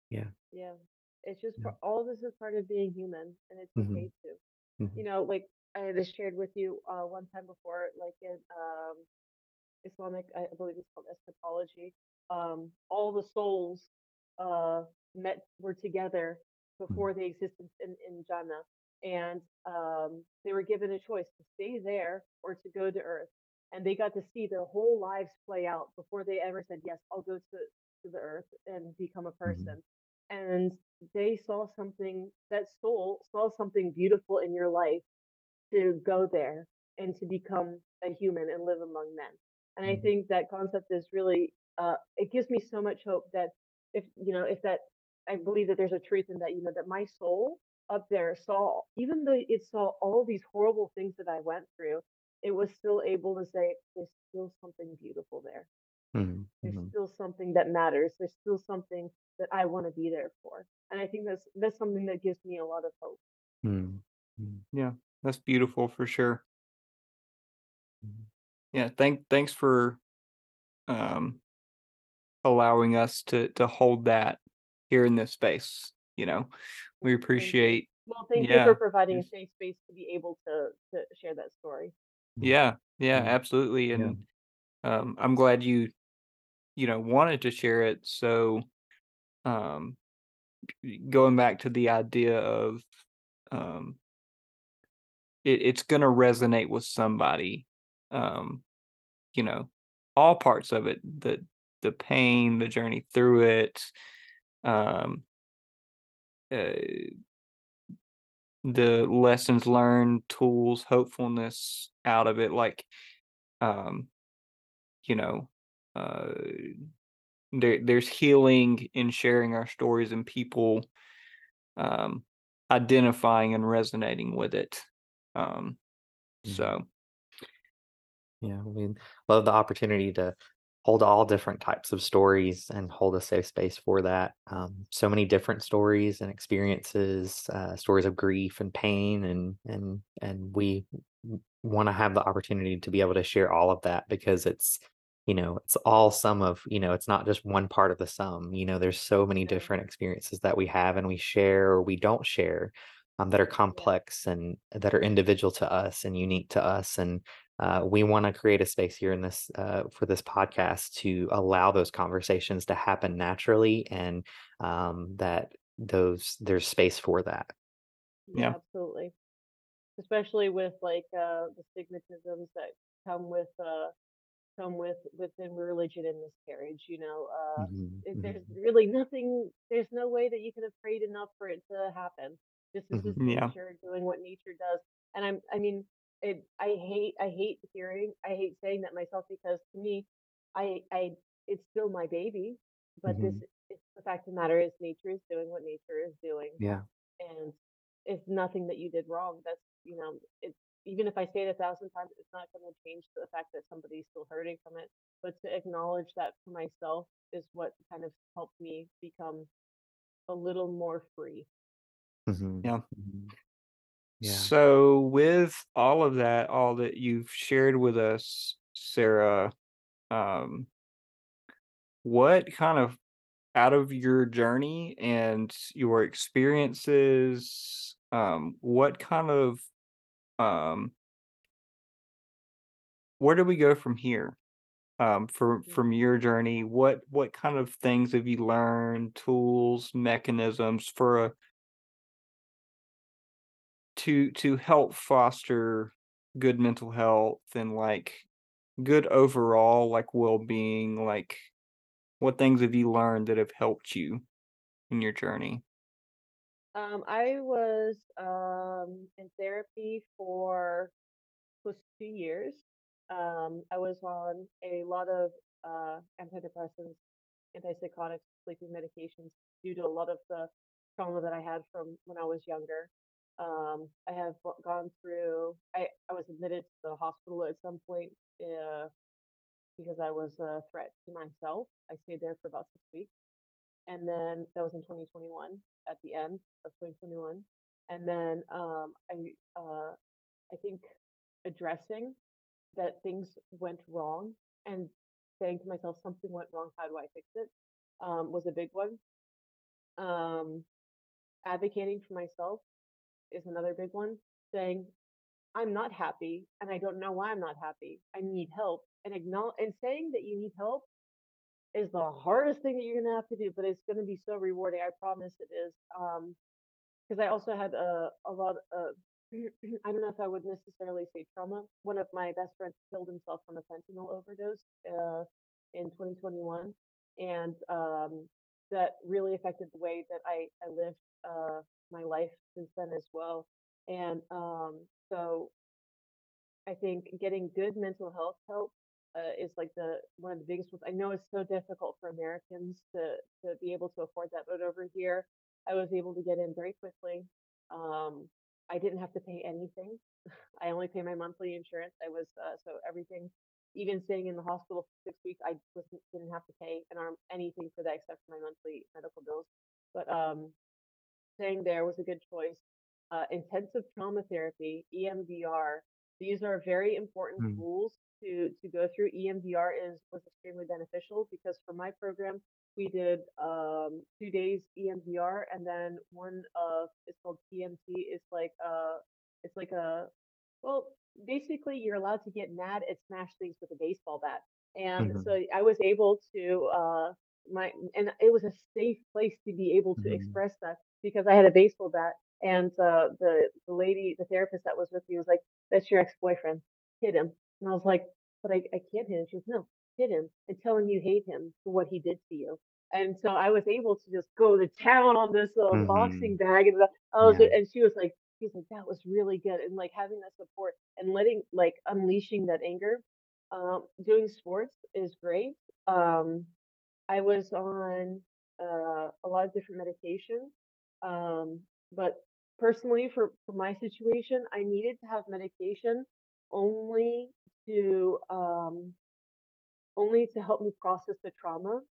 yeah, Yeah. It's just yeah. all this is part of being human and it's hmm okay to. hmm You know, like I had shared with you uh one time before, like in um Islamic, I believe it's called eschatology. Um, all the souls uh, met were together before they existed in, in Jannah, and um, they were given a choice to stay there or to go to Earth, and they got to see their whole lives play out before they ever said yes, I'll go to to the Earth and become a hmm person. And they saw something that soul saw something beautiful in your life to go there and to become a human and live among men. And I hmm think that concept is really uh, it gives me so much hope that if you know if that I believe that there's a truth in that you know that my soul up there saw even though it saw all these horrible things that I went through, it was still able to say there's still something beautiful there. hmm There's hmm still something that matters. There's still something that I want to be there for. And I think that's that's something that gives me a lot of hope. hmm hmm Yeah. That's beautiful for sure. hmm Yeah. Thank thanks for um allowing us to to hold that here in this space. You know, we appreciate. Well, thank you for providing a safe space to be able to to share that story. Yeah. Yeah. Yeah, Absolutely. yeah. And um, I'm glad you you know wanted to share it. So um, going back to the idea of um, it, it's going to resonate with somebody. Um, you know, all parts of it the the pain, the journey through it. Um, uh, the lessons learned, tools, hopefulness out of it. Like, um, you know, uh, there there's healing in sharing our stories and people um, identifying and resonating with it. Um, Mhm. so Yeah, we love the opportunity to hold all different types of stories and hold a safe space for that. Um, so many different stories and experiences, uh, stories of grief and pain, and and and we want to have the opportunity to be able to share all of that because it's you know it's all some of you know it's not just one part of the sum you know there's so many different experiences that we have and we share or we don't share um, that are complex and that are individual to us and unique to us and uh, we want to create a space here in this uh, for this podcast to allow those conversations to happen naturally and um, that those there's space for that yeah, yeah, absolutely. Especially with like uh the stigmatisms that come with uh come with within religion and miscarriage, you know, uh hmm there's hmm really nothing there's no way that you can have prayed enough for it to happen. This is hmm just yeah, nature doing what nature does. And I'm I mean, it I hate I hate hearing I hate saying that myself because to me I I it's still my baby, but this hmm it's the fact of the matter is nature is doing what nature is doing yeah and it's nothing that you did wrong. That's you know, it's even if I say it a thousand times, it's not going to change the fact that somebody's still hurting from it. But to acknowledge that for myself is what kind of helped me become a little more free. hmm yeah. hmm yeah So with all of that, all that you've shared with us, Serra, um, what kind of out of your journey and your experiences, um, what kind of um, where do we go from here? Um, from from your journey, what what kind of things have you learned, tools, mechanisms for a to to help foster good mental health and like good overall like well-being, like what things have you learned that have helped you in your journey? Um, I was um in therapy for close to two years. Um, I was on a lot of uh antidepressants, antipsychotics, sleeping medications due to a lot of the trauma that I had from when I was younger. Um, I have gone through. I I was admitted to the hospital at some point uh, because I was a threat to myself. I stayed there for about six weeks and then that was in 2021 at the end of 2021 and then um i uh i think addressing that things went wrong and saying to myself something went wrong how do i fix it um was a big one um advocating for myself is another big one saying i'm not happy and i don't know why i'm not happy i need help and acknowledge and saying that you need help is the hardest thing that you're gonna have to do, but it's gonna be so rewarding. I promise it is. Um, because I also had a a lot of I don't know if I would necessarily say trauma. One of my best friends killed himself from a fentanyl overdose uh, in 2021, and um, that really affected the way that I I lived uh, my life since then as well. And um, so I think getting good mental health help uh, is like the one of the biggest ones. I know it's so difficult for Americans to to be able to afford that, but over here, I was able to get in very quickly. Um, I didn't have to pay anything. I only pay my monthly insurance. I was uh, so everything, even staying in the hospital for six weeks, I didn't have to pay an arm anything for that except for my monthly medical bills. But um, staying there was a good choice. Uh, intensive trauma therapy, EMDR. These are very important Mm, tools to to go through. EMDR is was extremely beneficial because for my program we did um, two days EMDR and then one of it's called TMT. It's like uh it's like a well basically you're allowed to get mad and smash things with a baseball bat. And mhm, so I was able to uh my and it was a safe place to be able to mhm, express that because I had a baseball bat and uh, the the lady, the therapist that was with me was like, "That's your ex-boyfriend. Hit him." And I was like, "But I, I can't hit him." She goes, "No, hit him and tell him you hate him for what he did to you." And so I was able to just go to town on this uh, boxing mhm. bag, and I was, Yeah. and she was like, she was like, "That was really good," and like having that support and letting like unleashing that anger. Um, doing sports is great. Um, I was on uh, a lot of different medications, um, but personally, for, for my situation, I needed to have medication only to um, only to help me process the trauma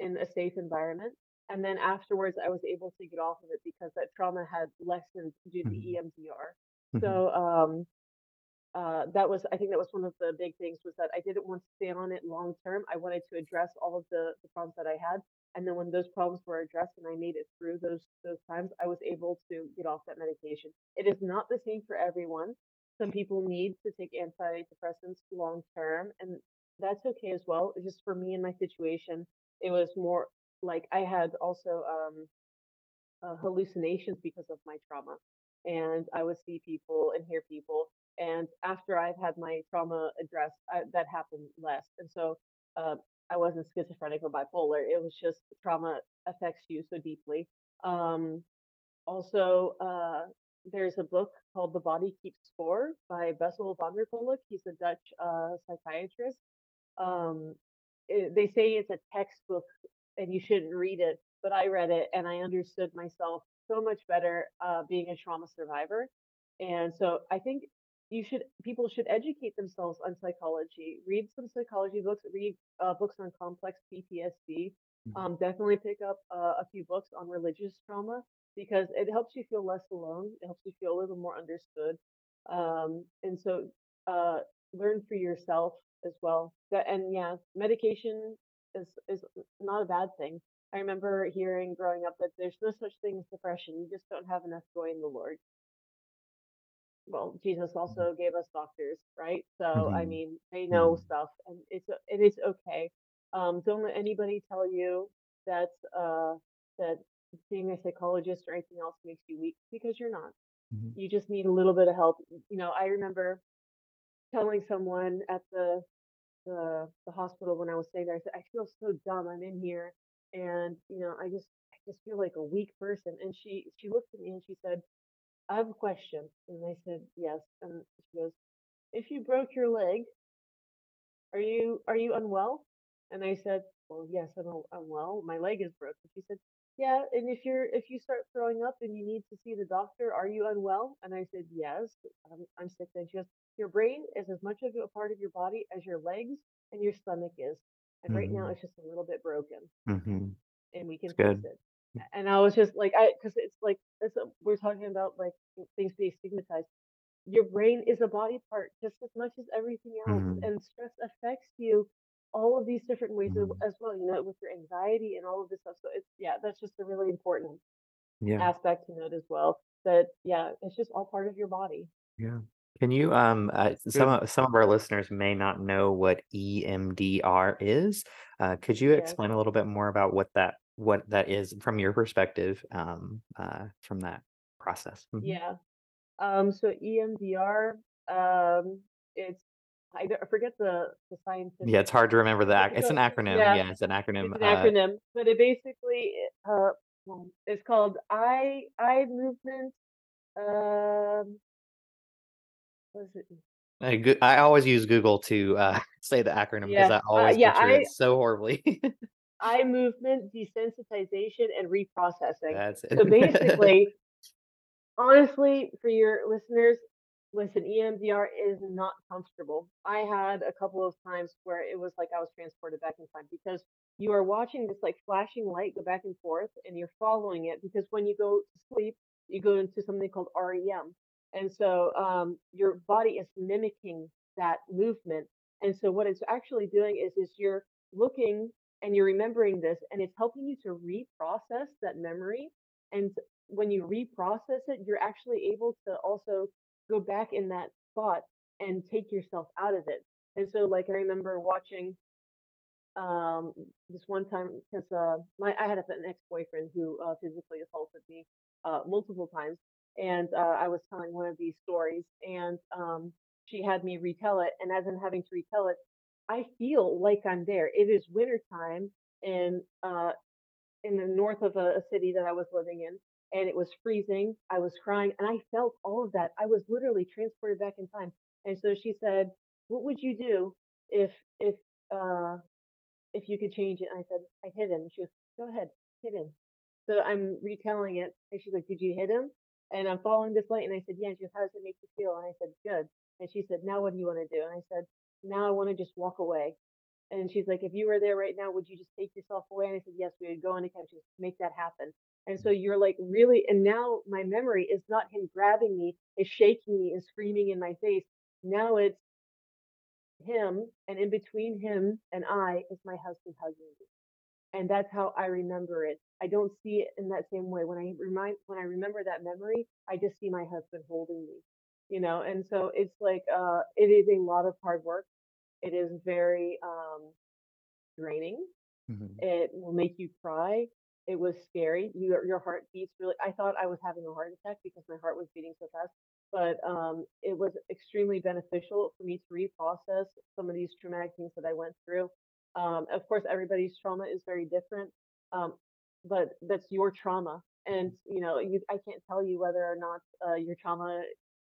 in a safe environment. And then afterwards, I was able to get off of it because that trauma had lessened due to Mhm, EMDR. mhm, So um, uh, that was I think that was one of the big things was that I didn't want to stay on it long term. I wanted to address all of the the problems that I had, and then when those problems were addressed and I made it through those those times, I was able to get off that medication. It is not the same for everyone. Some people need to take antidepressants long term, and that's okay as well. It's just for me in my situation, it was more like I had also um uh, hallucinations because of my trauma. And I would see people and hear people. And after I've had my trauma addressed, I, that happened less. And so uh, I wasn't schizophrenic or bipolar. It was just trauma affects you so deeply. Um, also, uh, there's a book called The Body Keeps Score by Bessel van der Kolk. He's a Dutch uh, psychiatrist um, it, they say it's a textbook and you shouldn't read it, but I read it and I understood myself so much better uh, being a trauma survivor. And so I think you should people should educate themselves on psychology. Read some psychology books. Read uh, books on complex PTSD. mhm. Um, definitely pick up uh, a few books on religious trauma because it helps you feel less alone. It helps you feel a little more understood. Um, and so uh, learn for yourself as well. That and yeah, medication is is not a bad thing. I remember hearing growing up that there's no such thing as depression. You just don't have enough joy in the Lord. Well, Jesus also gave us doctors, right? So I Mhm, mean, they know mhm, stuff, and it's it's okay. Um, don't let anybody tell you that uh that being a psychologist or anything else makes you weak because you're not. mhm, You just need a little bit of help. You know, I remember telling someone at the the the hospital when I was staying there. I said, I feel so dumb. I'm in here, and you know, I just I just feel like a weak person. And she she looked at me and she said, I have a question. And I said, Yes. And she goes, If you broke your leg, are you are you unwell? And I said, Well, yes, I'm unwell. My leg is broken. She said, Yeah, and if you're if you start throwing up and you need to see the doctor, are you unwell? And I said, Yes, I'm, I'm sick. Then she goes, Your brain is as much of a part of your body as your legs and your stomach is. And right now hmm it's just a little bit broken Mm-hmm. and we can fix good. it. And I was just like, I because it's like it's we're talking about like things being stigmatized. Your brain is a body part just as much as everything else, hmm and stress affects you all of these different ways as hmm as well. You know, with your anxiety and all of this stuff. So it's yeah, that's just a really important Yeah. aspect to note as well. That yeah, it's just all part of your body. Yeah. Can you um uh, some of some of our listeners may not know what EMDR is. Uh, could you Yes. explain a little bit more about what that what that is from your perspective um uh from that process? hmm Yeah. Um. So EMDR. Um. It's I, I forget the the science. Yeah, it's hard to remember the ac- It's an acronym. yeah, Yeah, it's an acronym. it's an Uh acronym, but it basically uh it's called eye eye movement. Um, what is it? I, I always use Google to uh say the acronym because Yeah, I uh, always yeah, butcher eye it so horribly. eye movement desensitization and reprocessing. That's So it. basically, honestly, for your listeners, listen, EMDR is not comfortable. I had a couple of times where it was like I was transported back in time because you are watching this like flashing light go back and forth and you're following it because when you go to sleep, you go into something called REM. And so um, your body is mimicking that movement. And so what it's actually doing is is you're looking and you're remembering this and it's helping you to reprocess that memory. And when you reprocess it, you're actually able to also go back in that spot and take yourself out of it. And so, like, I remember watching um this one time because uh my I had an ex-boyfriend who uh, physically assaulted me uh multiple times, and uh, I was telling one of these stories, and um she had me retell it, and as I'm having to retell it, I feel like I'm there. It is winter time, and uh in the north of a, a city that I was living in, and it was freezing. I was crying, and I felt all of that. I was literally transported back in time. And so she said, "What would you do if if uh if you could change it?" And I said, "I hit him." She goes, "Go ahead, hit him." So I'm retelling it, and she's like, "Did you hit him?" And I'm following this light, and I said, "Yeah." And she goes, "How does it make you feel?" And I said, "Good." And she said, "Now what do you want to do?" And I said, "Now I want to just walk away." And she's like, if you were there right now, would you just take yourself away? And I said, yes, we would go couch and make that happen. And so mm. you're like, really? And now my memory is not him grabbing me, is shaking me and screaming in my face. Now it's him, and in between him and I is my husband hugging me and that's how I remember it. I don't see it in that same way. When I remind when I remember that memory, I just see my husband holding me, you know. And so it's like uh it is a lot of hard work. It is very um draining. Mhm. It will make you cry. It was scary. Your your heart beats really. I thought I was having a heart attack because my heart was beating so fast. But um, it was extremely beneficial for me to reprocess some of these traumatic things that I went through. Um, of course, everybody's trauma is very different, um, but that's your trauma, and you know, you I can't tell you whether or not uh, your trauma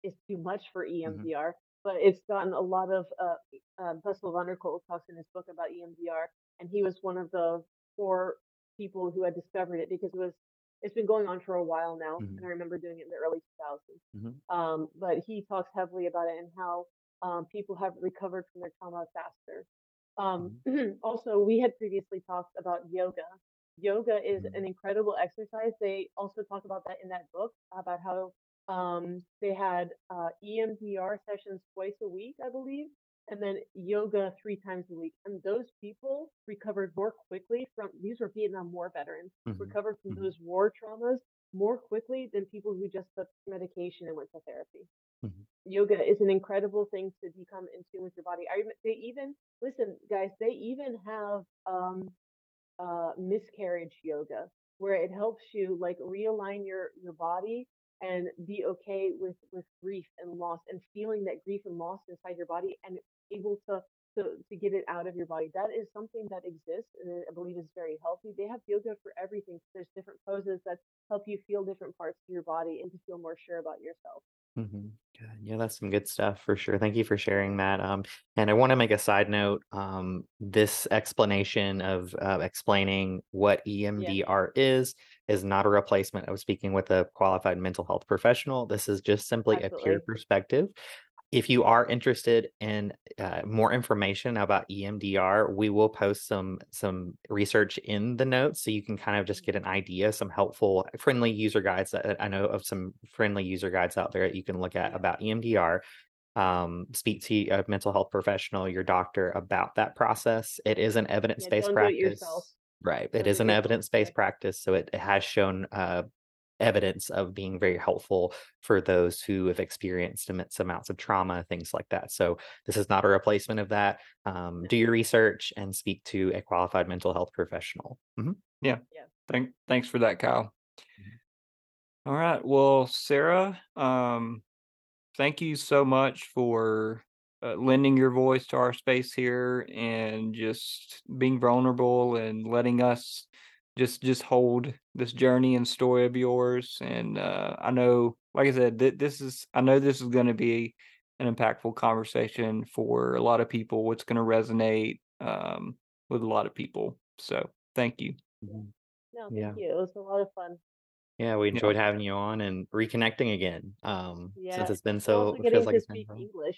is too much for. EMDR, but it's gotten a lot of uh, uh, Bessel van der Kolk talks in his book about EMDR, and he was one of the four people who had discovered it because it was it's been going on for a while now, and Mhm. I remember doing it in the early 2000s. Mhm. Um, but he talks heavily about it and how um, people have recovered from their trauma faster. Um, Mhm. also, we had previously talked about yoga. Yoga is an Mhm. incredible exercise. They also talk about that in that book about how um, they had uh, EMDR sessions twice a week, I believe, and then yoga three times a week. And those people recovered more quickly from these were Vietnam War veterans, Mhm. recovered from Mhm. those war traumas more quickly than people who just took medication and went to therapy Mhm. yoga is an incredible thing to become in tune with your body. I they even listen, guys. They even have um, uh, miscarriage yoga where it helps you like realign your your body and be okay with with grief and loss and feeling that grief and loss inside your body and able to so to get it out of your body. That is something that exists and I believe is very healthy. They have yoga for everything. There's different poses that help you feel different parts of your body and to feel more sure about yourself. Mhm. Good. Yeah, that's some good stuff for sure. Thank you for sharing that. Um, and I want to make a side note. Um, this explanation of uh, explaining what Yeah, EMDR is is not a replacement of speaking with a qualified mental health professional. This is just simply a peer perspective. If you are interested in uh, more information about EMDR, we will post some some research in the notes so you can kind of just get an idea, some helpful, friendly user guides that I know of some friendly user guides out there that you can look at about EMDR. Um, speak to a mental health professional, your doctor about that process. It is an do it yourself. practice. Right. It Don't do is it an evidence-based practice, so it, it has shown uh, evidence of being very helpful for those who have experienced immense amounts of trauma, things like that. So this is not a replacement of that. Um, do your research and speak to a qualified mental health professional. Mhm. Yeah. Yeah. Thank thanks for that, Kyle. Mhm. All right. Well, Serra, um, thank you so much for uh, lending your voice to our space here and just being vulnerable and letting us just just hold this journey and story of yours. And uh, I know, like I said, th- this is I know this is going to be an impactful conversation for a lot of people. It's going to resonate um, with a lot of people. So thank you. Mhm. No, Yeah. thank you. It was a lot of fun. Yeah, we Yeah. enjoyed having you on and reconnecting again. Um, since it's been so, also it getting feels like to it's been speak so English.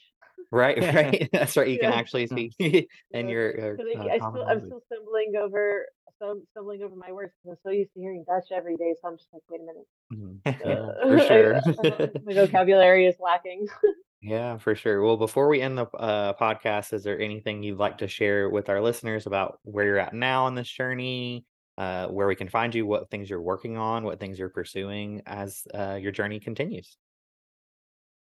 Right, right. That's right. You can Yeah. actually speak and Yeah. your, 'Cause I, uh, I common still, I'm language. still stumbling over, some stumbling over my words because I'm so used to hearing Dutch every day. So I'm just like, wait a minute. Mhm. Yeah, for sure. I my vocabulary is lacking. Yeah, for sure. Well, before we end the uh, podcast, is there anything you'd like to share with our listeners about where you're at now in this journey, uh, where we can find you, what things you're working on, what things you're pursuing as uh, your journey continues?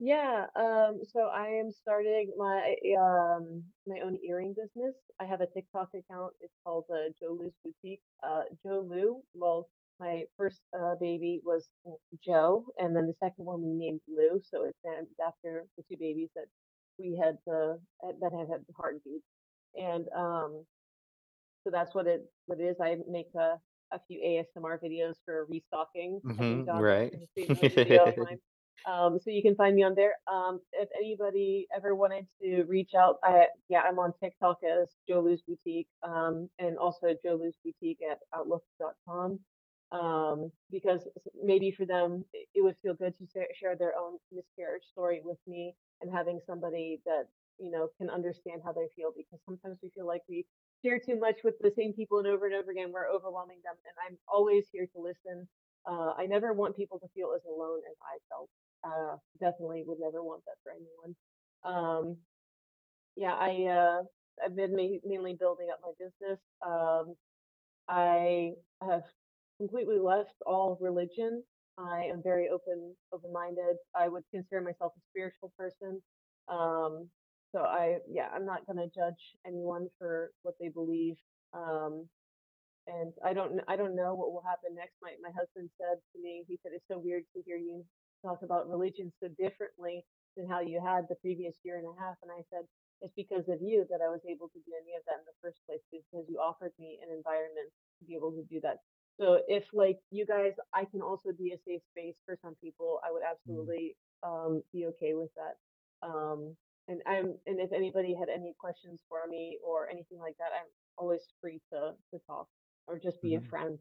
Yeah, um, so I am starting my um my own earring business. I have a TikTok account. It's called uh, Joe Lou's Boutique. Uh, Joe Lou. Well, my first uh, baby was uh, Joe, and then the second one we named Lou. So it's named after the two babies that we had uh, that have had the heartbeats. And um, so that's what it what it is. I make a a few ASMR videos for restocking. I think hmm right. has seen those videos. Mine. Um, so you can find me on there. Um, if anybody ever wanted to reach out, I yeah, I'm on TikTok as Joe Lou's Boutique, um, and also Joe Lou's Boutique at Outlook.com. Um, because maybe for them it it would feel good to share their own miscarriage story with me and having somebody that you know can understand how they feel. Because sometimes we feel like we share too much with the same people and over and over again. We're overwhelming them, and I'm always here to listen. Uh, I never want people to feel as alone as I felt uh, definitely would never want that for anyone. Um, yeah, I uh, I've been ma- mainly building up my business. Um, I have completely left all religion. I am very open open-minded. I would consider myself a spiritual person. Um, so I yeah, I'm not gonna judge anyone for what they believe. Um, and I don't I don't know what will happen next. My my husband said to me, he said it's so weird to hear you talk about religion so differently than how you had the previous year and a half. And I said it's because of you that I was able to do any of that in the first place because you offered me an environment to be able to do that. So if like you guys, I can also be a safe space for some people. I would Mm, absolutely um, be okay with that. Um, and I'm and if anybody had any questions for me or anything like that, I'm always free to to talk or just be a mhm, friend.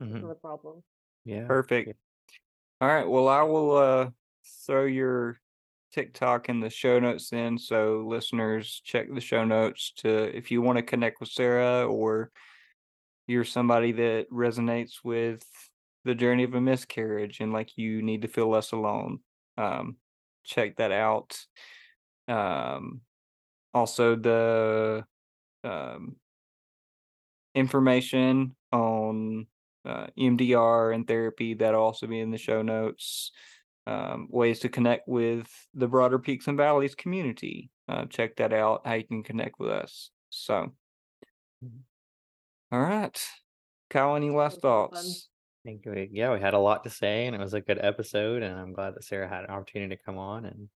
It's mhm. not a problem. Yeah. Perfect. Yeah. All right. Well, I will uh throw your TikTok in the show notes then, so listeners check the show notes to if you want to connect with Serra or you're somebody that resonates with the journey of a miscarriage and like you need to feel less alone. Um, check that out. Um, also the um information on uh, EMDR and therapy that'll also be in the show notes. Um, ways to connect with the broader Peaks and Valleys community. Uh, check that out. How you can connect with us. So, Mhm. all right, Kyle. Any last was a lot of fun. thoughts? I think we, yeah, we had a lot to say and it was a good episode and I'm glad that Serra had an opportunity to come on and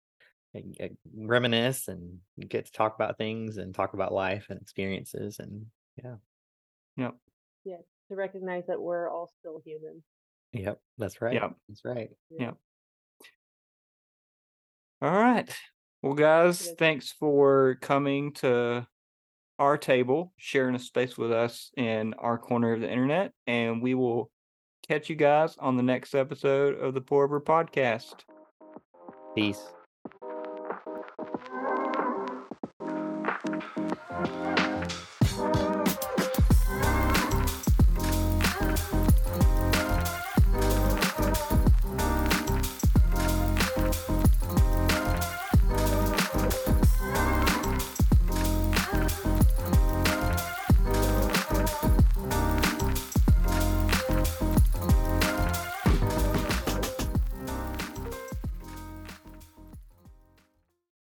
and, reminisce and get to talk about things and talk about life and experiences and yeah. Yep. Yeah, to recognize that we're all still human. Yep, that's right. Yep. That's right. Yeah. Yep. All right. Well, guys, Yes. thanks for coming to our table, sharing a space with us in our corner of the internet, and we will catch you guys on the next episode of the Porber Podcast. Peace. thank you